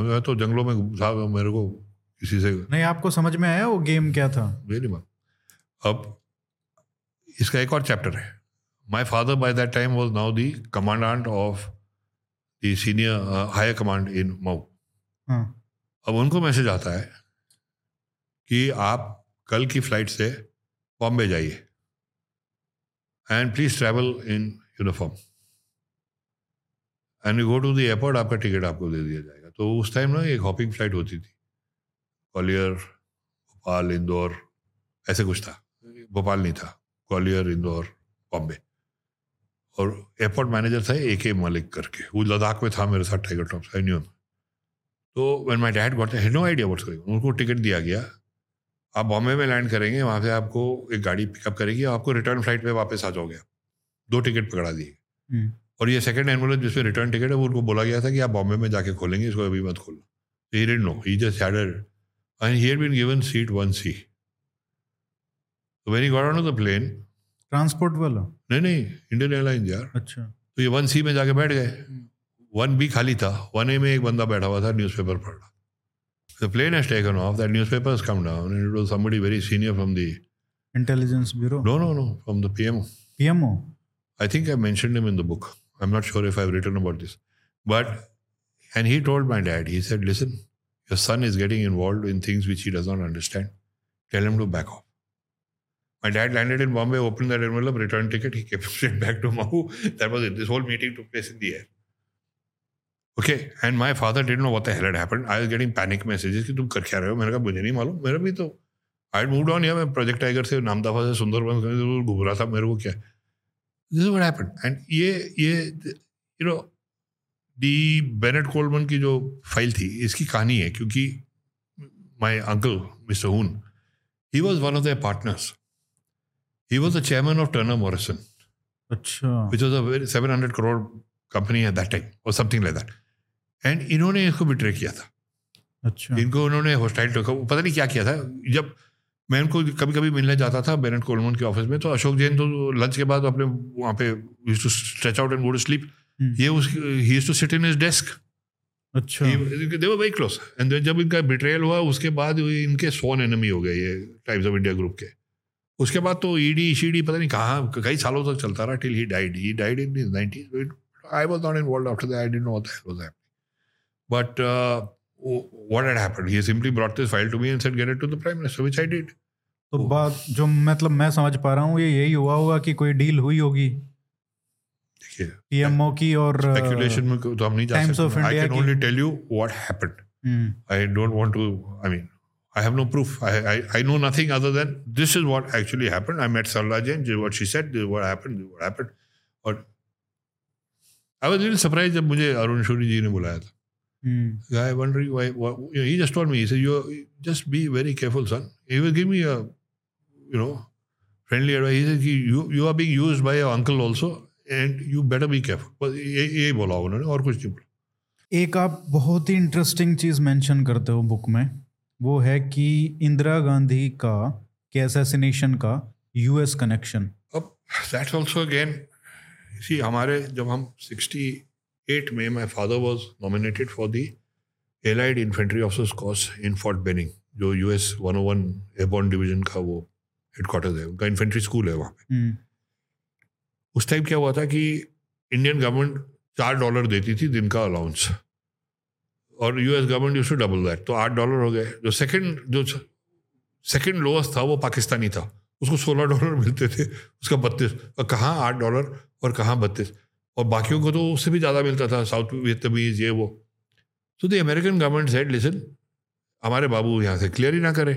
मैं तो जंगलों में था मेरे को किसी से नहीं आपको समझ में आया वो गेम क्या था? वेरी मच अब इसका एक और चैप्टर है। My father by that time was now the commandant of the senior higher command in Mhow अब उनको मैसेज आता है कि आप कल की फ़्लाइट से बॉम्बे जाइए and please travel in uniform and you go to the airport आपका टिकट आपको दे दिया जाएगा। तो उस टाइम ना एक हॉपिंग फ़्लाइट होती थी। ग्वालियर भोपाल इंदौर ऐसे कुछ था। भोपाल नहीं था। ग्वालियर इंदौर बॉम्बे। और एयरपोर्ट मैनेजर था ए के मलिक करके वो लद्दाख में था मेरे साथ टाइगर टॉप आई न्यू तो वन माई डैड गॉट है नो आइडिया व्हाट्स गोइंग उनको टिकट दिया गया। आप बॉम्बे में लैंड करेंगे वहाँ से आपको एक गाड़ी पिकअप करेगी और आपको रिटर्न फ़्लाइट पे वापस आ जाओगे दो टिकट पकड़ा दिए। हम्म। और ये सेकंड एनवलप जिसमें रिटर्न टिकट है वो उनको बोला गया था कि आप बॉम्बे में जाके खोलेंगे इसको अभी मत खोलो। He did no he just had he had been given seat 1C. So when he got onto the plane, transport वाला नहीं नहीं इंडियन एयरलाइन यार अच्छा तो ये वन सी में जाके बैठ गए वन बी खाली था वन ए में एक बंदा बैठा हुआ था न्यूज़पेपर पढ़ रहा the plane has taken off that newspaper has come down and it was somebody very senior from the intelligence bureau no no no from the PMO PMO I think I mentioned him in the book I am not sure if I have written about this but and he told my dad he said listen your son is getting involved in things which he does not understand. Tell him to back off. My dad landed in Bombay, opened that envelope, return ticket. He came straight back to Mahu. That was it. This whole meeting took place in the air. Okay, and my father didn't know what the hell had happened. I was getting panic messages कि तुम कर क्या रहे हो मैंने कहा मुझे नहीं मालूम मेरा भी तो आई मूव ऑन या मैं प्रोजेक्ट टाइगर से नामदाफा से सुंदरबन घूम रहा था मेरे को क्या दिस व्हाट हैपेंड एंड ये ये you know the Bennett Coleman की जो फ़ाइल थी इसकी कहानी है क्योंकि my uncle mister Hoon he was one of the partners he was the chairman of Turner Morrison अच्छा। Which was a very 700 crore company at that time और something like that and इन्होंने इसको betray किया था। अच्छा। इनको उन्होंने hostile रखा पता नहीं क्या किया था। जब मैं उनको कभी कभी मिलने जाता था बेनेट कोलमन के ऑफ़िस में तो अशोक जैन तो लंच के बाद अपने वहाँ पे use to stretch out and go to sleep ये उस he to sit in his desk अच्छा। They were very close and जब इनका बिट्रेयल हुआ उसके बाद इनके सोन एनमी हो गए ये टाइम्स ऑफ़ इंडिया ग्रुप के। उसके बाद तो ईडी e ईडी पता नहीं कहाँ कई सालों तक चलता रहा till he died he died in nineties I was not involved after that I didn't know was but what had happened? He simply brought this file to me and said get it to the prime minister which i did. तो बात जो मतलब मैं समझ पा रहा हूँ ये यही हुआ होगा कि कोई डील हुई होगी। पीएमओ की और स्पेकुलेशन में तो हम नहीं जा सकते। I can only tell you what happened I don't want to I mean I have no proof. I, I, I know nothing other than this is what actually happened. I met Sarla Jain, this is what she said, this is what happened, this is what happened. और I was really surprised जब मुझे अरुण शोरी जी ने बुलाया था. Hmm. Know, he just told me, he said, you just be very careful, son. He will give me a, you know, friendly advice. He said, you, you are being used by your uncle also. And you better be careful ये बोला उन्होंने और कुछ नहीं बोला एक आप बहुत ही इंटरेस्टिंग चीज़ मेंशन करते हो बुक में वो है कि इंदिरा गांधी का के असैसिनेशन का यूएस कनेक्शन अब दैट्स आल्सो अगेन सी हमारे जब हम 68 में my father was nominated for the allied infantry officers course in Fort Benning जो यूएस 101 एयरबोर्न डिवीज़न का वो हेडक्वार्टर है उनका इन्फेंट्री स्कूल है वहाँ पे। हम्म। उस टाइम क्या हुआ था कि इंडियन गवर्नमेंट चार डॉलर देती थी दिन का अलाउंस और US government use to double that तो आठ डॉलर हो गए। जो सेकंड जो सेकंड लोएस्ट था, वो पाकिस्तानी था। उसको सोलह डॉलर मिलते थे, उसका बत्तीस। और कहाँ आठ डॉलर और कहाँ बत्तीस? और बाकियों को तो उससे भी ज़्यादा मिलता था साउथ वियतमीज ये, वो। तो the American government said listen हमारे बाबू यहाँ से क्लियर ही ना करें,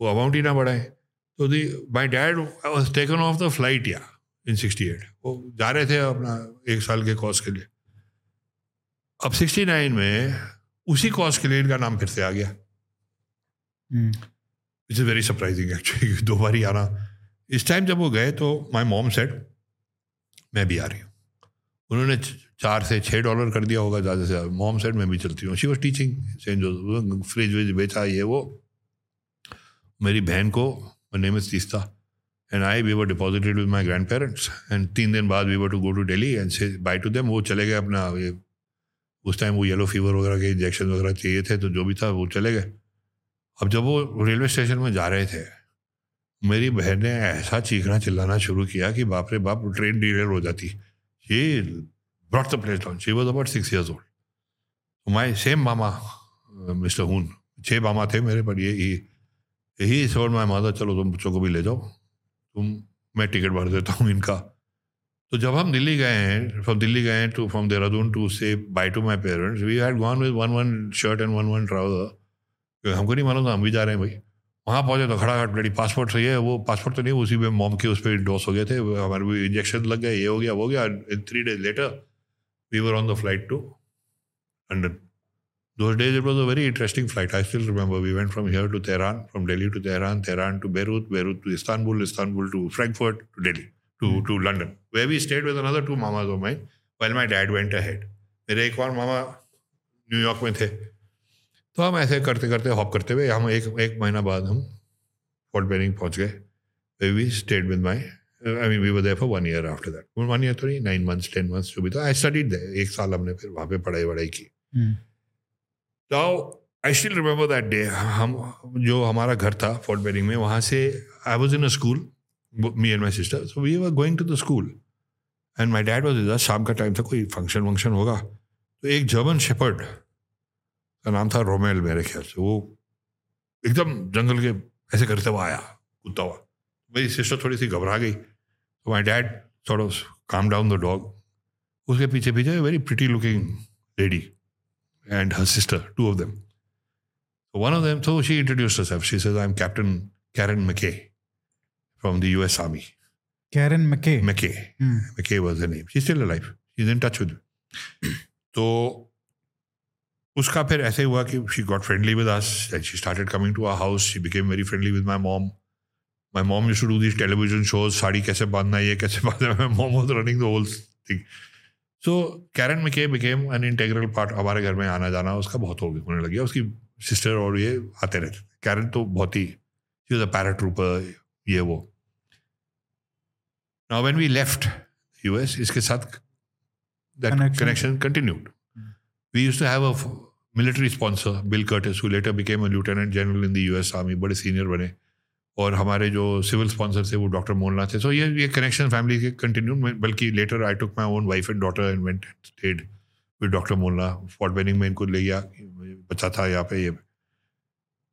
वो अमाउंट ही ना बढ़ाए। तो the my dad taken off the flight या इन सिक्सटी एट वो जा रहे थे अपना एक साल के कोर्स के लिए। अब सिक्सटी नाइन में उसी कॉज के लिए इनका नाम फिर से आ गया। इट्स वेरी सरप्राइजिंग एक्चुअली दो बार ही आना। इस टाइम जब वो गए तो माई मॉम सेट मैं भी आ रही हूँ। उन्होंने चार से छः डॉलर कर दिया होगा ज़्यादा से ज़्यादा। मॉम सेट मैं भी चलती हूँ। She was teaching Saint Joseph fridge व्रिज बेचा ये वो। मेरी बहन को name is Teesta and I we were deposited with my grandparents and तीन दिन बाद we were to go to Delhi and say bye to them वो चले गए अपना ये उस टाइम वो येलो फीवर वगैरह के इंजेक्शन वगैरह चाहिए थे तो जो भी था वो चले गए अब जब वो रेलवे स्टेशन में जा रहे थे मेरी बहन ने ऐसा चीखना चिल्लाना शुरू किया कि बाप रे बाप ट्रेन डीलर हो जाती ये place down. She was about six years old. So my same mama, uh, Mr. Hoon, छह मामा थे मेरे पर ये यही सोड माई मदर चलो तुम बच्चों को भी ले जाओ तुम मैं टिकट भर देता हूँ इनका तो जब हम दिल्ली गए हैं फ्रॉम दिल्ली गए हैं to from Dehradun to say bye to my parents we had gone with one one shirt and one one trouser क्योंकि हमको नहीं मालूम था हम भी जा रहे हैं भाई। वहाँ पहुँचे तो खड़ा खड़ा लड़ी पासपोर्ट सही है वो पासपोर्ट तो नहीं उसी में मॉम के उस पर डोस हो गए थे हमारे भी इंजेक्शन लग गए ये हो गया वो हो गया in three days later we were on the flight to London Those days it was a very interesting flight I still remember we went from here to Tehran, from Delhi to Tehran Tehran to Beirut, Beirut to Istanbul Istanbul to Frankfurt to Delhi. To, to London, where we stayed with another two mamas of mine while my dad went ahead. मेरे एक और मामा New York में थे। तो हम ऐसे करते करते हॉप करते हुए हम एक एक महीना बाद हम फोर्ट बेरिंग पहुँच गए वे we stayed with my I mean we were there for one year after that one year तो नहीं नाइन मंथ्स टेन मंथ्स जो भी था। आई स्टडीड एक साल हमने फिर वहाँ पे पढ़ाई वढ़ाई की। Now, I still remember that day. हम जो हमारा घर था फोर्ट बेरिंग में वहाँ से I was in a school me and my sister so we were going to the school and my dad was इधर शाम का टाइम था कोई फ़ंक्शन वंक्शन होगा। तो एक जर्मन शेपर्ड का नाम था रोमेल मेरे ख्याल से। वो एकदम जंगल के ऐसे करते हुआ आया कुत्ता हुआ। मेरी सिस्टर थोड़ी सी घबरा गई। तो माई डैड थोड़ा काम डाउन द डॉग उसके पीछे पीछे very pretty looking lady and her sister two of them. One of them, so she introduced herself. She says, I'm Captain Karen McKay. From the US Army. Karen McKay McKay. Hmm, McKay was her name. She's still alive. She's in touch with me. तो उसका फिर ऐसे हुआ कि she got friendly with us and she started coming to our house. She became very friendly with my mom. My mom used to do these television shows, sari कैसे बांधना है, ये कैसे बांधना है. My mom was running the whole thing. So Karen McKay became an integral part हमारे घर में आना जाना उसका बहुत हो होने लग गया उसकी सिस्टर और ये आते रहते कैरन तो बहुत ही शी वाज अ पैराट्रूपर ये वो। Now when we left US इसके साथ that connection continued we used to have a military sponsor Bill Curtis who later became a lieutenant general in the US army बड़े senior बने। और हमारे जो civil sponsor थे वो डॉक्टर मोहनला थे। सो ये ये कनेक्शन फैमिली के कंटिन्यू बल्कि later I took my own wife and daughter and went stayed with doctor मोहनला फॉर्ट बेनिंग में इनको ले गया बच्चा था यहाँ पे ये।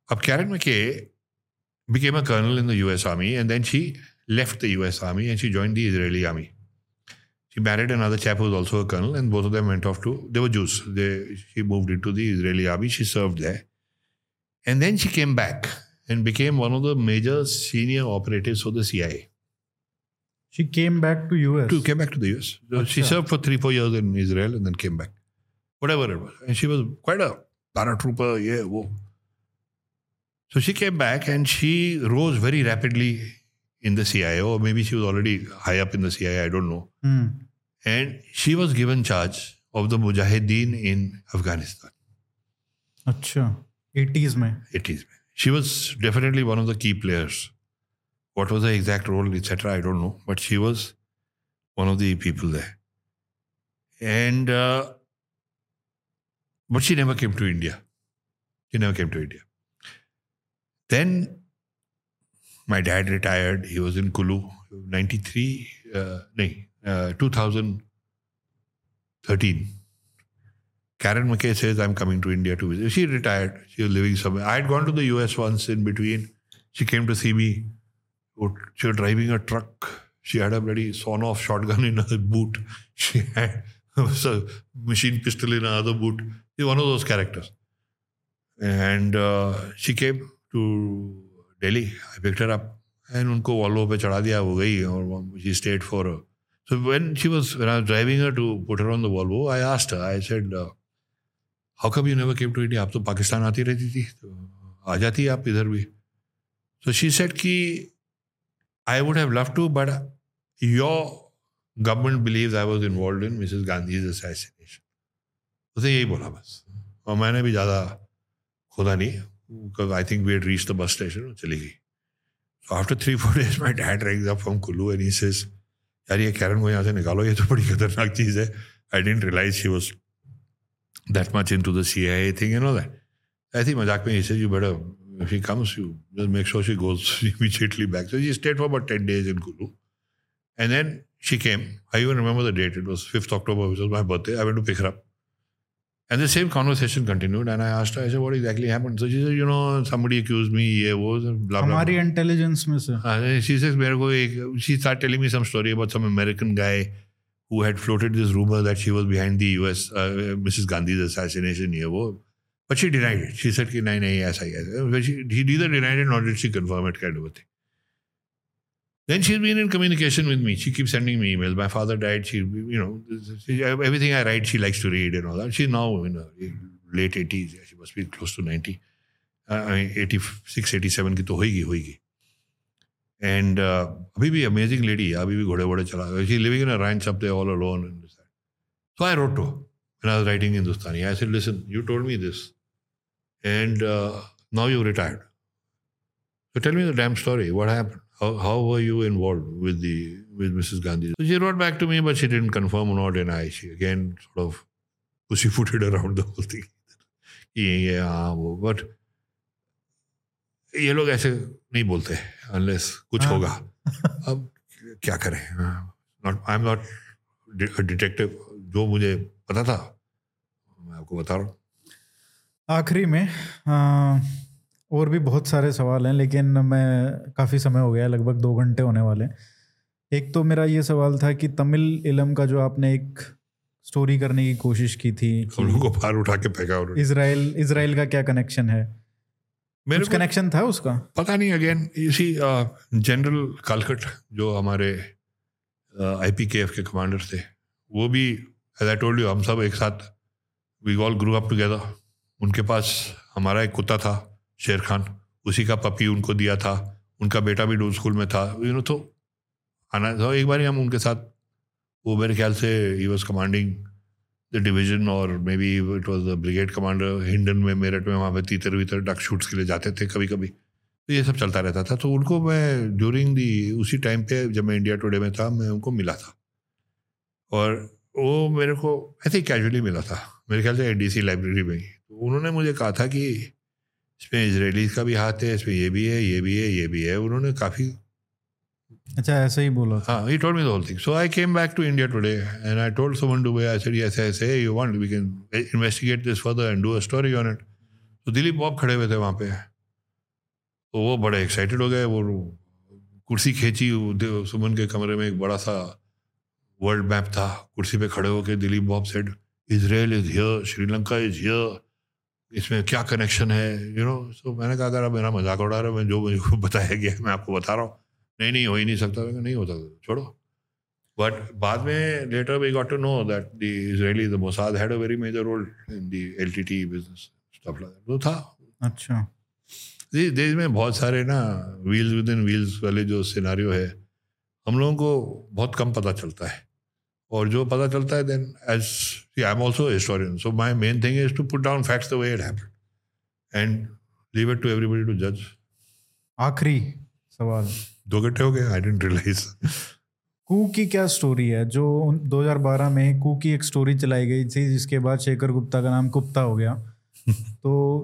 अब कैरन में के became a colonel in the US Army and then she left the US Army and she joined the Israeli Army. She married another chap who was also a colonel and both of them went off to, they were Jews. They, she moved into the Israeli Army. She served there. And then she came back and became one of the major senior operatives for the CIA. she came back to US She came back to the US. So she served for three, four years in Israel and then came back. Whatever it was. And she was quite a paratrooper, yeah. Whoa. So she came back and she rose very rapidly in the CIO, or maybe she was already high up in the CIA, I don't know. Mm. And she was given charge of the Mujahideen in Afghanistan. Achha. 80s mein. 80s mein. She was definitely one of the key players. What was the exact role, etc., I don't know. But she was one of the people there. And, uh, but she never came to India. She never came to India. Then my dad retired. He was in Kulu, 93, uh, nahi, uh, 2013. Karen McKay says, I'm coming to India to visit. She retired. She was living somewhere. I had gone to the US once in between. She came to see me. She was driving a truck. She had a bloody sawn off shotgun in her boot. She had a machine pistol in her other boot. She's one of those characters. And uh, she came to Delhi picked her up. And उनको Volvo पे चढ़ा दिया वो गई और when she was when I was driving her to put her on the Volvo, I asked her. I said, uh, how come you never came to India आप तो पाकिस्तान आती रहती थी तो आ जाती आप इधर भी तो शी सेट कि I would have love to but your government believe I was involve in Mrs Gandhi assassination उसे यही बोला बस और मैंने भी ज़्यादा खुदा नहीं because I think we had reach the bus station चली गई So after three, four days, my dad rings up from Kulu and he says, यार ये कैरन को यहाँ से निकालो ये तो बड़ी खतरनाक चीज़ है I didn't realise she was that much into the see I think you know that ऐसी मज़ाक में he says you better if she comes you just make sure she goes immediately back so she stayed for about 10 days in Kulu and then she came I even remember the date it was 5th October which was my birthday I went to pick her up And the same conversation continued, and I asked her, I said, what exactly happened? So she said, you know, somebody accused me, yeah, was, blah, blah, blah. intelligence mein, sir. Uh, she says, she started telling me some story about some American guy who had floated this rumor that she was behind the US, uh, Mrs. Gandhi's assassination, ye wo. But she denied it. She said, ki, nahi, nahi, aisa But She, he either denied it or did she confirm it, kind of a thing. then she's been in communication with me she keeps sending me emails my father died she you know she, everything I write she likes to read and all that she's now in her late 80s she must be close to 90 uh, I mean, 86 87 की तो होएगी होएगी and अभी भी amazing lady अभी भी घोड़े वोड़े चला she living in a ranch up there all alone so I wrote to when I was writing Hindustani. I said, listen, you told me this, and uh, now you've retired. So tell me the damn story. What happened? How, how were you involved with the with Mrs. Gandhi? So she wrote back to me, but she didn't confirm or not deny. She again sort of pussyfooted around the whole thing. ये ये हाँ वो but ये लोग ऐसे नहीं बोलते unless कुछ हाँ। होगा अब क्या करें not I am not detective जो मुझे पता था मैं आपको बता रहा हूँ आखिरी में आ, और भी बहुत सारे सवाल हैं लेकिन मैं काफ़ी समय हो गया लगभग दो घंटे होने वाले हैं। एक तो मेरा ये सवाल था कि तमिल इलम का जो आपने एक स्टोरी करने की कोशिश की थी हम लोग को बाहर उठा के फेंका इसराइल इसराइल का क्या कनेक्शन है? मेरे कुछ कनेक्शन था उसका? पता नहीं अगेन इसी जनरल कालकट जो हमारे आई पी के एफ़ के कमांडर थे वो भी एज आई टोल्ड यू हम सब एक साथ we all grew up together उनके पास हमारा एक कुत्ता था। शेर खान, उसी का पपी उनको दिया था, उनका बेटा भी डूब स्कूल में था। यू नो तो आना तो एक बार हम उनके साथ, वो मेरे ख्याल से ही वॉज़ कमांडिंग द डिवीज़न और may be it was the brigade commander Hindon में, मेरठ में, वहाँ पे तीतर वीतर डक शूट्स के लिए जाते थे कभी कभी तो ये सब चलता रहता था। तो उनको मैं ड्यूरिंग दी उसी टाइम पे जब मैं इंडिया टुडे में था, मैं उनको मिला था। और वो मेरे को ऐसे ही कैजुअली मिला था। मेरे ख्याल से डी लाइब्रेरी में ही। तो उन्होंने मुझे कहा था कि इसमें इसराइलीज का भी हाथ है इसमें ये भी है ये भी है ये भी है। उन्होंने काफ़ी अच्छा ऐसे ही बोला हाँ told me the whole thing. So I came back to India today and I told someone Dubai I said yes yes hey you want we can investigate this further and do a story on it. तो Dilip Bob खड़े हुए थे वहाँ पे। तो वो बड़े excited हो गए। वो कुर्सी खींची सुमन के कमरे में एक बड़ा सा वर्ल्ड मैप था। कुर्सी पे खड़े होके Dilip Bob said Israel is here Sri Lanka is here इसमें क्या कनेक्शन है? यू नो सो मैंने कहा अगर आप मेरा मज़ाक उड़ा रहे हो मैं जो मुझे को बताया गया मैं आपको बता रहा हूँ। नहीं नहीं हो ही नहीं सकता। नहीं होता छोड़ो। बट बाद में later we got to know that the Israeli the Mossad had a very major role in the LTT business stuff तो था। अच्छा। जी देश में बहुत सारे ना व्हील्स विद इन व्हील्स वाले जो सिनारियो है हम लोगों को बहुत कम पता चलता है। और जो पता चलता है then as I am also historian so my main thing is to put down facts the way it happened and leave it to everybody to जज आखिरी सवाल। दो घंटे हो गए आई डेंट रियलाइज़ कू की क्या स्टोरी है? जो 2012 में कू की एक स्टोरी चलाई गई थी जिसके बाद शेखर गुप्ता का नाम गुप्ता हो गया। तो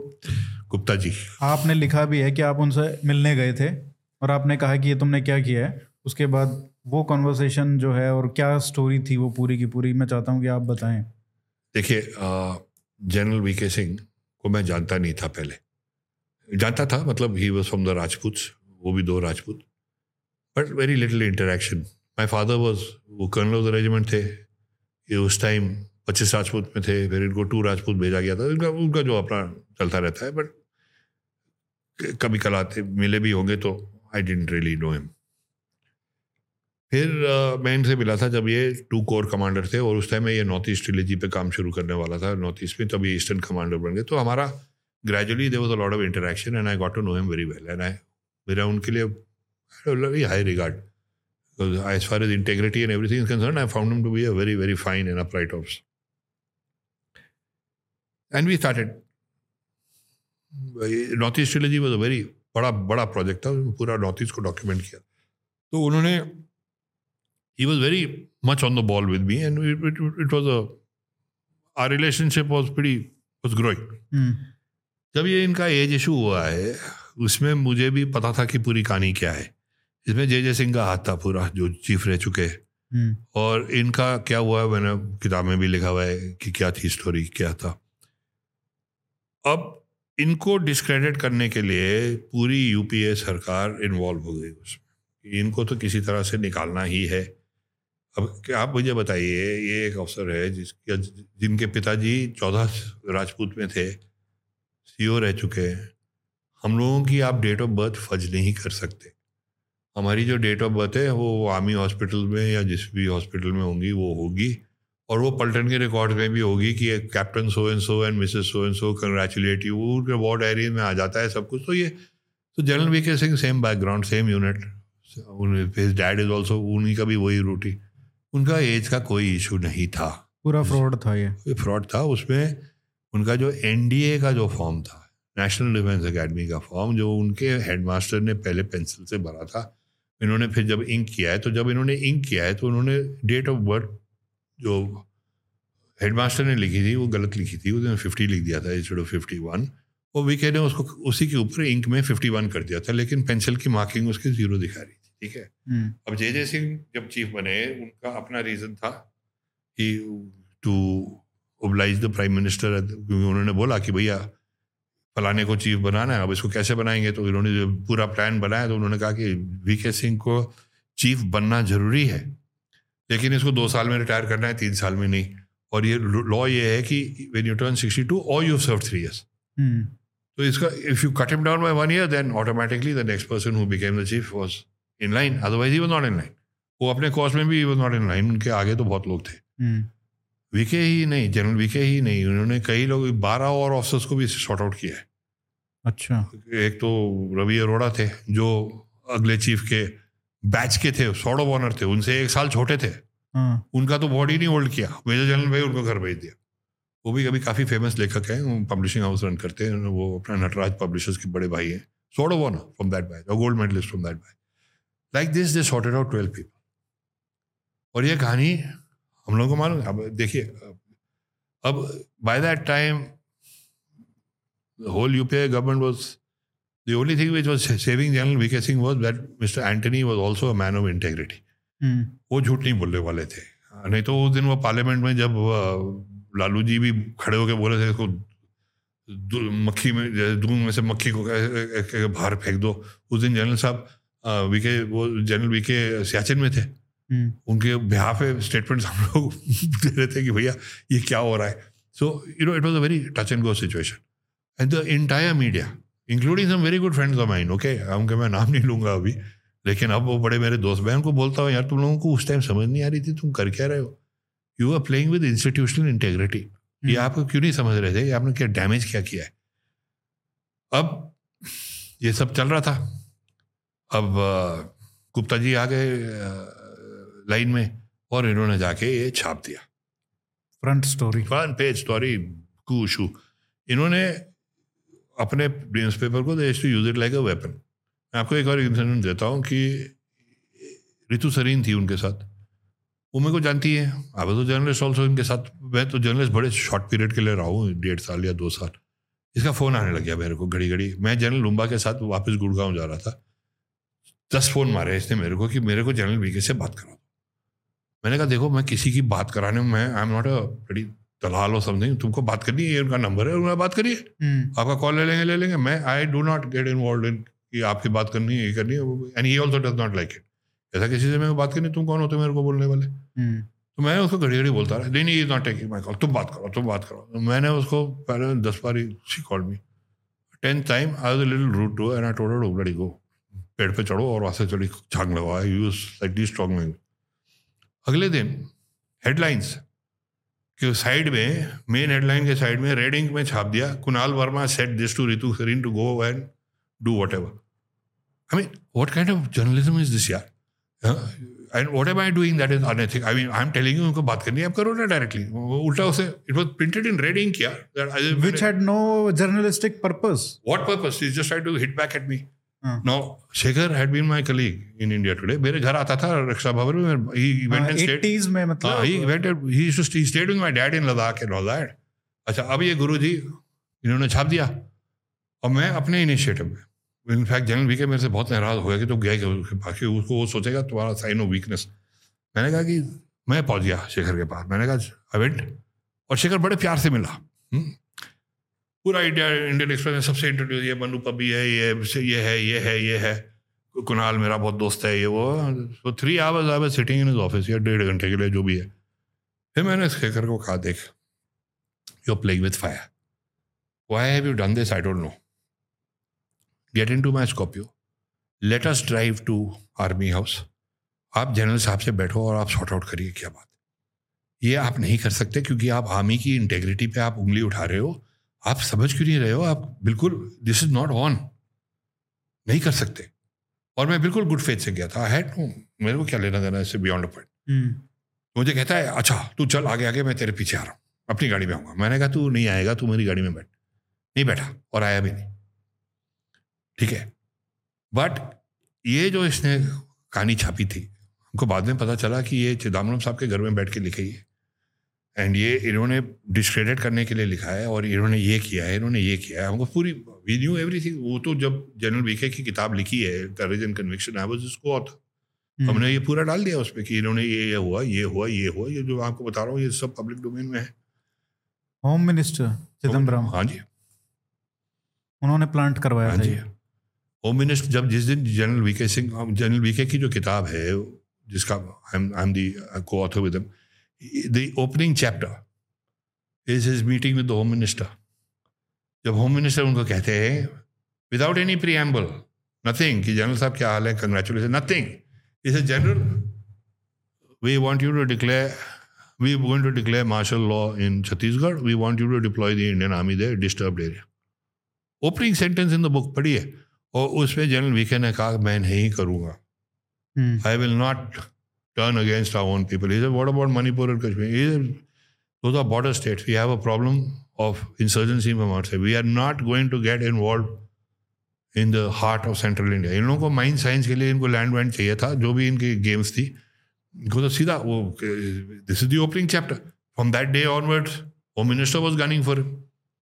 गुप्ता जी। आपने लिखा भी है कि आप उनसे मिलने गए थे और आपने कहा कि ये तुमने क्या किया है? उसके बाद वो कॉन्वर्सेशन जो है और क्या स्टोरी थी वो पूरी की पूरी, मैं चाहता हूँ कि आप बताएँ। देखिए जनरल वी के सिंह को मैं जानता नहीं था पहले। जानता था मतलब he was from the Rajput वो भी दो Rajput but very little interaction my father was वो कर्नल ऑफ़ द रेजिमेंट थे, ये उस टाइम पच्चीस राजपूत में थे, फिर इनको टू राजपूत भेजा गया था उनका उनका जो अपना चलता रहता है बट कभी कल आते मिले भी होंगे तो I didn't really know him फिर मैं इनसे मिला था जब ये टू कोर कमांडर थे और उस टाइम में ये नॉर्थ ईस्ट ट्रिलेजी पे काम शुरू करने वाला था नॉर्थ ईस्ट में तब ये ईस्टर्न कमांडर बन गए तो हमारा gradually there was a lot of interaction and I got to know him very well and I मेरा उनके लिए very high regard as far as integrity and concerned, I found him to be a very, very fine and upright officer. And we started. North East trilogy was a very बड़ा बड़ा project था पूरा north east को document किया तो उन्होंने he was very much on the ball with me and it was a our relationship was pretty was growing जब ये इनका एज इशू हुआ है उसमें मुझे भी पता था कि पूरी कहानी क्या है। इसमें जय जय सिंह का हाथ था पूरा जो चीफ रह चुके। हैं और इनका क्या हुआ है मैंने किताब में भी लिखा हुआ है कि क्या थी स्टोरी क्या था। अब इनको डिस्क्रेडिट करने के लिए पूरी यूपीए सरकार इन्वॉल्व हो गई उसमें। इनको तो किसी तरह से निकालना ही है। अब क्या आप मुझे बताइए, ये एक अवसर है जिसके जिनके पिताजी चौदह राजपूत में थे सीओ रह चुके हैं। हम लोगों की आप डेट ऑफ़ बर्थ फ़र्ज़ नहीं कर सकते। हमारी जो डेट ऑफ़ बर्थ है, वो आर्मी हॉस्पिटल में या जिस भी हॉस्पिटल में होंगी, वो होगी। और वो पल्टन के रिकॉर्ड में भी होगी कि captain so and so and missus so and so congratulate you उनके वार्ड एरिया में आ जाता है सब कुछ। तो ये तो general V K Singh same background same unit his dad is also उन्हीं का भी वही रूटी उनका एज का कोई इशू नहीं था। पूरा फ्रॉड था ये। फ्रॉड था उसमें उनका जो एनडीए का जो फॉर्म था नेशनल डिफेंस अकेडमी का फॉर्म जो उनके हेडमास्टर ने पहले पेंसिल से भरा था इन्होंने फिर जब इंक किया है तो जब इन्होंने इंक किया है तो उन्होंने डेट ऑफ़ बर्थ जो हेडमास्टर ने लिखी थी वो गलत लिखी थी उसने फिफ्टी लिख दिया था इंस्टेड ऑफ़ फिफ्टी वन और वीके ने उसको उसी के ऊपर इंक में फिफ्टी वन कर दिया था लेकिन पेंसिल की मार्किंग उसकी ज़ीरो दिखा रही ठीक है? हम्म, अब जे जे सिंह जब चीफ बने उनका अपना रीज़न था कि to oblige the prime minister क्योंकि उन्होंने बोला कि भैया फलाने को चीफ बनाना है अब इसको कैसे बनाएँगे? तो इन्होंने जो पूरा प्लान बनाया तो उन्होंने कहा कि वी के सिंह को चीफ बनना ज़रूरी है। लेकिन इसको दो साल में रिटायर करना है तीन साल में नहीं। और ये लॉ ये है कि when you turn sixty two और यू सर्व थ्री ईयर्स तो इसका if you cut him down by one year then automatically the next person who became the chief was in line otherwise he was not in line वो अपने cost में भी was not in line उनके आगे तो बहुत लोग थे। हम्म, वीके ही नहीं जनरल वीके ही नहीं उन्होंने कई लोग बारह और ऑफिसर्स को भी शॉर्ट आउट किया है। अच्छा। एक तो रवि अरोड़ा थे जो अगले चीफ के बैच के थे सॉर्ड ऑफ़ ऑनर थे उनसे एक साल छोटे थे। हाँ। उनका तो बॉडी नहीं होल्ड किया मेजर जनरल भाई उनको घर भेज दिया। वो भी अभी काफ़ी फ़ेमस लेखक हैं पब्लिशिंग हाउस रन करते हैं वो अपना नटराज पब्लिशर्स के बड़े भाई हैं sword of honour from that batch और gold medalist from that batch like this they sorted out twelve people और ये कहानी हम लोगों को मालूम है अब देखिए अब by that time the whole UPA government was the only thing which was saving General VK Singh was that Mr. Antony was also a man of integrity. Hmm, वो झूठ नहीं बोलने वाले थे नहीं तो उस दिन वो पार्लियामेंट में जब लालू जी भी खड़े होकर बोले थे इसको मक्खी में दूध में से मक्खी क- बाहर फेंक दो उस दिन जनरल साहब वीके वो जनरल वीके सियाचिन में थे। हम्म, उनके बिहार पे स्टेटमेंट्स हम लोग दे रहे थे कि भैया ये क्या हो रहा है? So you know it was a very touch and go situation and the entire media including some very good friends of mine okay उनके मैं नाम नहीं लूँगा अभी लेकिन अब वो बड़े मेरे दोस्त बहन को बोलता हूँ यार तुम लोगों को उस टाइम समझ नहीं आ रही थी तुम कर क्या रहे हो? You are playing with institutional integrity ये आपको क्यों नहीं समझ रहे थे? कि आपने क्या डैमेज क्या किया है? अब ये सब चल रहा था। अब गुप्ता जी आ गए लाइन में और इन्होंने जाके ये छाप दिया। Front story front page story कूशू इन्होंने अपने न्यूज़पेपर को they to use it like a weapon मैं आपको एक और इंसिडेंट देता हूँ कि रितु सरीन थी उनके साथ। वो मेरे को जानती है। अब तो जर्नलिस्ट ऑल्सो इनके साथ। मैं तो जर्नलिस्ट बड़े शॉर्ट पीरियड के लिए रहा हूँ डेढ़ साल या दो साल। इसका फ़ोन आने लग गया मेरे को घड़ी घड़ी मैं जनरल लुम्बा के साथ वापस गुड़गांव जा रहा था। दस फ़ोन मारे इसने मेरे को कि मेरे को जनरल वीके से बात करा मैंने कहा देखो मैं किसी की बात कराने में मैं आई एम नॉट अ बड़ी दलाल और समथिंग तुमको बात करनी है ये उनका नंबर है उन्हें बात करिए हम्म, आपका कॉल ले लेंगे ले लेंगे। मैं I do not get involve in कि आपकी बात करनी है ये करनी है and he also does not like it ऐसा किसी से मेरे को बात करनी तुम कौन होते हो मेरे को बोलने वाले? हम्म, तो मैंने उसको घड़ी घड़ी बोलता रहा नहीं नहीं is not taking my call तुम बात करो तुम बात करो। तो मैंने उसको पहले दस बार she call me tenth time I was little rude to and I her go पेड़ पे चढ़ो और वहाँ से चढ़ी छांग लगवाया यूज़ स्लाइटली स्ट्रॉन्ग अगले दिन हेडलाइंस कि साइड में मेन हेडलाइन के साइड में रेड इंक में छाप दिया। Kunal Verma sent this to Ritu Sarin to go and do whatever I mean what kind of journalism is this यार and what am I doing that is unethic I mean I am telling you उनको बात करनी है। आप करो ना directly उल्टा उसे it was printed in red ink यार which had no journalistic purpose. What purpose? He just tried to hit back at me. हाँ. Now Shekhar had been my colleague in India today. मेरे घर आता था रक्षा भवन में he went and stayed 80s में हाँ, मतलब he went and he used to stay, he stayed with my dad in Ladakh and all that. अच्छा अब ये गुरु जी इन्होंने छाप दिया। और मैं अपने इनिशिएटिव में। इनफैक्ट जनरल वीके मेरे से बहुत नाराज़ हो गया कि तो गया कि उसके वो सोचेगा तुम्हारा साइन ऑफ़ वीकनेस मैंने कहा कि मैं पहुँच गया शेखर के पास। मैंने कहा आई वेंट और शेखर बड़े प्यार से मिला। हम्म। पूरा इंडिया इंडियन एक्सप्रेस ने सबसे इंट्रोड्यूस ये मनु पबी है, ये ये है ये है ये है। कुणाल मेरा बहुत दोस्त है, ये वो। तो three hours I was sitting in his office या डेढ़ घंटे के लिए जो भी है। फिर मैंने शेखर को कहा, देख you playing with fire why have you done this I don't know get into my Scorpio let us drive to army house आप जनरल साहब से बैठो और आप सॉर्ट आउट करिए, क्या बात ये आप नहीं कर सकते क्योंकि आप आर्मी की इंटेग्रिटी पे आप उंगली उठा रहे हो। आप समझ क्यों नहीं रहे हो? आप बिल्कुल दिस इज़ नॉट ऑन नहीं कर सकते। और मैं बिल्कुल गुड फेथ से गया था। हैड नो मेरे को क्या लेना देना इससे बियॉन्ड अ पॉइंट हम्म, मुझे कहता है अच्छा तू चल आगे आगे मैं तेरे पीछे आ रहा हूँ। अपनी गाड़ी में आऊँगा। मैंने कहा तू नहीं आएगा तू मेरी गाड़ी में बैठ। नहीं बैठा और आया भी नहीं। ठीक है। बट ये जो इसने कहानी छापी थी हमको बाद में पता चला कि ये चिदम्बरम साहब के घर में बैठ के लिखी है। एंड ये इन्होंने डिस्क्रेडिट करने के लिए लिखा है और इन्होंने ये किया है इन्होंने ये किया है। हमको पूरी वी न्यू एवरीथिंग वो तो जब जनरल वीके की किताब लिखी है courage and conviction I was इसको हम्म, हमने ये पूरा डाल दिया उसमें कि इन्होंने ये ये हुआ ये हुआ ये हुआ ये जो आपको बता रहा हूँ ये सब पब्लिक डोमेन में है। होम मिनिस्टर चिदम्बरम हाँ जी। उन्होंने प्लांट करवाया हाँ जी। होम मिनिस्टर जब जिस दिन general VK Singh general VK की जो किताब है जिसका I am the coauthor with the opening chapter is his meeting with the home minister जब होम मिनिस्टर उनको कहते हैं विदाउट एनी प्रीएम्बल नथिंग कि जनरल साहब क्या हाल है congratulation nothing is a general we want you to declare we are going to declare martial law in Chhattisgarh. We want you to deploy the Indian army there, disturbed area. Opening sentence in the book पढ़िए और उसमें general VK ने कहा मैं नहीं करूँगा हम्म, I will not turn against our own people. He said, what about Manipur and Kashmir? He said, those are border states. We have a problem of insurgency from outside. We are not going to get involved in the heart of central India. इन लोगों को mind science के लिए इनको land wand चाहिए था जो भी इनकी गेम्स थी इनको तो सीधा वो this is the opening chapter from that day onwards home minister was gunning for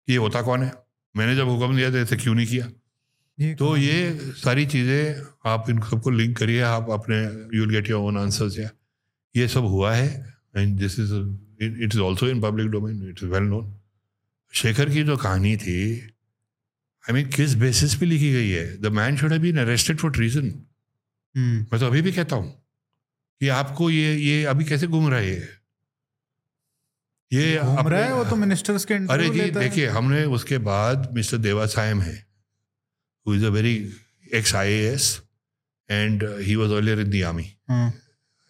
ये होता कौन है मैंने जब हुक्म दिया तो ऐसे क्यों नहीं किया तो ये सारी चीज़ें आप इन सबको लिंक करिए आप अपने you will get your own answers या ये सब हुआ है and this is it is also in public domain it is well known Shekhar की जो कहानी थी आई मीन किस बेसिस पे लिखी गई है? The man should have been arrested for treason मैं तो अभी भी कहता हूँ कि आपको ये ये अभी कैसे घूम रहा है ये? ये घूम रहा है वो तो मिनिस्टर्स के अरे जी देखिए हमने उसके बाद मिस्टर देवासायम है। Who is a very ex IAS and uh, he was earlier in the army हाँ,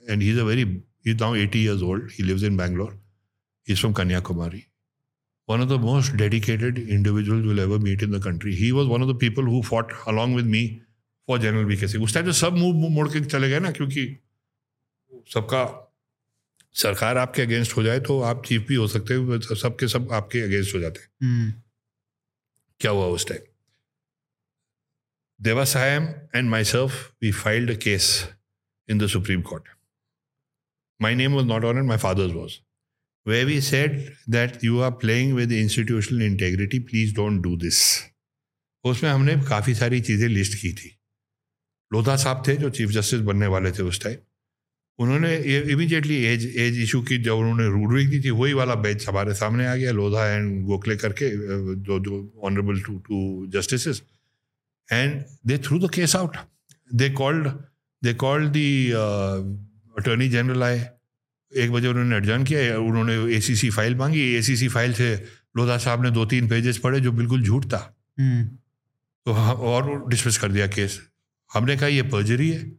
and he's a very he's now 80 years old he lives in Bangalore he's from Kanyakumari one of the most dedicated individuals you'll ever meet in the country he was one of the people who fought along with me for General VK Singh उस time तो सब मुँह मोड़ के चले गए ना क्योंकि सबका सरकार आपके अगेंस्ट हो जाए तो आप चीफ भी हो सकते हो सबके सब आपके अगेंस्ट हो जाते हैं हम्म, क्या हुआ उस time Devasayam and myself, we filed a case in the Supreme Court. My name was not on it, my father's was. Where we said that you are playing with institutional integrity, please don't do this. उसमें हमने काफ़ी सारी चीज़ें list की थी लोधा साहब थे जो चीफ जस्टिस बनने वाले थे उस टाइम उन्होंने ये इमीडिएटली एज एज इशू की जब उन्होंने रूलिंग की थी वही वाला बेंच हमारे सामने आ गया लोधा एंड गोखले करके जो जो honourable two two justices and they threw the case out. They called they called the uh, attorney general आए। एक बजे उन्होंने एडजर्न किया। उन्होंने एसीसी फ़ाइल मांगी। एसीसी फ़ाइल से लोधा साहब ने दो तीन पेजेस पढ़े जो बिल्कुल झूठ था। हम्म, तो हाँ और डिसमिस कर दिया केस हमने कहा ये पर्जरी है।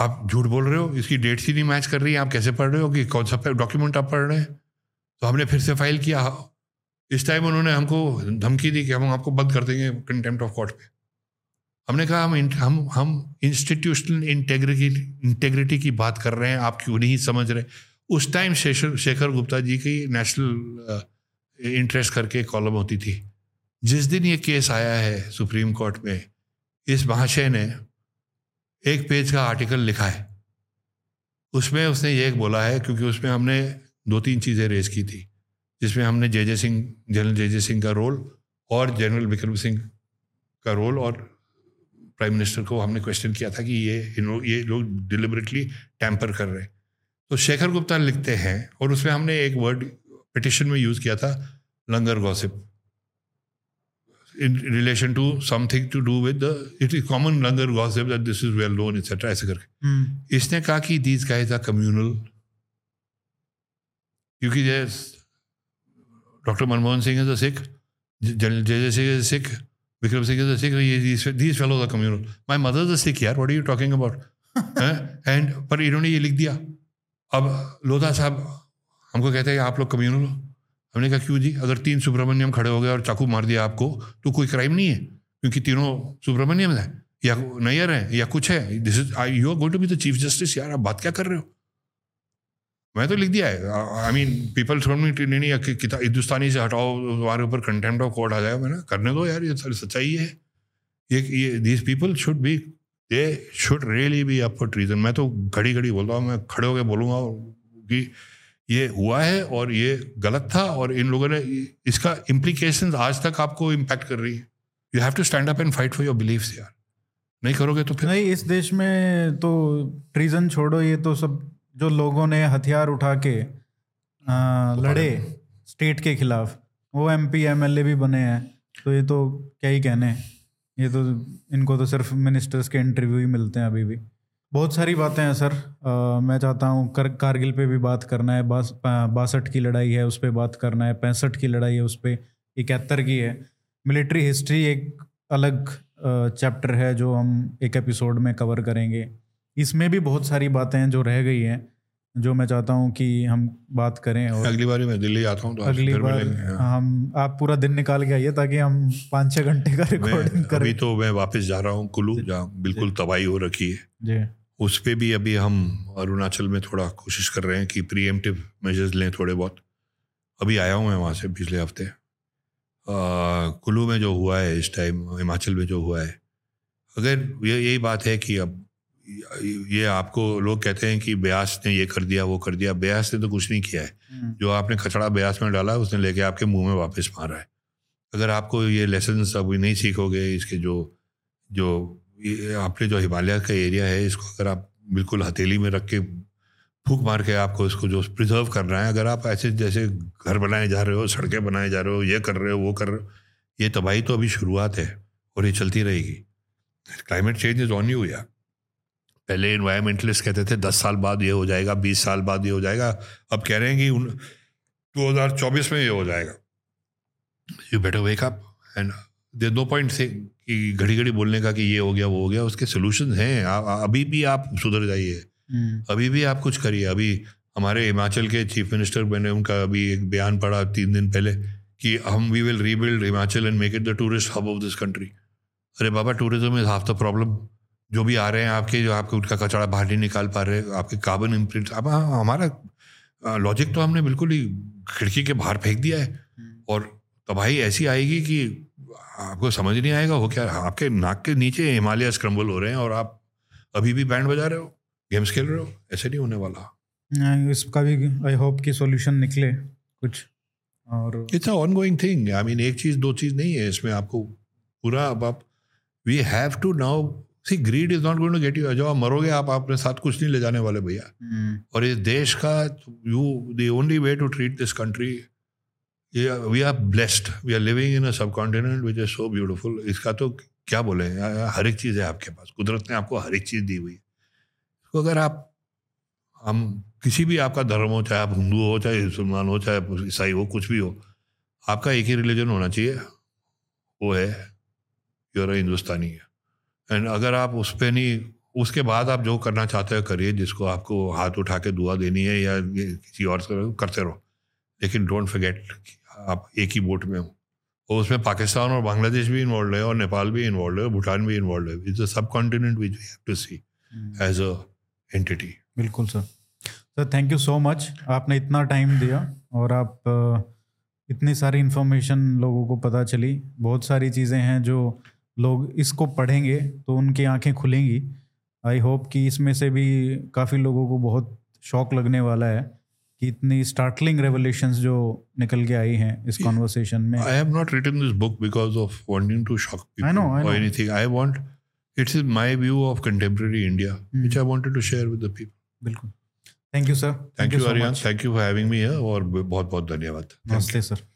आप झूठ बोल रहे हो। इसकी डेट ही नहीं मैच कर रही। है आप कैसे पढ़ रहे हो कि कौन सा डॉक्यूमेंट आप पढ़ रहे हैं? तो हमने फिर से फ़ाइल किया। इस टाइम उन्होंने हमको धमकी दी कि हम आपको बंद कर देंगे कंटेम्प्ट ऑफ़ कोर्ट पे। हमने कहा, हम हम हम इंस्टीट्यूशनल इंटेग्रिटी इंटेग्रिटी की बात कर रहे हैं, आप क्यों नहीं समझ रहे? उस टाइम शेखर शेखर गुप्ता जी की नेशनल इंटरेस्ट करके कॉलम होती थी। जिस दिन ये केस आया है सुप्रीम कोर्ट में, इस महाशय ने एक पेज का आर्टिकल लिखा है। उसमें उसने ये बोला है, क्योंकि उसमें हमने दो तीन चीज़ें रेज की थी, जिसमें हमने J J Singh general J J Singh का रोल और जनरल विक्रम सिंह का रोल और प्राइम मिनिस्टर को हमने क्वेश्चन किया था कि ये ये लोग डिलिबरेटली टैंपर कर रहे हैं। तो शेखर गुप्ता लिखते हैं और उसमें हमने एक वर्ड पिटिशन में यूज़ किया था langar gossip in relation to to do with the it is common langar gossip that this is well known etc ऐसे करके। हम्म, इसने कहा कि these guys are communal क्योंकि doctor Manmohan Singh is a Sikh general J J Singh is Sikh Vikram Singh is a Sikh these fellows are communal. My mother is a sikh यार what are you talking about? And पर इन्होंने ये लिख दिया। अब लोधा साहब, हमको कहते हैं, आप लोग कम्युनल हो? हमने कहा, क्यों जी? अगर तीन सुब्रमण्यम खड़े हो गए और चाकू मार दिया आपको तो कोई क्राइम नहीं है। क्योंकि तीनों सुब्रमण्यम है। या नैयर है या कुछ है। This is I you are going to be the chief justice यार। आप बात क्या कर रहे हो? मैं तो लिख दिया है। I mean people thrown me नहीं नहीं, कि- हिंदुस्तानी से हटाओ, तुम्हारे ऊपर कंटेम्प्ट ऑफ़ कोर्ट आ जाएगा। मैंने करने दो यार, ये सारी सच्चाई है। ये ये these people should be they should really be up for treason मैं तो घड़ी घड़ी बोलता हूँ, मैं खड़े होकर बोलूँगा कि ये हुआ है और ये गलत था और इन लोगों ने, इसका इम्प्लीकेशन आज तक आपको इम्पैक्ट कर रही है। You have to stand up and fight for your believes यार। नहीं करोगे तो फिर नहीं, इस देश में तो ट्रीजन छोड़ो, ये तो सब जो लोगों ने हथियार उठा के आ, लड़े स्टेट के खिलाफ वो M P M L A भी बने हैं तो ये तो क्या ही कहने ये तो इनको तो सिर्फ़ मिनिस्टर्स के इंटरव्यू ही मिलते हैं अभी भी। बहुत सारी बातें हैं सर। आ, मैं चाहता हूँ कर कारगिल पे भी बात करना है बास बासठ की लड़ाई है उस पर बात करना है पैंसठ की लड़ाई है उस पर इकहत्तर की है। मिलिट्री हिस्ट्री एक अलग चैप्टर है जो हम एक एपिसोड में कवर करेंगे। इसमें भी बहुत सारी बातें हैं जो रह गई हैं जो मैं चाहता हूँ कि हम बात करें और अगली बार मैं दिल्ली आता हूँ तो अगली बार हाँ। हम आप पूरा दिन निकाल के आइए ताकि हम पाँच छः घंटे का रिकॉर्डिंग करें। अभी तो मैं वापस जा रहा हूँ कुल्लू जहाँ बिल्कुल तबाही हो रखी है। जी। उस पर भी अभी हम अरुणाचल में थोड़ा कोशिश कर रहे हैं कि प्रीएम्प्टिव मेजर्स लें थोड़े बहुत। अभी आया हूँ मैं वहाँ से पिछले हफ़्ते। कुल्लू में जो हुआ है इस टाइम हिमाचल में जो हुआ है। अगर ये यही बात है कि अब ये आपको लोग कहते हैं कि ब्यास ने ये कर दिया वो कर दिया। ब्यास ने तो कुछ नहीं किया है। हम्म, जो आपने खचड़ा ब्यास में डाला है उसने लेके आपके मुँह में वापस मारा है। अगर आपको ये लेसन अभी नहीं सीखोगे इसके जो जो आपने जो हिमालय का एरिया है इसको अगर आप बिल्कुल हथेली में रख के फूक मार के आपको इसको जो प्रिजर्व करना है अगर आप ऐसे जैसे घर बनाए जा रहे हो सड़कें बनाए जा रहे हो ये कर रहे हो वो कर रहे हो ये तबाही तो अभी शुरुआत है और ये चलती रहेगी। Climate change is on you यार पहले इन्वायरमेंटलिस्ट कहते थे दस साल बाद ये हो जाएगा बीस साल बाद ये हो जाएगा। अब कह रहे हैं कि दो हज़ार चौबीस में ये हो जाएगा। You better wake up and there no point से कि घड़ी घड़ी बोलने का कि ये हो गया वो हो गया उसके सोल्यूशन हैं। अभी भी आप सुधर जाइए। हम्म, अभी भी आप कुछ करिए। अभी हमारे हिमाचल के चीफ मिनिस्टर मैंने उनका अभी एक बयान पढ़ा तीन दिन पहले कि हम we will rebuild Himachal and make it the tourist hub of this country अरे बाबा tourism is half the problem जो भी आ रहे हैं आपके जो आपके उनका कचरा बाहर नहीं निकाल पा रहे आपके कार्बन इम्प्रिंट अब हाँ, हमारा लॉजिक तो हमने बिल्कुल ही खिड़की के बाहर फेंक दिया है। हम्म, और तबाही ऐसी आएगी कि आपको समझ नहीं आएगा वो क्या आपके नाक के नीचे हिमालय स्क्रम्बल हो रहे हैं और आप अभी भी बैंड बजा रहे हो गेम्स खेल रहे हो ऐसे नहीं होने वाला। नहीं, इसका भी आई होप कि सॉल्यूशन निकले कुछ और it's a ongoing thing I mean एक चीज़ दो चीज़ नहीं है इसमें आपको पूरा अब आप we have to now see greed is not going to get you जब आप मरोगे आप अपने साथ कुछ नहीं ले जाने वाले भैया। हम्म, और इस देश का you the only way to treat this country we are blessed we are living in a subcontinent which is so beautiful इसका तो क्या बोले? हर एक चीज़ है आपके पास। कुदरत ने आपको हर एक चीज़ दी हुई है। इसको अगर आप हम किसी भी आपका धर्म हो चाहे आप हिंदू हो चाहे मुसलमान हो चाहे ईसाई हो कुछ भी हो आपका एक ही रिलीजन होना चाहिए। वो है यूर हिंदुस्तानी है। एंड अगर आप उस पर नहीं उसके बाद आप जो करना चाहते हो करिए जिसको आपको हाथ उठा के दुआ देनी है या किसी और से करते रहो। लेकिन डोंट फर्गेट आप एक ही बोट में हो। और उसमें पाकिस्तान और बांग्लादेश भी इन्वॉल्व है और नेपाल भी इन्वॉल्व है भूटान भी इन्वॉल्व है। It's a subcontinent which we have to see as a entity बिल्कुल sir sir thank you so much आपने इतना टाइम दिया और आप इतनी सारी इन्फॉर्मेशन लोगों को पता चली। बहुत सारी चीज़ें हैं जो लोग इसको पढ़ेंगे तो उनकी आँखें खुलेंगी। आई होप कि इसमें से भी काफ़ी लोगों को बहुत शौक लगने वाला है कि इतनी स्टार्टलिंग रेवोल्यूशन जो निकल के आई हैं इस कॉन्वर्सेशन में। I have not written this book because of wanting to shock I know I thing I want it's is my view of contemporary India which I wanted to share with the people बिल्कुल। Thank you sir thank you thank you for having me और बहुत बहुत धन्यवाद नमस्ते sir